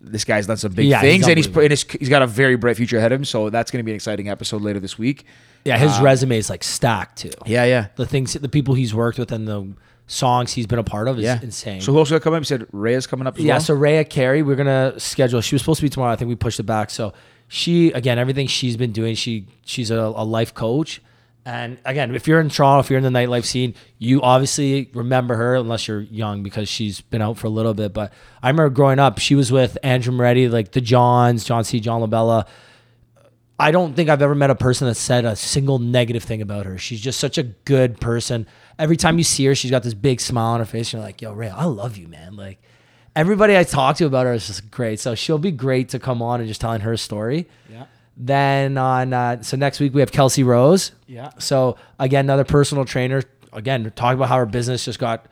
[SPEAKER 1] This guy's done some big
[SPEAKER 2] Yeah, he's
[SPEAKER 1] things, and he's, and he's he's got a very bright future ahead of him. So that's going to be an exciting episode later this week.
[SPEAKER 2] Yeah, his resume is like stacked too.
[SPEAKER 1] Yeah, yeah,
[SPEAKER 2] The things, the people he's worked with, and the songs he's been a part of is
[SPEAKER 1] yeah.
[SPEAKER 2] insane.
[SPEAKER 1] So who else got coming up? You said Rhea's coming up.
[SPEAKER 2] Yeah,
[SPEAKER 1] well?
[SPEAKER 2] so Rhea Carey, we're gonna schedule. She was supposed to be tomorrow. I think we pushed it back. So she, again, everything she's been doing, she she's a, a life coach. And again, if you're in Toronto, if you're in the nightlife scene, you obviously remember her unless you're young because she's been out for a little bit. But I remember growing up, she was with Andrew Moretti, like the Johns, John C. John LaBella. I don't think I've ever met a person that said a single negative thing about her. She's just such a good person. Every time you see her, she's got this big smile on her face. You're like, yo, Ray, I love you, man. Like everybody I talk to about her is just great. So she'll be great to come on and just telling her story.
[SPEAKER 1] Yeah.
[SPEAKER 2] Then on uh, so next week we have Kelsey Rose.
[SPEAKER 1] Yeah.
[SPEAKER 2] So again, another personal trainer. Again, talking about how her business just got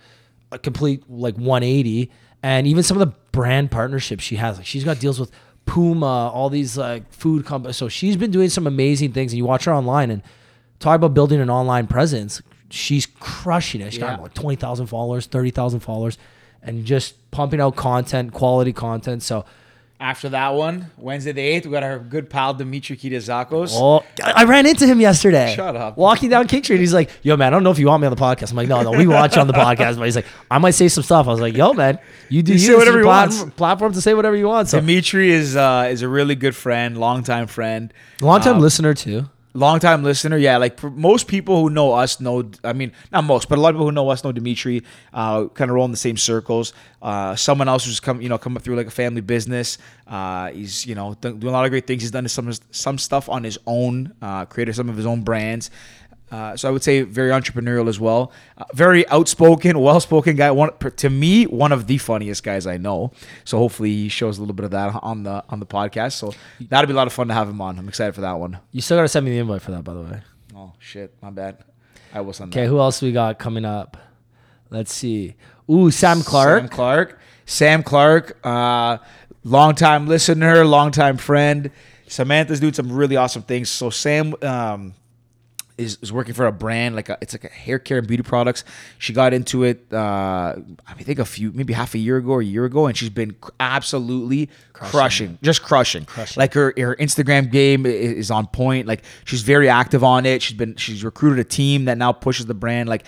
[SPEAKER 2] a complete like 180, and even some of the brand partnerships she has. Like she's got deals with Puma, all these like food companies. So she's been doing some amazing things. And you watch her online and talk about building an online presence. She's crushing it. She
[SPEAKER 1] yeah.
[SPEAKER 2] got like 20,000 followers, 30,000 followers, and just pumping out content, quality content. So.
[SPEAKER 1] After that one, Wednesday the 8th, we got our good pal Dimitri Kitazakos.
[SPEAKER 2] Oh, I ran into him yesterday.
[SPEAKER 1] Shut up.
[SPEAKER 2] Walking down King Street, he's like, "Yo, man, I don't know if you want me on the podcast." I'm like, "No, no, we watch you on the podcast." But he's like, "I might say some stuff." I was like, "Yo, man, you do
[SPEAKER 1] You
[SPEAKER 2] you
[SPEAKER 1] say whatever
[SPEAKER 2] your
[SPEAKER 1] he
[SPEAKER 2] plat-
[SPEAKER 1] wants.
[SPEAKER 2] Platform to say whatever you want." So,
[SPEAKER 1] Dimitri is uh, is a really good friend, longtime friend,
[SPEAKER 2] long time
[SPEAKER 1] Um,
[SPEAKER 2] listener too.
[SPEAKER 1] Longtime listener. Yeah, like most people who know us know. I mean, not most, but a lot of people who know us know Dimitri. Uh, kind of roll in the same circles. Uh, someone else who's come, you know, come up through like a family business. Uh, he's you know do- doing a lot of great things. He's done some some stuff on his own. Uh, created some of his own brands. Uh, so I would say very entrepreneurial as well. Uh, very outspoken, well-spoken guy. One to me, one of the funniest guys I know. So hopefully he shows a little bit of that on the on the podcast. So that'll be a lot of fun to have him on. I'm excited for that one.
[SPEAKER 2] You still gotta send me the invite for that, by the way.
[SPEAKER 1] Oh shit, my bad. I will send
[SPEAKER 2] Okay, who else we got coming up? Let's see. Ooh, Sam Clark.
[SPEAKER 1] Sam Clark. Sam Clark, uh, longtime listener, longtime friend. Samantha's doing some really awesome things. So Sam um, is, is working for a brand like a, it's like a hair care and beauty products. She got into it, uh, I think a few, maybe half a year ago or a year ago, and she's been absolutely crushing, just crushing. crushing. Like her her Instagram game is on point. Like she's very active on it. She's been she's recruited a team that now pushes the brand. Like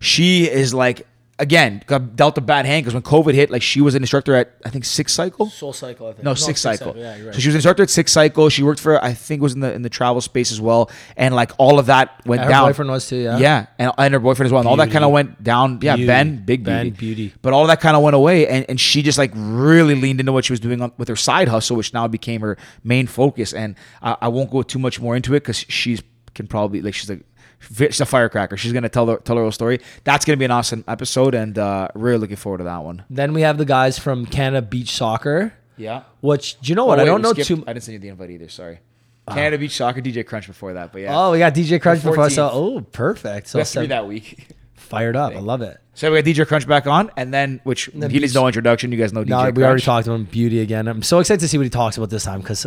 [SPEAKER 1] she is like again got dealt a bad hand because when COVID hit, like she was an instructor at I think Six Cycle.
[SPEAKER 2] Soul Cycle, I think.
[SPEAKER 1] No, Six Cycle.
[SPEAKER 2] Yeah, you're right.
[SPEAKER 1] So she was an instructor at Six Cycle. She worked for I think it was in the in the travel space as well, and like all of that went
[SPEAKER 2] Her
[SPEAKER 1] down.
[SPEAKER 2] boyfriend was too, yeah.
[SPEAKER 1] Yeah, and, and her boyfriend as well. And all that
[SPEAKER 2] Beauty.
[SPEAKER 1] kind of went down. Yeah,
[SPEAKER 2] Beauty.
[SPEAKER 1] Ben, big
[SPEAKER 2] Ben,
[SPEAKER 1] beauty. But all of that kind of went away, and, and she just like really leaned into what she was doing on, with her side hustle, which now became her main focus. And I, I won't go too much more into it because she's can probably like she's like she's a firecracker. She's gonna tell her tell her whole story. That's gonna be an awesome episode, and uh, really looking forward to that one.
[SPEAKER 2] Then we have the guys from Canada Beach Soccer.
[SPEAKER 1] Yeah.
[SPEAKER 2] Which do you know what? I
[SPEAKER 1] Oh, wait,
[SPEAKER 2] don't know
[SPEAKER 1] skipped-
[SPEAKER 2] too.
[SPEAKER 1] I didn't send you the invite either. Sorry. Canada Beach Soccer DJ Crunch before that, but yeah.
[SPEAKER 2] Oh, we got DJ Crunch before. So oh, perfect. So
[SPEAKER 1] Best to be
[SPEAKER 2] seven-
[SPEAKER 1] that week.
[SPEAKER 2] fired up. I love it.
[SPEAKER 1] So we got DJ Crunch back on, and then which
[SPEAKER 2] then
[SPEAKER 1] he needs no introduction. You guys know DJ
[SPEAKER 2] No,
[SPEAKER 1] Crunch.
[SPEAKER 2] we already talked about him, beauty again. I'm so excited to see what he talks about this time because,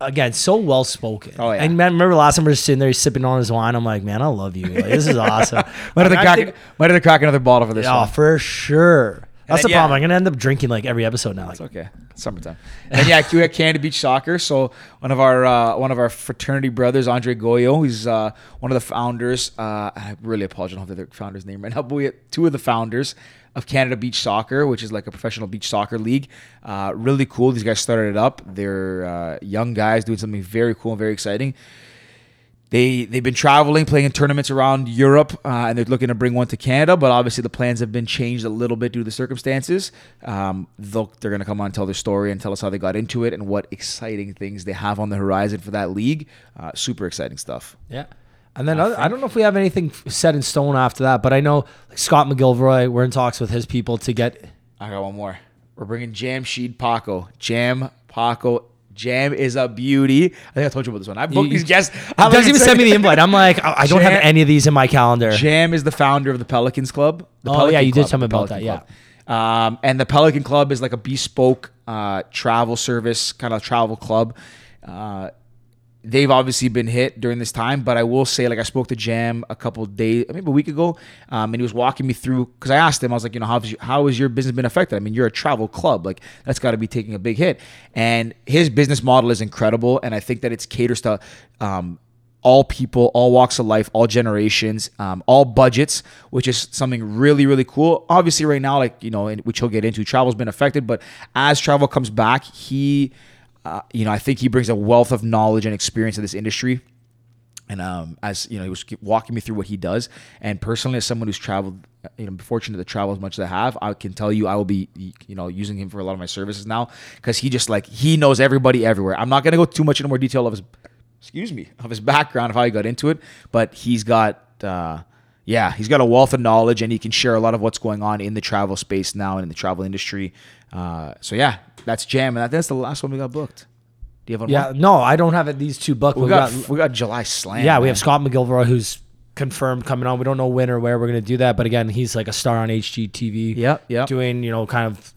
[SPEAKER 2] again, so well spoken.
[SPEAKER 1] Oh, yeah.
[SPEAKER 2] And man, remember last time we were sitting there, he's sipping on his wine. I'm like, man, I love you. Like, this is awesome.
[SPEAKER 1] Might have
[SPEAKER 2] Like,
[SPEAKER 1] crack.
[SPEAKER 2] think-
[SPEAKER 1] might have to crack another bottle for this
[SPEAKER 2] Oh,
[SPEAKER 1] one.
[SPEAKER 2] for sure. That's
[SPEAKER 1] then,
[SPEAKER 2] the problem.
[SPEAKER 1] yeah.
[SPEAKER 2] I'm gonna end up drinking like every episode now. Like,
[SPEAKER 1] It's okay. It's summertime. And yeah, we got Canada Beach Soccer. So one of our uh, one of our fraternity brothers, Andre Goyo, he's uh, one of the founders. Uh, I really apologize. I don't have the founder's name right now, but we have two of the founders of Canada Beach Soccer, which is like a professional beach soccer league. Uh, really cool. These guys started it up. They're uh, young guys doing something very cool and very exciting. They they've been traveling, playing in tournaments around Europe, uh, and they're looking to bring one to Canada. But obviously, the plans have been changed a little bit due to the circumstances. Um, they're going to come on and tell their story and tell us how they got into it and what exciting things they have on the horizon for that league. Uh, super exciting stuff.
[SPEAKER 2] yeah. And then other, I don't know if we have anything set in stone after that, but I know like Scott McGillivray, we're in talks with his people to get.
[SPEAKER 1] I got one more. We're bringing Jamshed Paco, Jam Paco Jam is a beauty. I think I told you about this one. I booked
[SPEAKER 2] You-
[SPEAKER 1] these guests.
[SPEAKER 2] He
[SPEAKER 1] I'm
[SPEAKER 2] doesn't
[SPEAKER 1] like,
[SPEAKER 2] even send me the invite. I'm like, I I don't have any of these in my calendar.
[SPEAKER 1] Jam is the founder of the Pelicans Club. The
[SPEAKER 2] Oh,
[SPEAKER 1] Pelican
[SPEAKER 2] yeah, you did tell me about
[SPEAKER 1] Pelican
[SPEAKER 2] that,
[SPEAKER 1] Club. Um, and the Pelican Club is like a bespoke uh, travel service, kind of travel club. Uh, they've obviously been hit during this time, but I will say, like, I spoke to Jam a couple days, maybe a week ago, um, and he was walking me through because I asked him, I was like, you know, how you- how has your business been affected? I mean, you're a travel club, like that's got to be taking a big hit, and his business model is incredible, and I think that it's caters to. Um, all people, all walks of life, all generations, um, all budgets, which is something really, really cool. Obviously, right now, like you know, which he'll get into, travel's been affected, but as travel comes back, he, you know, I think he brings a wealth of knowledge and experience to this industry. And um, as you know, he was walking me through what he does. And personally, as someone who's traveled, you know, fortunate to travel as much as I have, I can tell you, I will be, you know, using him for a lot of my services now because he just like he knows everybody everywhere. I'm not gonna go too much into more detail of his, excuse me, of his background of how he got into it, but he's got. Uh, yeah, he's got a wealth of knowledge and he can share a lot of what's going on in the travel space now and in the travel industry. Uh, so yeah, that's Jam, and I think that's the last one we got booked. Do you have one?
[SPEAKER 2] yeah,
[SPEAKER 1] more?
[SPEAKER 2] no, I don't have it. These two booked.
[SPEAKER 1] we,
[SPEAKER 2] We
[SPEAKER 1] got,
[SPEAKER 2] got,
[SPEAKER 1] we got July Slam.
[SPEAKER 2] yeah, we have Scott McGillivray who's confirmed coming on. We don't know when or where we're gonna do that, but again, he's like a star on HGTV.
[SPEAKER 1] Yep, yep.
[SPEAKER 2] doing you know kind of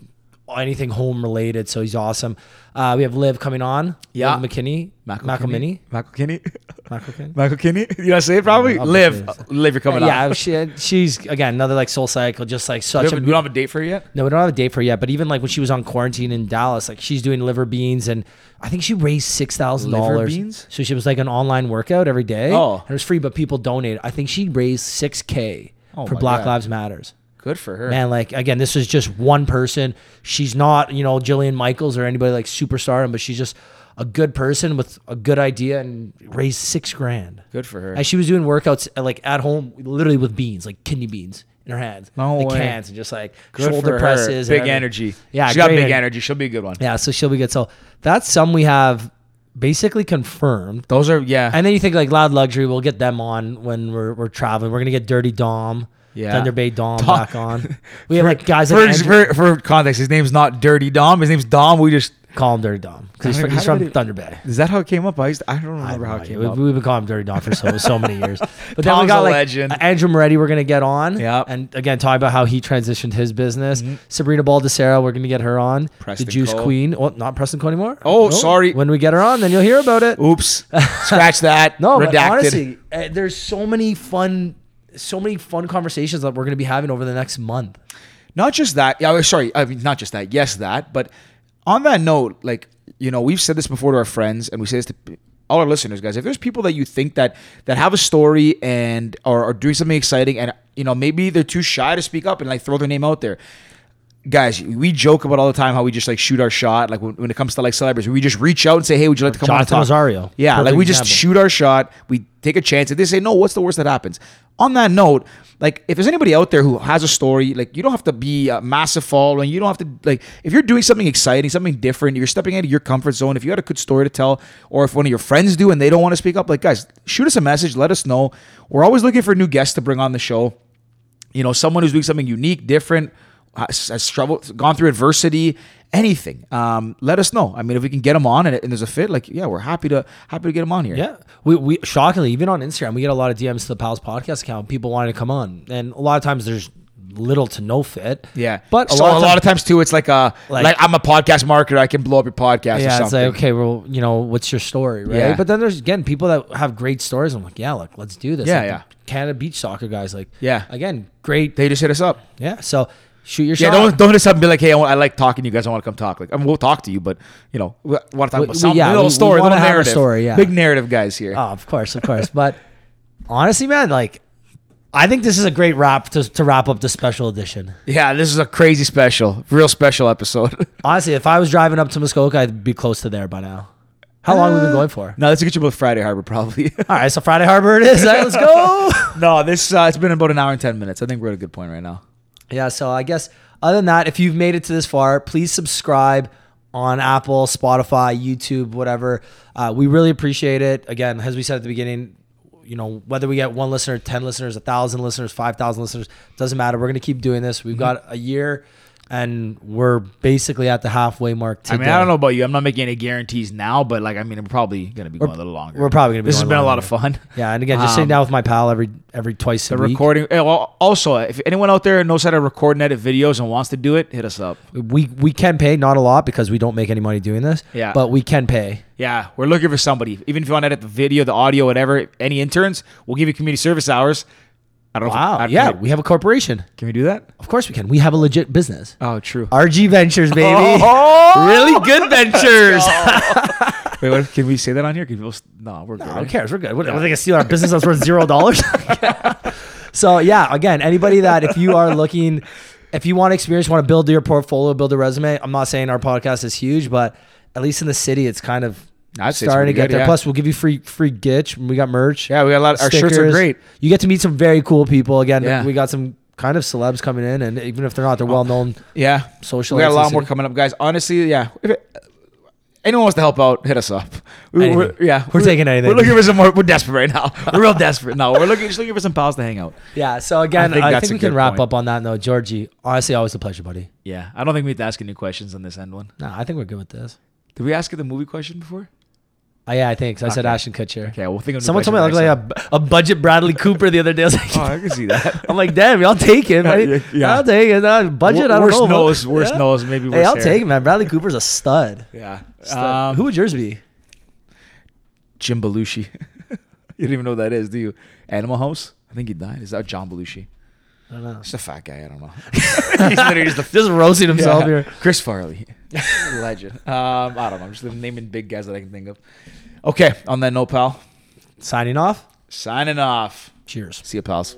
[SPEAKER 2] anything home related. So he's awesome. Uh, we have Liv coming on.
[SPEAKER 1] Yeah.
[SPEAKER 2] Liv McKinney,
[SPEAKER 1] McElkinney.
[SPEAKER 2] McElkinney,
[SPEAKER 1] McElkinney.
[SPEAKER 2] McElkinney.
[SPEAKER 1] McElkinney. You gotta say it probably. Live.
[SPEAKER 2] butcher
[SPEAKER 1] Live. You're coming
[SPEAKER 2] on,
[SPEAKER 1] yeah,
[SPEAKER 2] she, she's again another like soul cycle, just like
[SPEAKER 1] We
[SPEAKER 2] such a.
[SPEAKER 1] we don't have a date for her yet.
[SPEAKER 2] No, we don't have a date for her yet. But even like when she was on quarantine in Dallas, like she's doing liver beans, and I think she raised six thousand
[SPEAKER 1] Liver
[SPEAKER 2] dollars.
[SPEAKER 1] beans?
[SPEAKER 2] So she was like an online workout every day.
[SPEAKER 1] Oh.
[SPEAKER 2] and it was free, but people donated. I think she raised six k
[SPEAKER 1] Oh
[SPEAKER 2] for Black
[SPEAKER 1] God.
[SPEAKER 2] Lives Matters.
[SPEAKER 1] Good for her.
[SPEAKER 2] Man, like again, this is just one person. She's not, you know, Jillian Michaels or anybody like superstar, but she's just a good person with a good idea and raised six grand.
[SPEAKER 1] Good for her.
[SPEAKER 2] And she was doing workouts uh, like at home, literally with beans, like kidney beans in her hands.
[SPEAKER 1] No
[SPEAKER 2] like
[SPEAKER 1] way.
[SPEAKER 2] cans and just like
[SPEAKER 1] Good
[SPEAKER 2] shoulder
[SPEAKER 1] for
[SPEAKER 2] presses.
[SPEAKER 1] Big energy.
[SPEAKER 2] Yeah,
[SPEAKER 1] She got big
[SPEAKER 2] energy.
[SPEAKER 1] energy. She'll be a good one.
[SPEAKER 2] Yeah, so she'll be good. So that's some we have basically confirmed.
[SPEAKER 1] Those are yeah.
[SPEAKER 2] And then you think like Loud Luxury, we'll get them on when we're, we're traveling. We're gonna get Dirty Dom,
[SPEAKER 1] Yeah.
[SPEAKER 2] Thunder Bay Dom
[SPEAKER 1] Dom-
[SPEAKER 2] back on. We have like guys
[SPEAKER 1] for,
[SPEAKER 2] like Andrew-
[SPEAKER 1] for, for context, his name's not Dirty Dom. His name's Dom. We just
[SPEAKER 2] call him Dirty Dom because he's,
[SPEAKER 1] How
[SPEAKER 2] fr- he's from
[SPEAKER 1] it-
[SPEAKER 2] Thunder Bay.
[SPEAKER 1] is that how it came up? I used to- I don't remember
[SPEAKER 2] have
[SPEAKER 1] how it came
[SPEAKER 2] We,
[SPEAKER 1] up.
[SPEAKER 2] we've been calling him Dirty Dom for so so many years. But then we
[SPEAKER 1] Tom's
[SPEAKER 2] got
[SPEAKER 1] a
[SPEAKER 2] like
[SPEAKER 1] legend.
[SPEAKER 2] Andrew Moretti. We're gonna get on.
[SPEAKER 1] Yep.
[SPEAKER 2] And again, talk about how he transitioned his business. Sabrina Baldessera. We're gonna get her on.
[SPEAKER 1] Mm-hmm. Preston
[SPEAKER 2] the Juice
[SPEAKER 1] Cole.
[SPEAKER 2] Queen. Well, not Preston Cole anymore.
[SPEAKER 1] Oh, sorry.
[SPEAKER 2] When we get her on, then you'll hear about it.
[SPEAKER 1] Oops. Scratch that.
[SPEAKER 2] No, but honestly, uh, there's so many fun, so many fun conversations that we're gonna be having over the next month.
[SPEAKER 1] Not just that. Yeah, oh, sorry. I mean, not just that. Yes, that. But on that note, like you know, we've said this before to our friends, and we say this to all our listeners, guys. If there's people that you think that that have a story and are, are doing something exciting, and you know, maybe they're too shy to speak up and like throw their name out there. Guys, we joke about all the time how we just like shoot our shot. Like when, when it comes to like celebrities, we just reach out and say, "Hey, would you like to come
[SPEAKER 2] Jonathan
[SPEAKER 1] on talk?"
[SPEAKER 2] Rosario.
[SPEAKER 1] Yeah, like we just shoot our shot. We take a chance. If they say no, what's the worst that happens? On that note, like if there's anybody out there who has a story, like you don't have to be a massive following. You don't have to like if you're doing something exciting, something different. You're stepping out of your comfort zone. If you had a good story to tell, or if one of your friends do and they don't want to speak up, like guys, shoot us a message. Let us know. We're always looking for new guests to bring on the show you know, someone who's doing something unique, different, has, struggled, gone through adversity, anything. Um, let us know. I mean, if we can get them on and, and there's a fit, like, yeah, we're happy to happy to get them on here.
[SPEAKER 2] Yeah, we, we shockingly even on Instagram we get a lot of DMs to the Pals podcast account. People wanting to come on, and a lot of times there's little to no fit.
[SPEAKER 1] Yeah,
[SPEAKER 2] but a
[SPEAKER 1] so
[SPEAKER 2] lot
[SPEAKER 1] a
[SPEAKER 2] of
[SPEAKER 1] lot
[SPEAKER 2] times,
[SPEAKER 1] of times too, it's like a like,
[SPEAKER 2] Like-
[SPEAKER 1] I'm a podcast marketer, I can blow up your podcast or
[SPEAKER 2] yeah, it's like okay, well, you know, what's your story, right?
[SPEAKER 1] Yeah.
[SPEAKER 2] But then there's again people that have great stories. I'm like, yeah, like let's do this.
[SPEAKER 1] Yeah,
[SPEAKER 2] Like,
[SPEAKER 1] yeah.
[SPEAKER 2] Canada beach soccer guys, like,
[SPEAKER 1] Yeah.
[SPEAKER 2] again, great.
[SPEAKER 1] They just hit us up.
[SPEAKER 2] Yeah, so shoot your
[SPEAKER 1] Yeah,
[SPEAKER 2] shot.
[SPEAKER 1] don't don't us be like, hey, I, want, I like talking to you guys. I want to come talk. Like, I mean, we'll talk to you, but you know, we want to talk
[SPEAKER 2] We-
[SPEAKER 1] about
[SPEAKER 2] we-
[SPEAKER 1] some
[SPEAKER 2] yeah,
[SPEAKER 1] little
[SPEAKER 2] we- we
[SPEAKER 1] story,
[SPEAKER 2] wanna
[SPEAKER 1] little
[SPEAKER 2] have a
[SPEAKER 1] narrative.
[SPEAKER 2] story, yeah.
[SPEAKER 1] big narrative guys here.
[SPEAKER 2] Oh, of course, of course. but honestly, man, like, I think this is a great wrap to, to wrap up the special edition.
[SPEAKER 1] yeah, this is a crazy special, real special episode.
[SPEAKER 2] Honestly, if I was driving up to Muskoka, I'd be close to there by now. How long have we been going for?
[SPEAKER 1] no, let's get you both Friday Harbor probably.
[SPEAKER 2] All right, so Friday Harbor it is. All right, let's go.
[SPEAKER 1] no, this uh, it's been about an hour and ten minutes. I think we're at a good point right now.
[SPEAKER 2] Yeah, so I guess other than that, if you've made it to this far, please subscribe on Apple, Spotify, YouTube, whatever. Uh, we really appreciate it. Again, as we said at the beginning, you know, whether we get one listener, 10 listeners, a thousand listeners, 5,000 listeners, doesn't matter. We're going to keep doing this. We've got a year and we're basically at the halfway mark
[SPEAKER 1] I mean, I don't know about you. I'm not making any guarantees now, but like, I mean, we're probably gonna be
[SPEAKER 2] We're-
[SPEAKER 1] going a little longer.
[SPEAKER 2] we're probably gonna be
[SPEAKER 1] This has been a lot of fun.
[SPEAKER 2] Yeah, and again, just sitting
[SPEAKER 1] Um,
[SPEAKER 2] down with my pal every every twice a
[SPEAKER 1] The
[SPEAKER 2] week.
[SPEAKER 1] recording. eh, well, also, if anyone out there knows how to record and edit videos and wants to do it, hit us up.
[SPEAKER 2] We we can pay not a lot because we don't make any money doing this.
[SPEAKER 1] Yeah.
[SPEAKER 2] but we can pay.
[SPEAKER 1] Yeah, we're looking for somebody. Even if you want to edit the video, the audio, whatever. Any interns, we'll give you community service hours. I don't know.
[SPEAKER 2] Wow.
[SPEAKER 1] If, I-
[SPEAKER 2] yeah,
[SPEAKER 1] we,
[SPEAKER 2] have a corporation.
[SPEAKER 1] can we do that?
[SPEAKER 2] Of course we can. We have a legit business.
[SPEAKER 1] Oh, true.
[SPEAKER 2] RG Ventures, baby.
[SPEAKER 1] Oh!
[SPEAKER 2] really good ventures.
[SPEAKER 1] Wait, what, can we say that on here? Can people? No, we're good.
[SPEAKER 2] Who cares? We're good. What, are they gonna steal our business that's worth zero dollars? so yeah, again, anybody that if you are looking, if you want experience, want to build your portfolio, build a resume. I'm not saying our podcast is huge, but at least in the city, it's kind of
[SPEAKER 1] I'd
[SPEAKER 2] starting to get
[SPEAKER 1] good,
[SPEAKER 2] there.
[SPEAKER 1] yeah.
[SPEAKER 2] Plus, we'll give you free free gitch. We got merch.
[SPEAKER 1] Yeah, we got a lot. Of, Our shirts are great.
[SPEAKER 2] You get to meet some very cool people. Again,
[SPEAKER 1] Yeah.
[SPEAKER 2] we got some kind of celebs coming in, and even if they're not, they're oh, well known.
[SPEAKER 1] Yeah,
[SPEAKER 2] Social
[SPEAKER 1] We got a lot more coming up, guys. Honestly, yeah. If it, anyone wants to help out, hit us up. We, we're, yeah,
[SPEAKER 2] We're taking anything.
[SPEAKER 1] We're looking for some more. We're desperate right now. We're real desperate. No, we're looking just looking for some pals to hang out.
[SPEAKER 2] Yeah. So again,
[SPEAKER 1] I think
[SPEAKER 2] I think, we can wrap
[SPEAKER 1] point.
[SPEAKER 2] up on that note. Georgie, honestly, always a pleasure, buddy.
[SPEAKER 1] Yeah, I don't think we have to ask any questions on this end one.
[SPEAKER 2] No, I think we're good with this.
[SPEAKER 1] Did we ask you the movie question before?
[SPEAKER 2] Oh, yeah, I think so. I said
[SPEAKER 1] Okay.
[SPEAKER 2] Ashton Kutcher.
[SPEAKER 1] Okay, we'll think of.
[SPEAKER 2] Someone told me I look like a, a budget Bradley Cooper the other day. I was like,
[SPEAKER 1] Oh, I can see that.
[SPEAKER 2] I'm like, damn, I'll take it.
[SPEAKER 1] Yeah,
[SPEAKER 2] man.
[SPEAKER 1] yeah.
[SPEAKER 2] I'll take it. Uh, budget, I don't
[SPEAKER 1] worst
[SPEAKER 2] know.
[SPEAKER 1] nose,
[SPEAKER 2] but-
[SPEAKER 1] worst
[SPEAKER 2] yeah.
[SPEAKER 1] nose, maybe.
[SPEAKER 2] Hey,
[SPEAKER 1] worst
[SPEAKER 2] I'll
[SPEAKER 1] hair.
[SPEAKER 2] take it, man. Bradley Cooper's a stud.
[SPEAKER 1] Yeah.
[SPEAKER 2] Stud.
[SPEAKER 1] Um,
[SPEAKER 2] Who would yours be?
[SPEAKER 1] Jim Belushi. you don't even know who that is, do you? Animal House. I think he died. Is that John Belushi?
[SPEAKER 2] I don't know.
[SPEAKER 1] Just a fat guy. I don't know. He's literally just a
[SPEAKER 2] Just roasting himself
[SPEAKER 1] Yeah.
[SPEAKER 2] here.
[SPEAKER 1] Chris Farley, legend. Um, I don't know. I'm just naming big guys that I can think of. Okay, on that note, pal,
[SPEAKER 2] Signing off.
[SPEAKER 1] signing off.
[SPEAKER 2] Cheers.
[SPEAKER 1] See you, pals.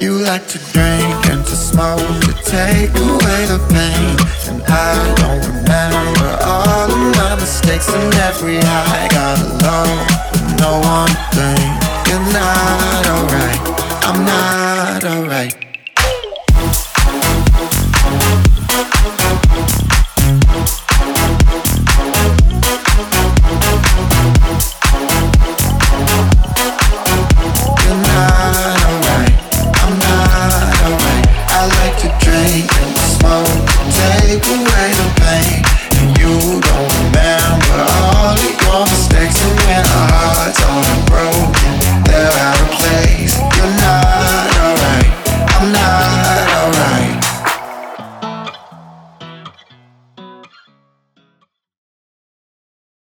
[SPEAKER 3] You like to drink and to smoke to take away the pain. And I don't remember all of my mistakes and every high. Got alone with no one thing. You're not alright. I'm not alright.